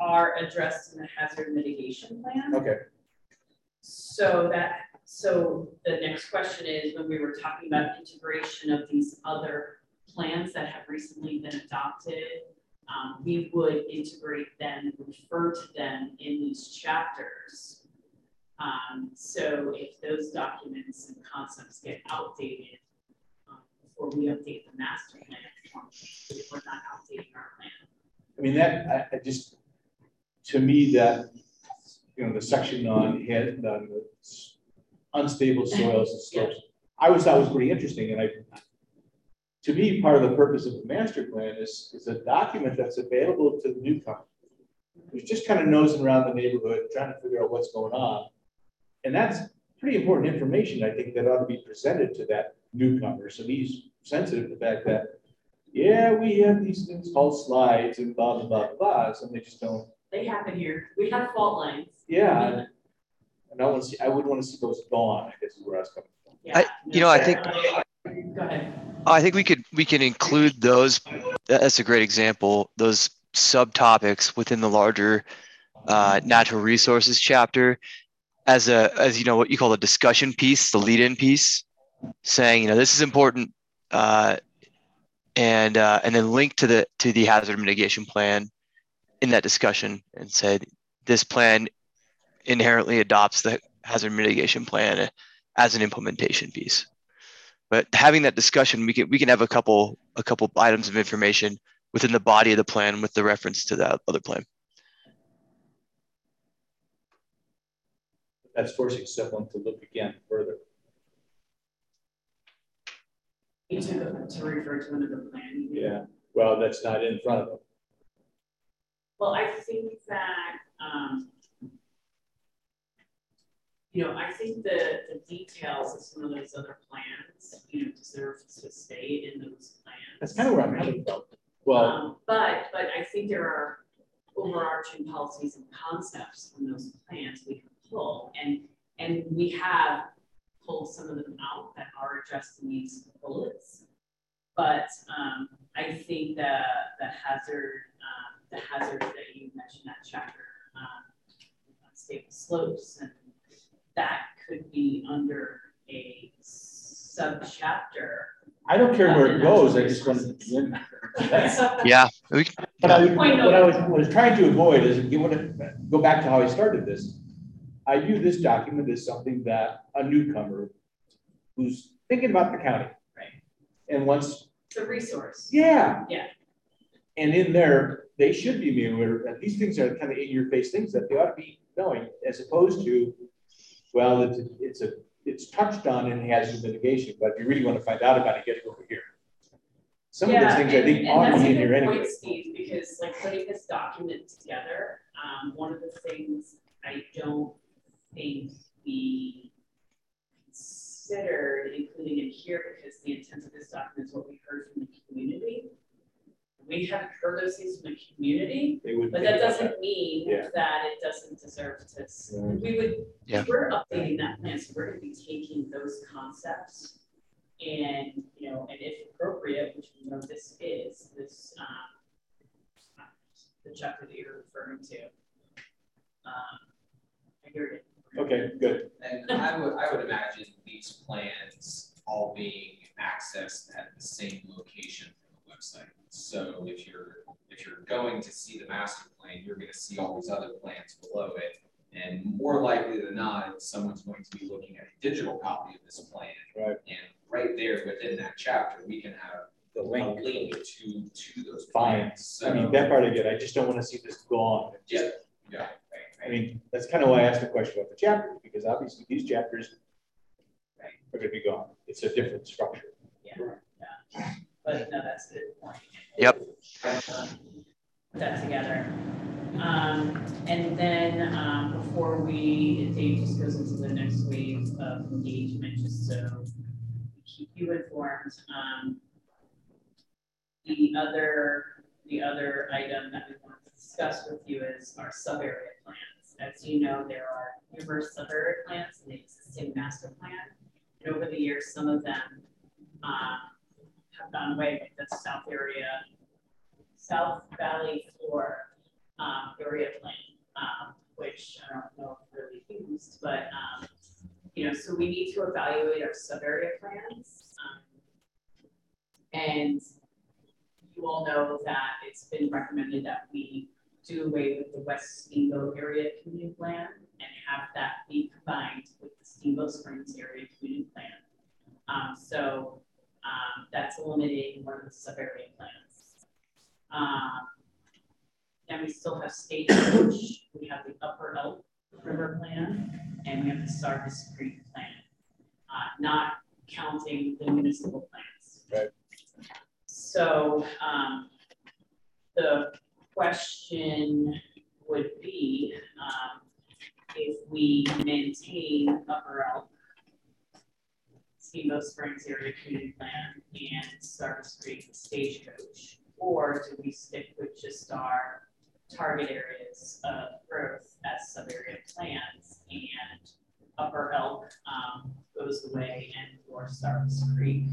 are addressed in the hazard mitigation plan. Okay, So that, so the next question is, when we were talking about integration of these other plans that have recently been adopted, um, we would integrate them, refer to them in these chapters. Um, so if those documents and concepts get outdated, before we update the master plan, if we're not outdating our plan. I mean, that, I, I just, to me, that, you know, the section on head, on the unstable soils and slopes, I always thought was pretty interesting, and I, to me, part of the purpose of the master plan is, is a document that's available to the newcomer. Who's just kind of nosing around the neighborhood, trying to figure out what's going on. And that's pretty important information, I think, that ought to be presented to that newcomer, so he's sensitive to the fact that, yeah, we have these things called slides and blah, blah, blah, blah, and they just don't, They happen here, we have fault lines. yeah. And I want to see, I would want to see those gone, I guess is where I was coming from. I, you know, I think, Go ahead. I think we could, we can include those, that's a great example, those subtopics within the larger uh, natural resources chapter as a, as you know, what you call a discussion piece, the lead-in piece, saying, you know, this is important, uh, and uh, and then link to the to the hazard mitigation plan in that discussion and said this plan inherently adopts the hazard mitigation plan as an implementation piece but having that discussion we can we can have a couple a couple items of information within the body of the plan with the reference to that other plan. That's forcing someone to look again further. To, to refer to another plan. Yeah, well, that's not in front of them. Well, I think that, um, you know, I think the, the details of some of those other plans, you know, deserve to stay in those plans. That's kind of where I'm coming from. Well, Um, but, but I think there are overarching policies and concepts from those plans we can pull. And, and we have pulled some of them out that are addressed in these bullets. But um, I think the, the hazard, um, the hazard that you mentioned, that chapter, um, stable slopes, and that could be under a subchapter. I don't care where it goes, I natural just wanted to begin. Yeah. But I would, what I was, was trying to avoid is, you want to go back to how I started this. I view this document as something that a newcomer who's thinking about the county. Right. And wants, It's a resource. yeah, Yeah. and in there, they should be being aware, that these things are kind of in your face things that they ought to be knowing, as opposed to, well, it's, a- it's a, it's touched on in hazard mitigation, but if you really want to find out about it, get it over here. Some of those Yeah, things I think ought to be in here good anyway. Steve, because like putting this document together, um, one of the things I don't think we considered including it here because the intent of this document is what we heard from the community. We haven't heard those things from the community, but that doesn't mean Yeah. that it doesn't deserve to, Right. we would, Yeah. we're updating that plan, so we're gonna be taking those concepts and, you know, and if appropriate, which we know this is, this, um, the chapter that you're referring to. Um, I hear it. Okay, good. And I would, I would imagine these plans all being accessed at the same location from the website. So if you're, if you're going to see the master plan, you're gonna see all these other plans below it. And more likely than not, someone's going to be looking at a digital copy of this plan. Right. And right there within that chapter, we can have The a link. link to, to those Fine. plans. I mean, that part I get, I just don't want to see this go on. Yeah, yeah. I mean, that's kind of why I asked the question about the chapters, because obviously these chapters Right. are gonna be gone. It's a different structure. Yeah, yeah. But no, that's a good point. Yep. Put that together. Um, and then, um, before we, Dave just goes into the next wave of engagement, just so we keep you informed, um, the other, the other item that we want to discuss with you is our sub-area plans. As you know, there are numerous sub-area plans in the existing master plan. And over the years, some of them, um, have gone away, like the South area, South Valley Floor, um, area plan, um, which I don't know if really used, but, um, you know, so we need to evaluate our sub-area plans. um, And you all know that it's been recommended that we do away with the West Steamboat Area Community Plan and have that be combined with the Steamboat Springs Area Community Plan. Um, so, um, that's eliminating one of the sub-area plans. Um, and we still have stagecoach, we have the Upper Elk River Plan, and we have the Sarvis Creek Plan. Uh, not counting the municipal plans. Right. So, um, the question would be, um, if we maintain Upper Elk, Steamboat Springs Area Community Plan and Sarvis Creek Stagecoach, or do we stick with just our target areas of growth as sub-area plans and Upper Elk, um, goes away and or Sarvis Creek?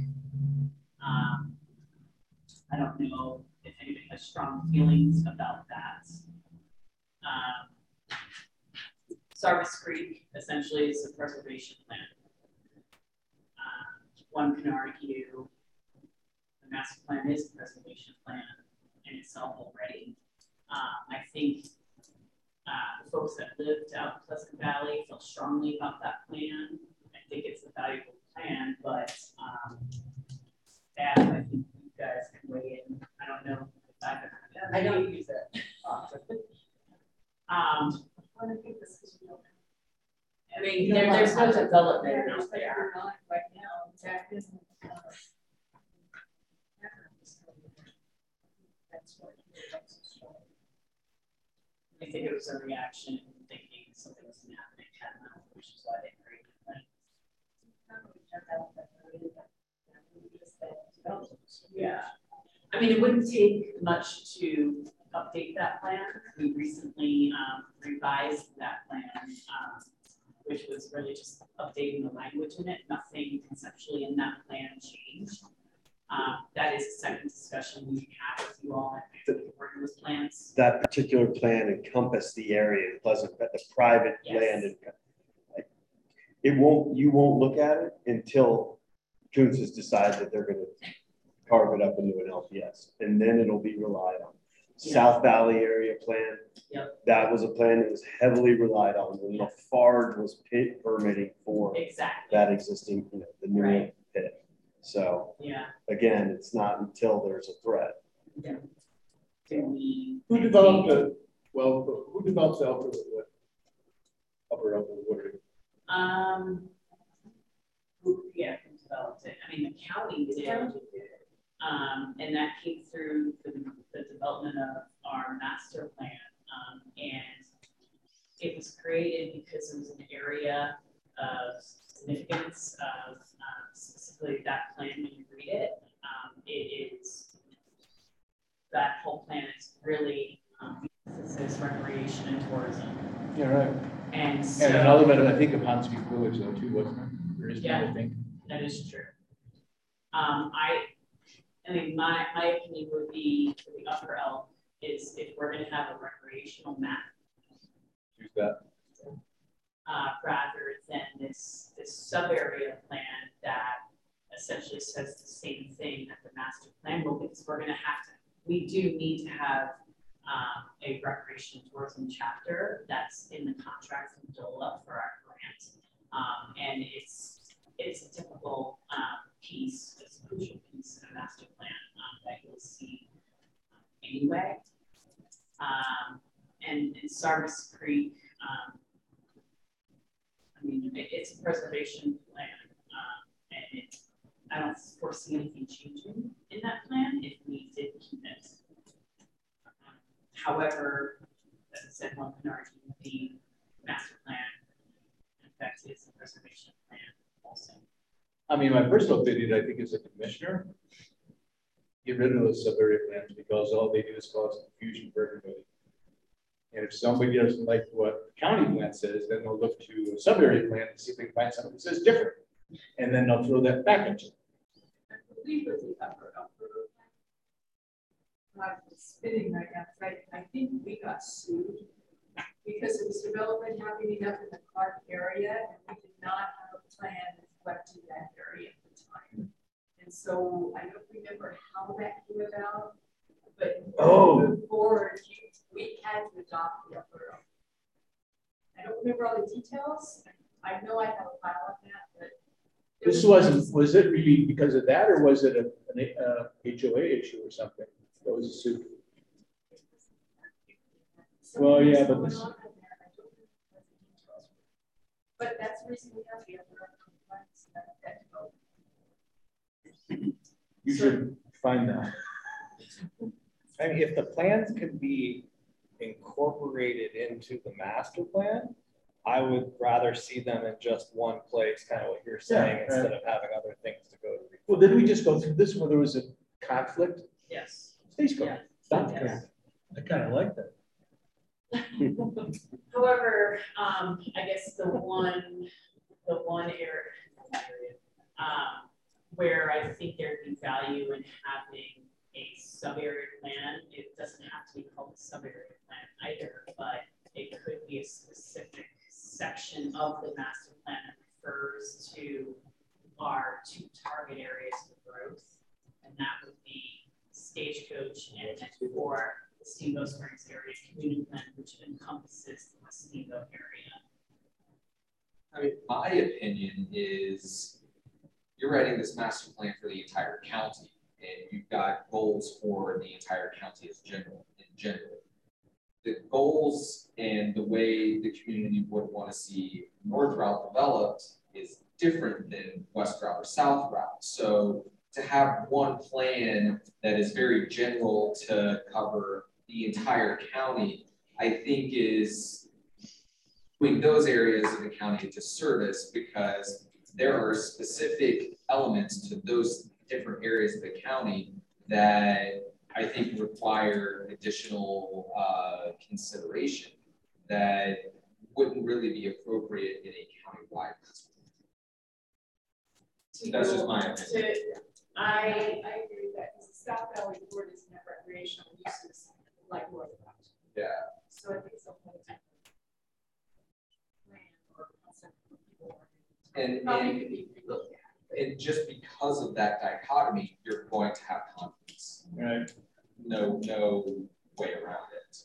Um, I don't know if anybody has strong feelings about that. Um, Sarvis Creek essentially is a preservation plan. Um, one can argue the master plan is a preservation plan in itself already. Um, I think uh, folks that lived out in Pleasant Valley feel strongly about that plan. I think it's a valuable plan, but um, staff, I think guys can weigh in. I don't know I I don't use it often. Um, I think this is real. I mean, there, there's no development out there. Right now, Jack is. That's what. I think it was a reaction thinking something was gonna happen in Catamount, which is why they created Yeah, I mean, it wouldn't take much to update that plan. We recently um, revised that plan, um, which was really just updating the language in it. Nothing conceptually in that plan changed. Um, that is a second discussion we have with you all and working with plans. That particular plan encompassed the area, it doesn't, but the private Yes. land. and- It won't, you won't look at it until Coons has decided that they're gonna carve it up into an LPS, and then it'll be relied on. Yeah. South Valley area plan. Yep. That was a plan that was heavily relied on when Lafarge was pit permitting for Exactly. that existing, you know, the new Right. pit. So Yeah. again, it's not until there's a threat. Yeah. Do we? Who developed the, well, who developed the upper, upper, upper Woodard? Um, who- yeah, who developed it? I mean, the county did. Um, and that came through the, the development of our master plan. Um, and it was created because it was an area of significance of, um, specifically that plan when you read it. Um, it is, that whole plan is really, um, emphasis recreation and tourism. Yeah, right. And so. And another bit, I think, of Hahns Peak Village though, too, wasn't it? Yeah. I think. That is true. Um, I, I mean, my, my opinion would be for the upper L is if we're gonna have a recreational map, Use that. uh, rather than this, this sub-area plan that essentially says the same thing that the master plan will, because we're gonna have to, we do need to have um, a recreation tourism chapter that's in the contract from DOLA for our grant. Um, and it's, it's a typical, um, piece, a crucial piece in a master plan, um, that you'll see anyway. Um, and, and Sarvis Creek, um, I mean, it, it's a preservation plan, um, and it, I don't foresee anything changing in that plan if we did keep it. However, as I said, one can argue the master plan, in fact, is a preservation plan. I mean, my personal opinion, I think, as a commissioner, get rid of those sub-area plans because all they do is cause confusion for everybody. And if somebody doesn't like what the county plan says, then they'll look to a sub-area plan and see if they can find something that says different. And then they'll throw that back at you. I now, right, I think we got sued because it was development happening up in the Clark area and we did not have plan reflecting that area at the time. And so I don't remember how that came about, but Oh. forward, you- we had to adopt the upper. I don't remember all the details, I know I have a file on that, but. This was- wasn't, was it really because of that, or was it a, an, uh, HOA issue or something? That was a suit. Well, yeah, but this- But that's the reason we have the other complaints that, that vote. You should find that. I mean, if the plans could be incorporated into the master plan, I would rather see them in just one place, kind of what you're saying, Yeah, instead right. of having other things to go to. Well, did we just go through this where there was a conflict? Yes. Please go. Yeah. Stop. Yes. I kind of like that. However, um, I guess the one, the one area, um, where I think there'd be value in having a sub-area plan, it doesn't have to be called a sub-area plan either, but it could be a specific section of the master plan that refers to our two target areas for growth. And that would be stagecoach and the Steamboat Springs area community plan, which encompasses the West Steamboat area. I mean, my opinion is you're writing this master plan for the entire county. and you've got goals for the entire county as general, in general. The goals and the way the community would want to see north Routt developed is different than west Routt or south Routt. So to have one plan that is very general to cover the entire county, I think is doing those areas of the county a disservice because there are specific elements to those different areas of the county that I think require additional uh, consideration that wouldn't really be appropriate in a countywide. That's just my opinion. To- I, I agree that, the South Valley Board doesn't have recreational uses like North Routt. Yeah. So I think it's a whole different plan or concept for people. And, Probably and, be and just because of that dichotomy, you're going to have conflicts. Right. No, no way around it.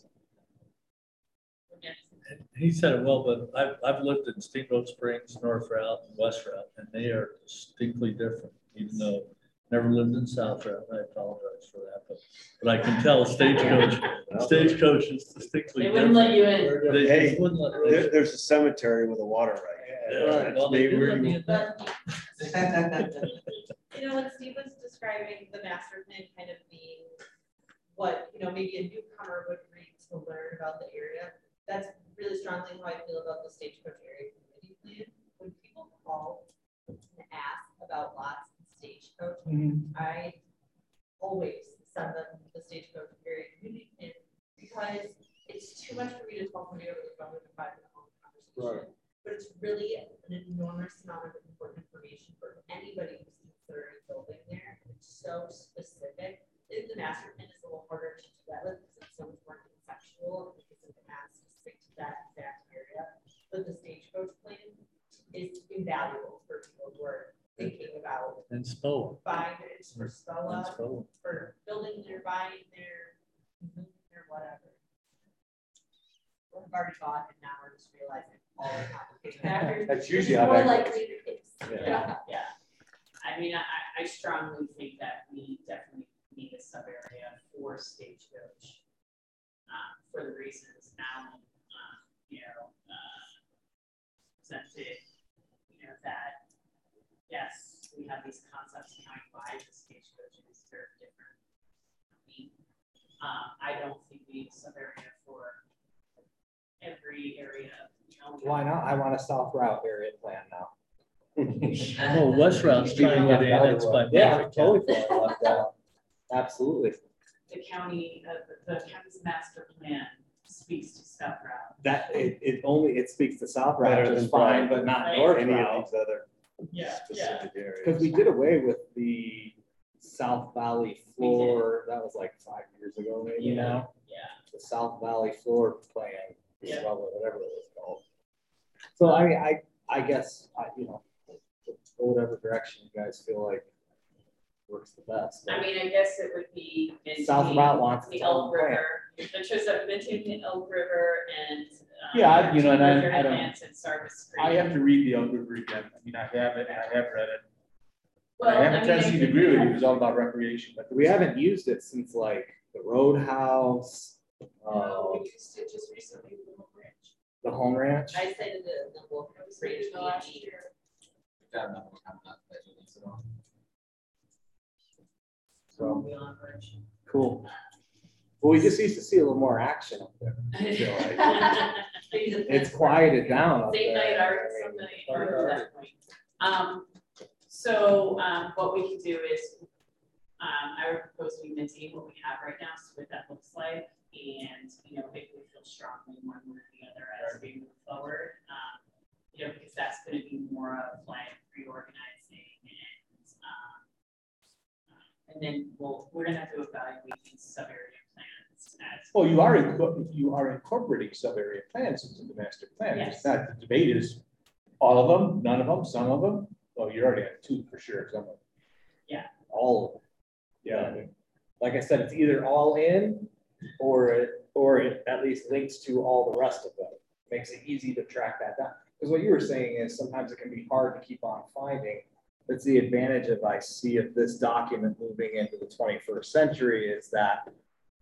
He said it well, but I've, I've lived in Steamboat Springs, North Routt and West Routt, and they are distinctly different, even though never lived in South Routt. I apologize for that, but, but I can tell Stagecoach, Stagecoach is distinctly They wouldn't let you in. They Hey, just wouldn't let. there, there's a cemetery with a water right. Yeah, well, they did let me in there. You know, when Steve was describing the master plan kind of being what, you know, maybe a newcomer would read to learn about the area, that's really strongly how I feel about the stagecoach area committee plan. When people call and ask about lots and stagecoach, mm-hmm. I always send them the stagecoach area community because it's too much for me to tell somebody over the phone with a five minute long conversation. But it's really an enormous amount of important information for anybody who's considering building there. It's so specific. In the master plan is a little harder to do that with because it's so much more conceptual because it has to stick to that exact area. But the stagecoach plan is invaluable for people who are thinking about And SPOA. buying it for And Stella, SPOA. for building their, buying their, moving their whatever. Or have already bought and now we're just realizing all the complicated factors. That's which is usually how More that likely the case. Yeah, yeah. I mean, I, I strongly think that we definitely need a sub area for stagecoach. Um, for the reasons Alan, um, you know, uh, presented, you know, that, yes, we have these concepts behind why the stagecoach is very different. I mean, Um, I don't think we need a sub area for every area of the. Why not? I want a South Routt area plan now. No, West Routt's trying to get annexed by Yeah, Bedford totally County. left out. Absolutely. the county, uh, the the county's master plan speaks to South Routt. That, it, it only, it speaks to South Routt, Better which is fine, but not Right. North Any of Route. these other Yeah, yeah. areas. Because we did away with the South Valley floor, that was like five years ago, maybe Yeah. now. Yeah. The South Valley floor plan, Yeah. whatever it was called. So I mean, I, I guess, I, you know, go whatever direction you guys feel like works the best. I mean, I guess it would be. In South maintaining Route wants The Elk. River, the choice of maintaining the Elk River and. Um, Yeah, I- you know, and I- I don't- Headlands Service I have to read the Elk River again. I mean, I have it, and I have read it. Well, I have a mean, tendency to think agree with that- you. It was all about recreation, but We haven't used it since like the Roadhouse, No, uh, we used it just recently with Little Bridge. the Home Ranch. I cited the, the Wolf It was Ridge maybe the last PhD. year. Got another one coming up, but you need to know. So, Beyond Bridge. cool. Well, we just used to see a little more action up there. It's quieted down up Date night art, something, at that point. Um, so, um, what we can do is, um, I would propose we maintain what we have right now, so what that looks like. And, you know, if we feel strongly one way or the other as we move forward, um, you know, because that's gonna be more of like reorganizing and, um, and then we'll, we're gonna have to evaluate these sub-area plans as. Well, you are, you are incorporating sub-area plans into the master plan. It's not, the debate is all of them, none of them, some of them. Well, you're already have two for sure, some of them. Yeah. All of them. Yeah. Like I said, it's either all in or it, or it at least links to all the rest of them. Makes it easy to track that down. Because what you were saying is sometimes it can be hard to keep on finding that's the advantage of I see if this document moving into the twenty-first century is that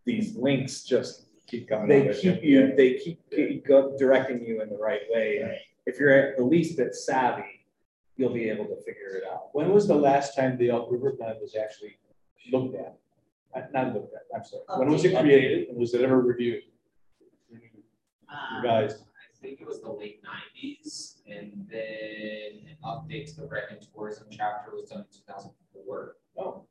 these links just Keep coming. they keep you, they keep, keep go, directing you in the right way. If you're at the least bit savvy, you'll be able to figure it out. When was the last time the Elk River plan was actually looked at? Uh, Not looked at, I'm sorry. When was it created and was it ever reviewed? Um, Revised? I think it was the late nineties, and then an update to the rec and tourism chapter was done in two thousand four. Oh.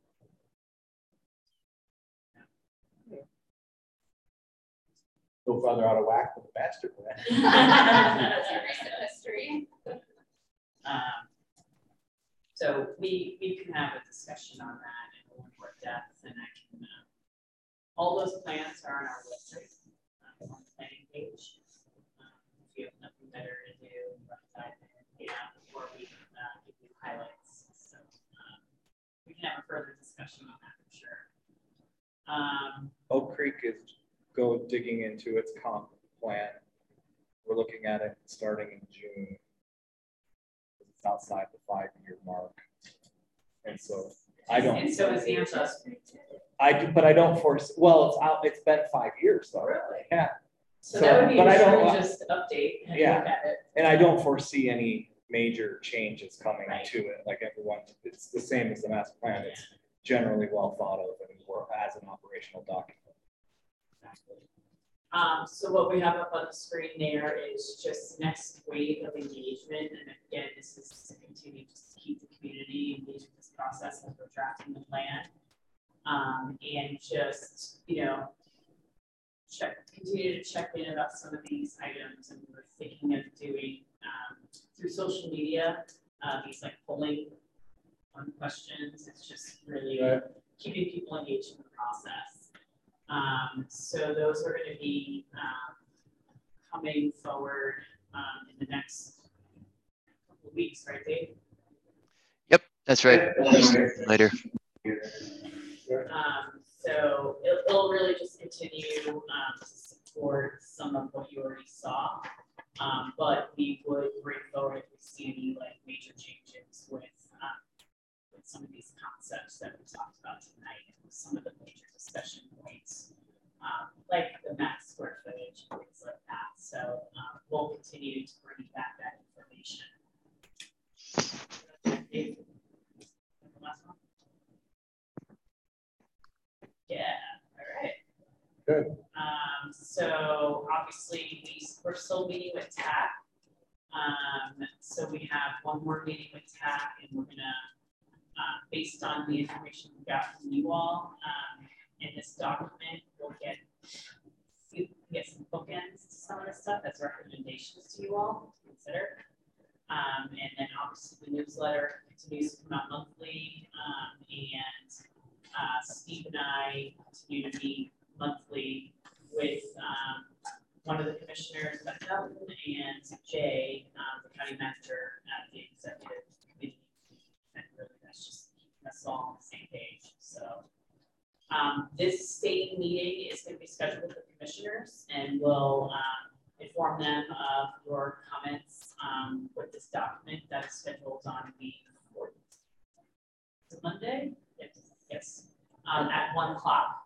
So farther out of whack with the master plan. That's a recent history. Um, So we, we can have a discussion on that in a little more depth and I can, uh, all those plans are on our website, uh, on the planning page. Um, If you have nothing better to do, run dive in, yeah, before we, uh, give you highlights. So, um, we can have a further discussion on that for sure. Um, Oak Creek is go digging into its comp plan. We're looking at it starting in June. It's outside the five-year mark. And so I don't. And so is Angela. I do, but I don't foresee, well, it's out, it's been five years though. Really? Yeah. So that would be but I don't- just update and Yeah. look at it. And I don't foresee any major changes coming Right. to it, like everyone, it's the same as the master plan, it's generally well thought of and work as an operational document. Um, so what we have up on the screen there is just next wave of engagement, and again, this is to continue to keep the community engaged with this process as we're drafting the plan. Um, and just, you know, check, continue to check in about some of these items, and we're thinking of doing, um, through social media, uh, these like polling on questions, it's just really Right. keeping people engaged in the process. Um, so those are gonna be, um, coming forward, um, in the next couple of weeks, right, Dave? Yep, that's right. Later. Um, so it'll, it'll really just continue, um, to support some of what you already saw. Um, but we would bring forward if we see any like major changes with, with some of these concepts that we talked about tonight, and some of the major discussion points. Um, like the max square footage, things like that, so, um, we'll continue to bring back that information. Dave? The last one? Yeah, all right. Good. Um, so obviously, we, we're still meeting with TAC. Um, so we have one more meeting with TAC and we're gonna, uh, based on the information we got from you all, um, in this document, we'll get, get some bookends to some of this stuff as recommendations to you all to consider. Um, and then obviously the newsletter continues to come out monthly, um, and uh, Steve and I continue to meet monthly with um, one of the commissioners, Beth Melton, and Jay, um, the county manager at the executive that's just keeping us all on the same page. So um, this state meeting is going to be scheduled with the commissioners, and we'll um, inform them of your comments um, with this document that's scheduled on the fourth. Is Monday? Yes, yes, um, at one o'clock.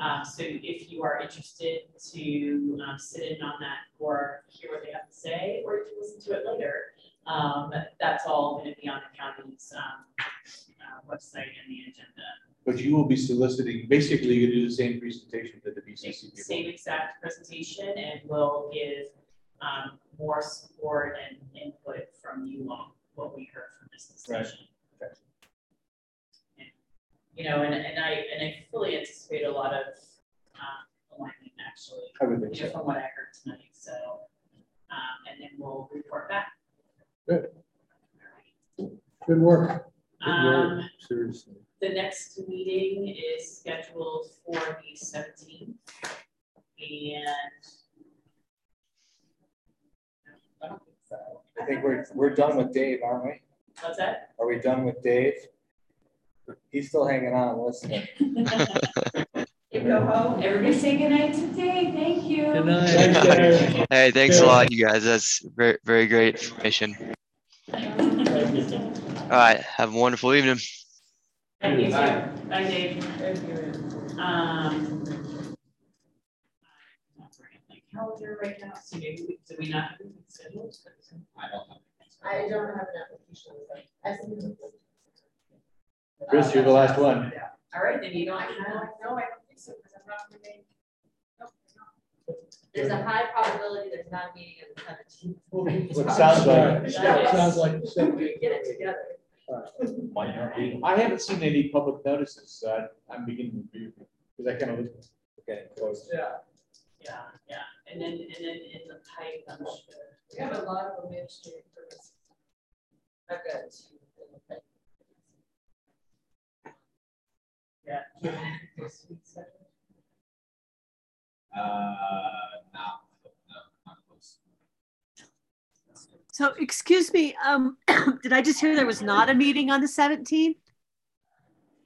Um, so if you are interested to, um, sit in on that or hear what they have to say, or to listen to it later, um, that's all gonna be on the county's, um, uh, website and the agenda. But you will be soliciting, basically you do the same presentation that the BCC people. Same exact presentation and we'll give, um, more support and input from you on what we heard from this discussion. You know, and, and I, and I fully anticipate a lot of, um, alignment actually. I would think you know, so. From what I heard tonight, so, um, and then we'll report back. Good. Good work. Good Um, work, seriously. The next meeting is scheduled for the seventeenth. And. I don't think so. I think we're, we're done with Dave, aren't we? What's that? Are we done with Dave? He's still hanging on, listening. You go home, everybody say goodnight to Dave, thank you. Good night. Hey, thanks a lot, you guys. That's very, very great information. Thank All right, have a wonderful evening. Thank you. Bye. Bye, Dave. Um. My calendar right now, so maybe, we- do we not have anything scheduled? I don't have. I don't have an application. I submitted. Chris, you're the last one. Yeah. All right, then you don't have. no, I don't think so, because I'm not remaining. There's a high probability there's not a meeting on the seventeenth. What sounds like. Sounds like the same thing. Get it together. Might not be. I haven't seen any public notices, uh, I'm beginning to, be, because I kind of, Getting close. Yeah. Yeah, yeah, and then, and then in the pipe, I'm sure. We have a lot of administrative purposes. I've got Yeah. Uh, no, no, not close. So excuse me, um, did I just hear there was not a meeting on the seventeenth?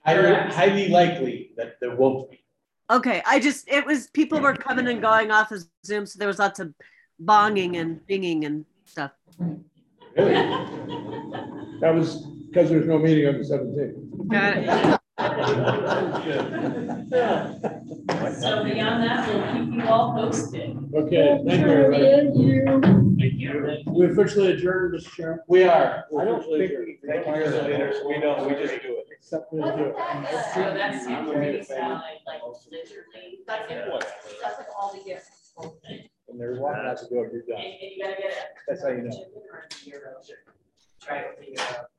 highly, highly likely that there won't be. Okay, I just, it was, people were coming and going off of Zoom, so there was lots of bonging and binging and stuff. Really? That was because there's no meeting on the seventeenth. Got it. So beyond that, we'll keep you all posted. Okay, thank you, everybody. Thank you. We officially adjourned, Mr. Chairman. We are. I don't think we. Thank you, the leaders, we don't, we just do it. Except for the. So that's pretty solid, like literally, That's it. That's like all the gifts. And there's one not to go, you're And, done. and you gotta get it. That's how you know. Try to figure out.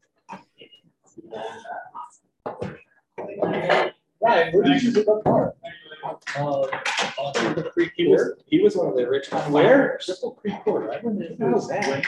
Ryan, where did you live apart? Uh, on Cripple Creek, He was, he was one of the original. Where? Cripple Creek Court. I know that.